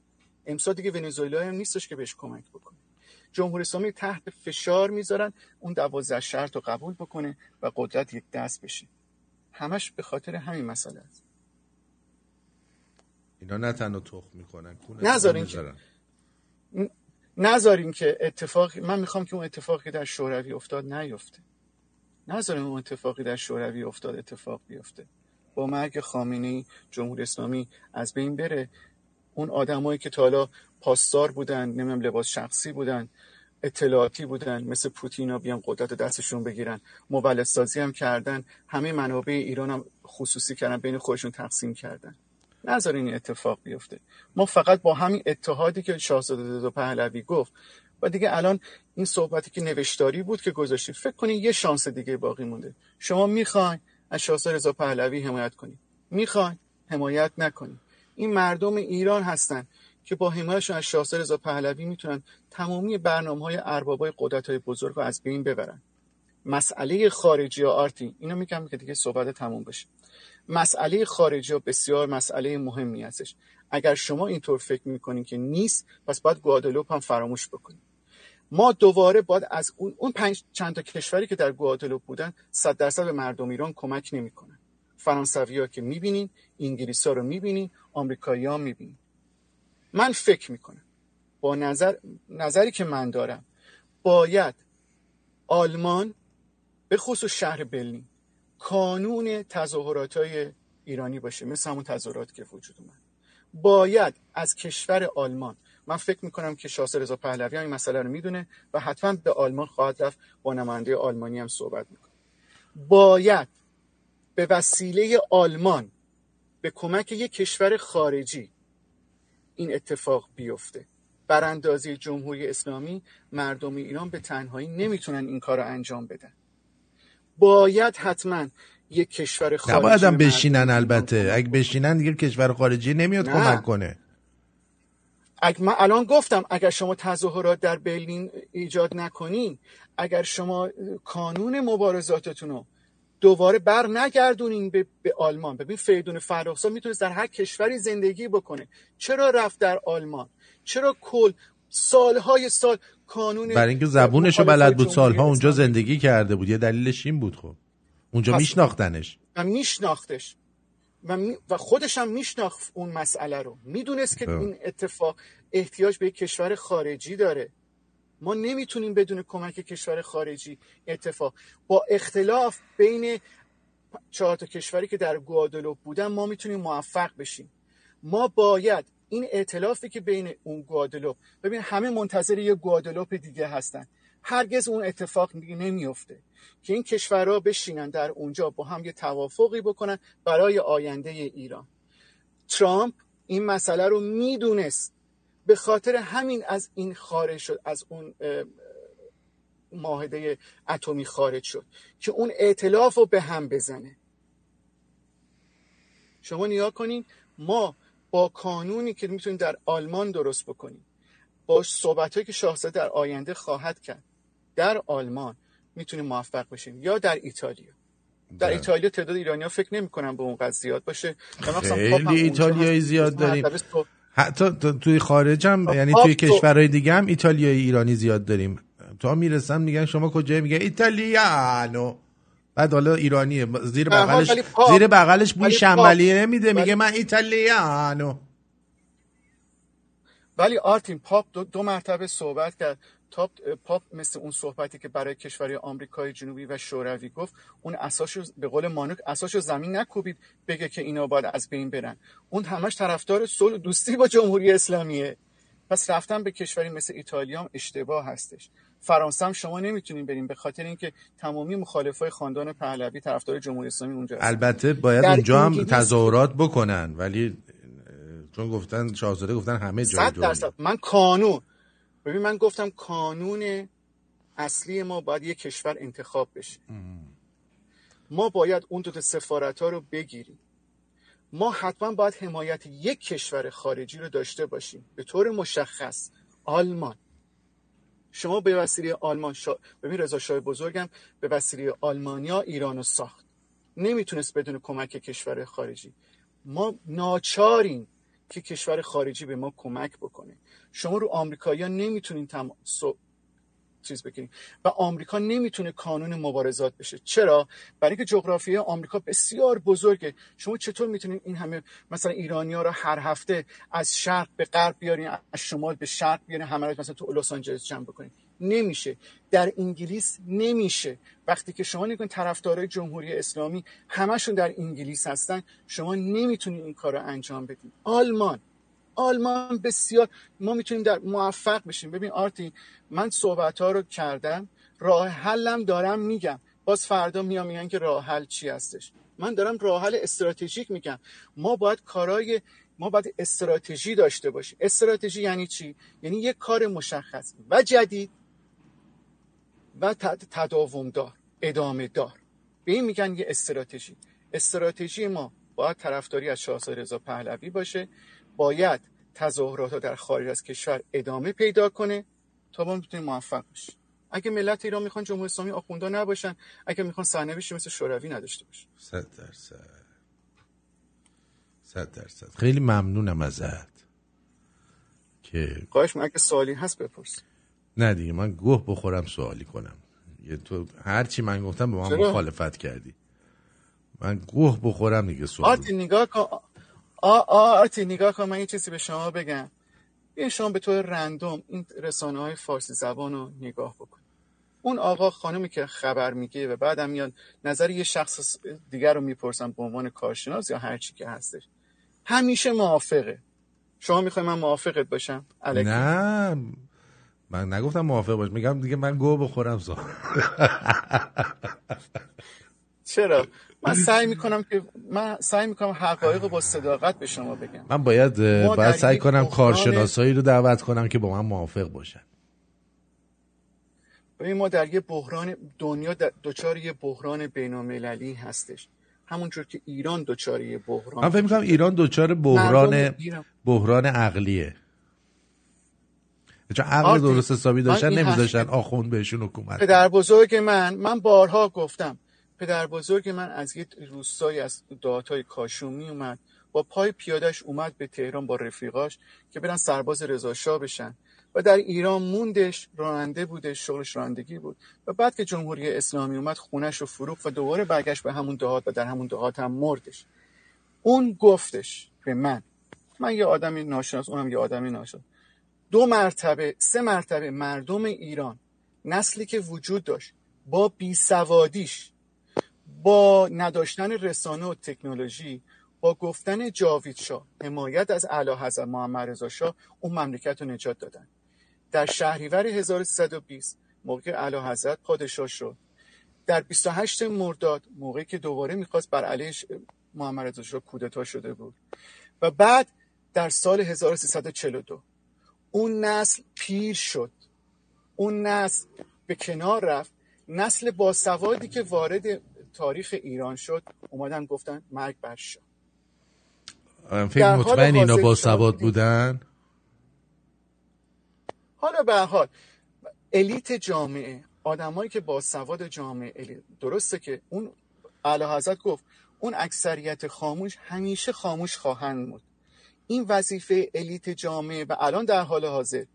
امسال دیگه ونزوئلا هم نیستش که بهش کمک بکنه. جمهوری اسلامی تحت فشار می‌ذارن. اون دوازده شرط رو قبول بکنه و قدرت یک دست بشه. همش به خاطر همین مسئله است. اینا نه تنها تخم می‌کنن نذارین که نذارین که اتفاقی من می‌خوام که اون اتفاقی در شوروی افتاد نیفته. نذارین اون اتفاقی در شوروی افتاد اتفاق بیفته. با مرگ خامنه‌ای جمهوری اسلامی از بین بره. اون آدمایی که تا حالا پاسدار بودن نمی‌دونم لباس شخصی بودن اطلاعاتی بودن مثل پوتین ها بیان قدرت دستشون بگیرن مولد سازی هم کردن همه منابع ایران هم خصوصی کردن بین خودشون تقسیم کردن. نذارین این اتفاق بیفته. ما فقط با همین اتحادی که شاهزاده دو پهلوی گفت و دیگه الان این صحبتی که نوشتاری بود که گذاشتیم فکر کنین یه شانس دیگه باقی مونده. شما می‌خواین از شاهزاده رضا پهلوی حمایت کنید می‌خواین حمایت نکنید این مردم ایران هستن. که با حمایتشون از شاهزاده رضا پهلوی می‌تونن تمامی برنامه های اربابای قدرت های بزرگ رو از بین ببرن. مسئله خارجی آرتی اینو میگم که دیگه صحبت تموم بشه. مسئله خارجی بسیار مسئله مهمی هستش. اگر شما اینطور فکر می‌کنین که نیست پس باید گوادلوپ هم فراموش بکنیم ما دوباره باید از اون, اون پنج چند تا کشوری که در گوادلوپ بودن صد درصد به مردم ایران کمک نمی‌کنن. فرانسوی ها که می‌بینین انگلیس ها رو می‌بینین آمریکایی ها می‌بینین. من فکر می‌کنم. با نظر نظری که من دارم باید آلمان به خصوص شهر برلین کانون تظاهرات های ایرانی باشه مثل همون تظاهرات که وجود اومد. باید از کشور آلمان من فکر می‌کنم که شاهزاده رضا پهلوی این مسئله رو می‌دونه و حتما به آلمان خواهد رفت. با نماینده آلمانی هم صحبت می‌کنه. باید به وسیله آلمان به کمک یک کشور خارجی این اتفاق بیفته. براندازی جمهوری اسلامی مردم ایران به تنهایی نمی‌تونن این کار رو انجام بدن. باید حتما یک کشور خارجی نباید هم بشینن البته. اگه بشینن دیگه کشور خارجی نمیاد نه. کمک کنه. اگه من الان گفتم اگر شما تظاهرات در برلین ایجاد نکنین اگر شما کانون مبارزاتتون رو دوباره بر نگردونین به, به آلمان. ببین فریدون فرخزاد می‌تونست در هر کشوری زندگی بکنه. چرا رفت در آلمان؟ چرا کل سالهای سال کانون برای اینکه زبونش رو بلد بود سالها اونجا زندگی کرده بود. یه دلیلش این بود خب. اونجا میشناختنش. و میشناختش. و, و خودش هم میشناخت اون مسئله رو. می‌دونست که این اتفاق احتیاج به یک کشور خارجی داره. ما نمی‌تونیم بدون کمک کشور خارجی اتفاق با اختلاف بین چهار تا کشوری که در گوادلوپ بودن ما می‌تونیم موفق بشیم. ما باید این ائتلافی که بین اون گوادلوپ ببین همه منتظر یه گوادلوپ دیگه هستن. هرگز اون اتفاق نمیفته که این کشورها بشینن در اونجا با هم یه توافقی بکنن برای آینده ایران. ترامپ این مسئله رو می‌دونست. به خاطر همین از این خارج شد از اون معاهده اتمی خارج شد که اون ائتلاف رو به هم بزنه. شما نیا کنین ما با قانونی که می‌تونیم در آلمان درست بکنیم با صحبت که شاهزاده در آینده خواهد کرد در آلمان می‌تونیم موفق بشیم یا در ایتالیا. در بله. ایتالیا تعداد ایرانی ها فکر نمی کنم به اون زیاد باشه. خیلی ایتالیایی زیاد داریم. حتی توی خارج هم یعنی توی کشورهای دیگه هم ایتالیایی ایرانی زیاد داریم. تا می‌رسم میگن شما کجایی؟ میگه ایتالیانو. بعد حالا ایرانیه. زیر بغلش زیر بغلش بوی شنبلیه نمیده میگه من ایتالیانو. ولی آرتین پاپ دو, دو مرتبه صحبت کرد. تاپ پاپ مثل اون صحبتی که برای کشوری آمریکای جنوبی و شوروی گفت اون اساسش به قول مانوک اساسش زمین نکوبید بگه که اینا باید از بین برن. اون همش طرفدار صلح دوستی با جمهوری اسلامیه. پس رفتن به کشوری مثل ایتالیا هم اشتباه هستش. فرانسه هم شما نمی‌تونین بریم به خاطر اینکه تمامی مخالفای خاندان پهلوی طرفدار جمهوری اسلامی اونجا هستن. البته باید اونجا هم تظاهرات بکنن ولی چون گفتن شاهزاده گفتن همه جای درصد. من قانون ببین من گفتم کانون اصلی ما باید یک کشور انتخاب بشه. ما باید اون دو سفارت ها رو بگیریم. ما حتما باید حمایت یک کشور خارجی رو داشته باشیم. به طور مشخص آلمان. شما به وسیله آلمان شا... ببین رضا شاه بزرگم به وسیله آلمانیا ایران رو ساخت. نمی‌تونست بدون کمک کشور خارجی. ما ناچاریم که کشور خارجی به ما کمک بکنه. شما رو آمریکایی‌ها نمی‌تونین تم... چیز بکنین و آمریکا نمی‌تونه کانون مبارزات بشه. چرا؟ برای اینکه جغرافیای آمریکا بسیار بزرگه. شما چطور می‌تونین این همه مثلا ایرانی ها رو هر هفته از شرق به غرب بیارین از شمال به شرق بیارین همه مثلا تو لس آنجلس جمع بکنین. نمیشه. در انگلیس نمیشه. وقتی که شما نگین طرفدارای جمهوری اسلامی همشون در انگلیس هستن. شما نمی‌تونید این کار رو انجام بدین آلمان. آلمان بسیار ما می‌تونیم در موفق بشیم. ببین آرتین من صحبت ها رو کردم. راه حلم دارم میگم. باز فردا میام میگن که راه حل چی هستش. من دارم راه حل استراتژیک میگم. ما باید کارای ما باید استراتژی داشته باشیم. استراتژی یعنی چی؟ یعنی یک کار مشخص و جدید و تداوم دار ادامه دار به این میگن یه استراتژی. استراتژی ما باید طرفداری از شاهزاده رضا پهلوی باشه باید تظاهرات در خارج از کشور ادامه پیدا کنه تا ما بتونیم موفق بشیم. اگه ملت ایران می‌خوان جمهوری اسلامی آخوندا نباشن اگه می‌خوان سرنوشتی مثل شوروی نداشته باشن. صد درصد. صد درصد. خیلی ممنونم ازت. که خواهش من اگه سوالی هست بپرس. نه دیگه من گوه بخورم سوالی کنم. یه تو هر چی من گفتم به من مخالفت کردی. من گوه بخورم دیگه سوال. آتی نگاه کن. آ آتی نگاه کن من یه چیزی به شما بگم. این شما به طور رندوم این رسانه های فارسی زبان رو نگاه بکن. اون آقا خانمی که خبر میگه و بعدم میاد نظر یه شخص دیگر رو می‌پرسم به عنوان کارشناس یا هر چی که هستش. همیشه موافقه. شما می‌خوای من موافقت باشم؟ نه من نگفتم موافق باش. میگم دیگه من گو بخورم زا. چرا؟ من سعی می‌کنم که من سعی می‌کنم حقایق با صداقت به شما بگم. من باید باید سعی کنم کارشناسایی رو دعوت کنم که با من موافق باشن. ببین ما در یه بحران دنیا دچار یه بحران بین‌المللی هستش. همونجور که ایران دچار یه بحران من فکر می‌کنم ایران دچار بحران بحران عقلیه. چون عقل درست حسابی داشتن نمیذاشتن آخوند بهشون حکومت پدر بزرگ من من بارها گفتم پدر بزرگ من از یه روستایی از دهاتای کاشومی اومد با پای پیادش اومد به تهران با رفیقاش که برن سرباز رضا بشن. و در ایران موندش راننده بودش شغلش رانندگی بود. و بعد که جمهوری اسلامی اومد خونش رو فروخت و دوباره برگشت به همون دهات و در همون دهات هم مردش. اون گفتش به من من یه آدمی ناشناس اونم یه آدمی ناشناس. دو مرتبه سه مرتبه مردم ایران نسلی که وجود داشت با بیسوادیش با نداشتن رسانه و تکنولوژی با گفتن جاوید شاه حمایت از اعلی حضرت محمد رضا شاه اون مملکت رو نجات دادن. در شهریور 1320 موقع اعلی حضرت پادشاه شد. در 28 مرداد موقعی که دوباره می‌خواست بر علیه محمد رضا شاه کودتا شده بود. و بعد در سال 1342 اون نسل پیر شد. اون نسل به کنار رفت. نسل باسوادی که وارد تاریخ ایران شد اومدن گفتن مرگ بر شاه فکر مطمئن اینا با سواد بودن؟ حالا به حال الیت جامعه آدمایی که با سواد جامعه درسته که اون اعلی حضرت گفت اون اکثریت خاموش همیشه خاموش خواهند بود. این وظیفه الیت جامعه و الان در حال حاضر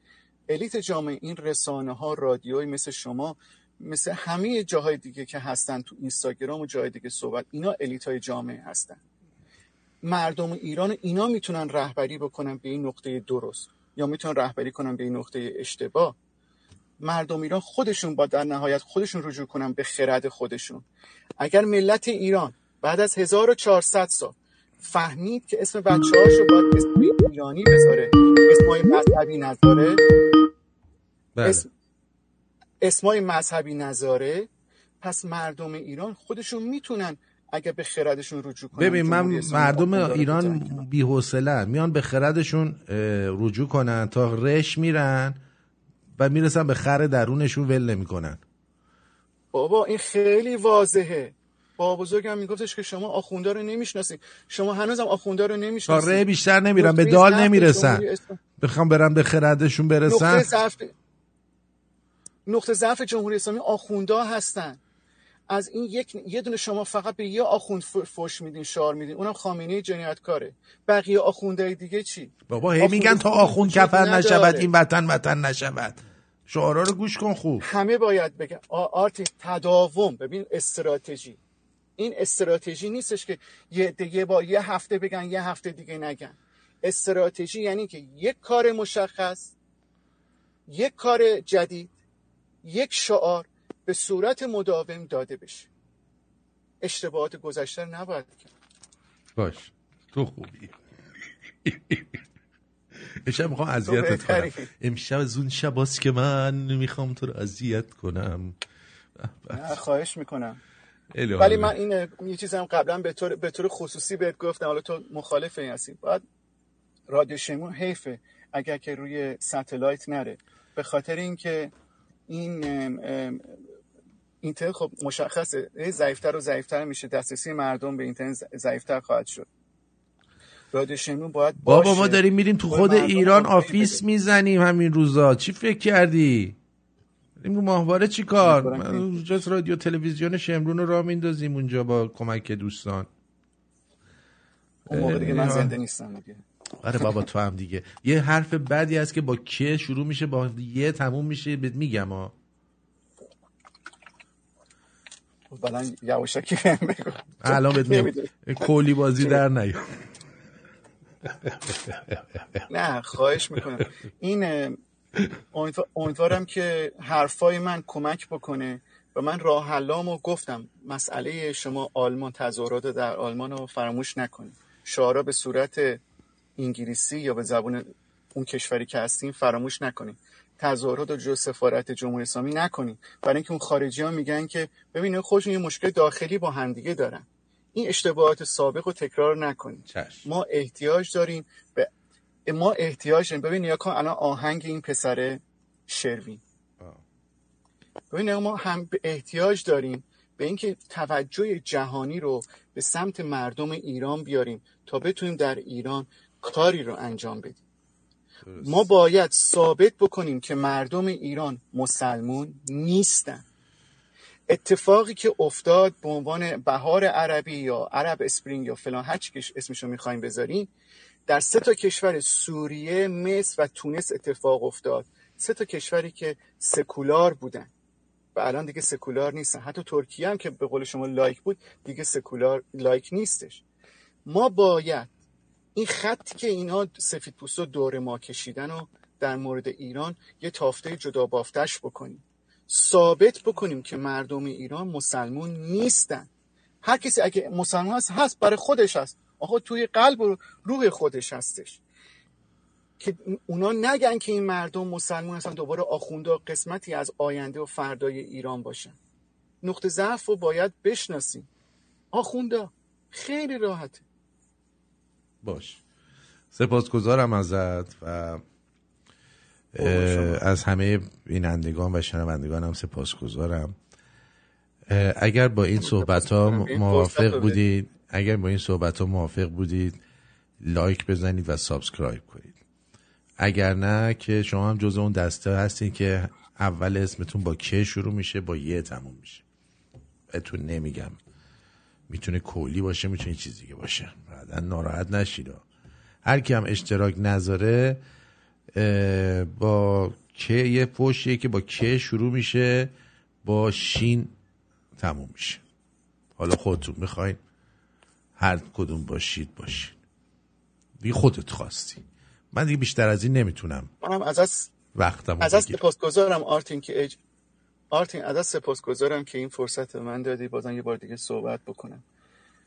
الیت جامعه این رسانه ها رادیوی مثل شما مثل همه جاهای دیگه که هستن تو اینستاگرام و جای دیگه صحبت اینا الیت های جامعه هستن. مردم ایران اینا می‌تونن رهبری بکنن به این نقطه درست یا می‌تونن رهبری کنن به این نقطه اشتباه. مردم ایران خودشون با در نهایت خودشون رجوع کنن به خرد خودشون. اگر ملت ایران بعد از 1400 سال فهمید که اسم بچه هاشو باید اسم ایرانی بذاره. اسمای مذهبی نذاره. بله. اسم... اسمای مذهبی نذاره. پس مردم ایران خودشون می‌تونن اگه به خردشون رجوع کنن ببین من مردم ایران بی‌حوصله میان به خردشون رجوع کنن تا رش میرن و می‌رسن به خر درونشون ول نمی‌کنن. بابا این خیلی واضحه. با بزرگم میگفتش که شما آخوندا رو نمی‌شناسید شما هنوزم آخوندا رو نمی‌شناسید ره بیشتر نمیرن به دال نمی‌رسن. بخوام برن به خردشون برسن نقطه ضعف نقطه ضعف جمهوری اسلامی آخوندا هستن. از این یک یه دونه شما فقط به یه آخوند فوش میدین شعار میدین. اونم خامنه جنایتکاره. بقیه آخوندهای دیگه چی؟ بابا هی میگن تا آخوند کفر نشود این وطن وطن نشود. شعارا رو گوش کن خوب. همه باید بگن. آرتی تداوم. ببین استراتژی. این استراتژی نیستش که یه دیگه با یه هفته بگن یه هفته دیگه نگن. استراتژی یعنی که یک کار مشخص یک کار جدید یک شعار به صورت مداوم داده بشه. اشتباهات گذشته نباید کرد. باش. تو خوبی. امشب می‌خوام اذیتت کنم. امشب از اون شب که من می‌خوام تو رو اذیت کنم. خواهش می‌کنم. ولی من این یه چیزم قبلا به طور, به طور خصوصی بهت گفتم حالا تو مخالف این هستی. باید رادیو شمون حیفه. اگر که روی ستلایت نره. به خاطر اینکه این اینترنت خب مشخصه. ضعیفتر و ضعیفتر میشه. دسترسی مردم به اینترنت ضعیفتر خواهد شد. رادیو شمون باید باشه بابا ما داریم میریم تو خود ایران office می‌زنیم همین روزا. چی فکر کردی؟ این ماهواره چی کار؟ من رادیو تلویزیون شمرون رو را میندازیم اونجا با کمک دوستان. اون موقع دیگه من زنده نیستم دیگه. آره بابا تو هم دیگه. یه حرف بدی هست که با که شروع میشه؟ با یه تموم میشه؟ بهت میگم ها. بلن یواشکی بگو. الان بهت میگم. کولی بازی در نیو نه خواهش می‌کنم. این امیدوارم که حرفای من کمک بکنه و من راه حلامو گفتم. مسئله شما آلمان تظاهرات در آلمان رو فراموش نکنید. شعارا به صورت انگلیسی یا به زبان اون کشوری که هستیم فراموش نکنید. تظاهرات جو سفارت جمهوری اسلامی نکنید. برای اینکه اون خارجی ها میگن که ببینید خودشون یه مشکل داخلی با همدیگه دارن. این اشتباهات سابق رو تکرار نکنید. ما احتیاج داریم به ما احتیاج داریم. ببین کن الان آهنگ این پسر شروین. ببین ما هم احتیاج داریم به اینکه توجه جهانی رو به سمت مردم ایران بیاریم تا بتونیم در ایران کاری رو انجام بدیم. ما باید ثابت بکنیم که مردم ایران مسلمون نیستن. اتفاقی که افتاد به عنوان بهار عربی یا Arab Spring یا فلان هر چی که اسمشو می‌خوایم بذاریم در سه تا کشور سوریه، مصر و تونس اتفاق افتاد. سه تا کشوری که سکولار بودن. و الان دیگه سکولار نیستن. حتی ترکیه هم که به قول شما لائیک بود دیگه سکولار لائیک نیستش. ما باید این خطی که اینا سفید پوستا دور ما کشیدن و در مورد ایران یه تافته جدا بافتش بکنیم. ثابت بکنیم که مردم ایران مسلمون نیستن. هر کسی اگه مسلمان هست هست برای خودش هست. آقا توی قلب و روح خودش هستش. که اونا نگن که این مردم مسلمان هستن دوباره آخونده قسمتی از آینده و فردای ایران باشن. نقطه ضعف رو باید بشناسیم. آخونده خیلی راحته. باش. سپاسگزارم ازت و از همه بینندگان و شنوندگان هم سپاسگزارم. اگر با این صحبت ها موافق بودید اگر با این صحبت ها موافق بودید like بزنید و subscribe کنید. اگر نه که شما هم جز اون دسته هستین که اول اسمتون با که شروع میشه با یه تموم میشه. بهتون نمیگم. می‌تونه کولی باشه می‌تونه چیزی که باشه. بعدا ناراحت نشید. هر کی هم اشتراک نذاره با که یه فوشیه که با که شروع میشه با شین تموم میشه. حالا خودتون می‌خواین. هر کدوم باشید باشید. دیگه خودت خواستی. من دیگه بیشتر از این نمی‌تونم. منم از از وقتم از از سپاسگزارم آرتین که اج... آرتین از از سپاسگزارم که این فرصت من دادی بازم یه بار دیگه صحبت بکنم.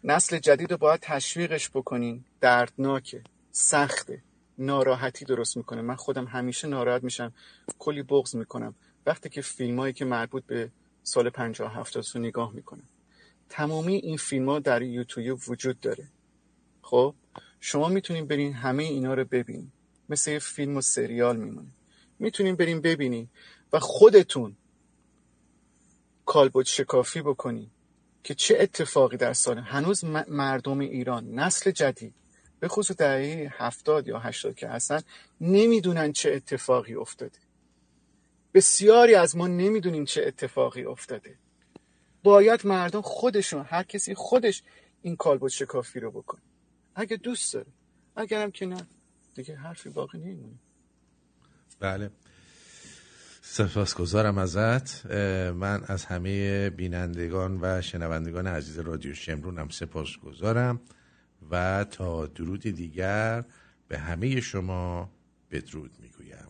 نسل جدید رو باید تشویقش بکنین. دردناکه سخته. ناراحتی درست می‌کنه. من خودم همیشه ناراحت میشم. کلی بغض می‌کنم. وقتی که فیلم هایی که مربوط به سال 50 70 رو نگاه می‌کنم. تمامی این فیلم ها در یوتیوب وجود داره. خب شما می‌تونین برین همه اینا رو ببینین مثل یه فیلم و سریال میمونه. می‌تونین برین ببینین و خودتون کالبد شکافی بکنین که چه اتفاقی در سال هنوز مردم ایران نسل جدید به خصوص دهه هفتاد یا هشتاد که هستن نمی‌دونن چه اتفاقی افتاده. بسیاری از ما نمی‌دونیم چه اتفاقی افتاده. باید مردم خودشون هر کسی خودش این کالبد شکافی رو بکنه. اگه دوست داره. اگرم که نه. دیگه حرفی باقی نمیمونه بله. سپاسگزارم ازت. من از همه بینندگان و شنوندگان عزیز رادیو شمرون سپاس گذارم و تا درود دیگر به همه شما بدرود می‌گویم.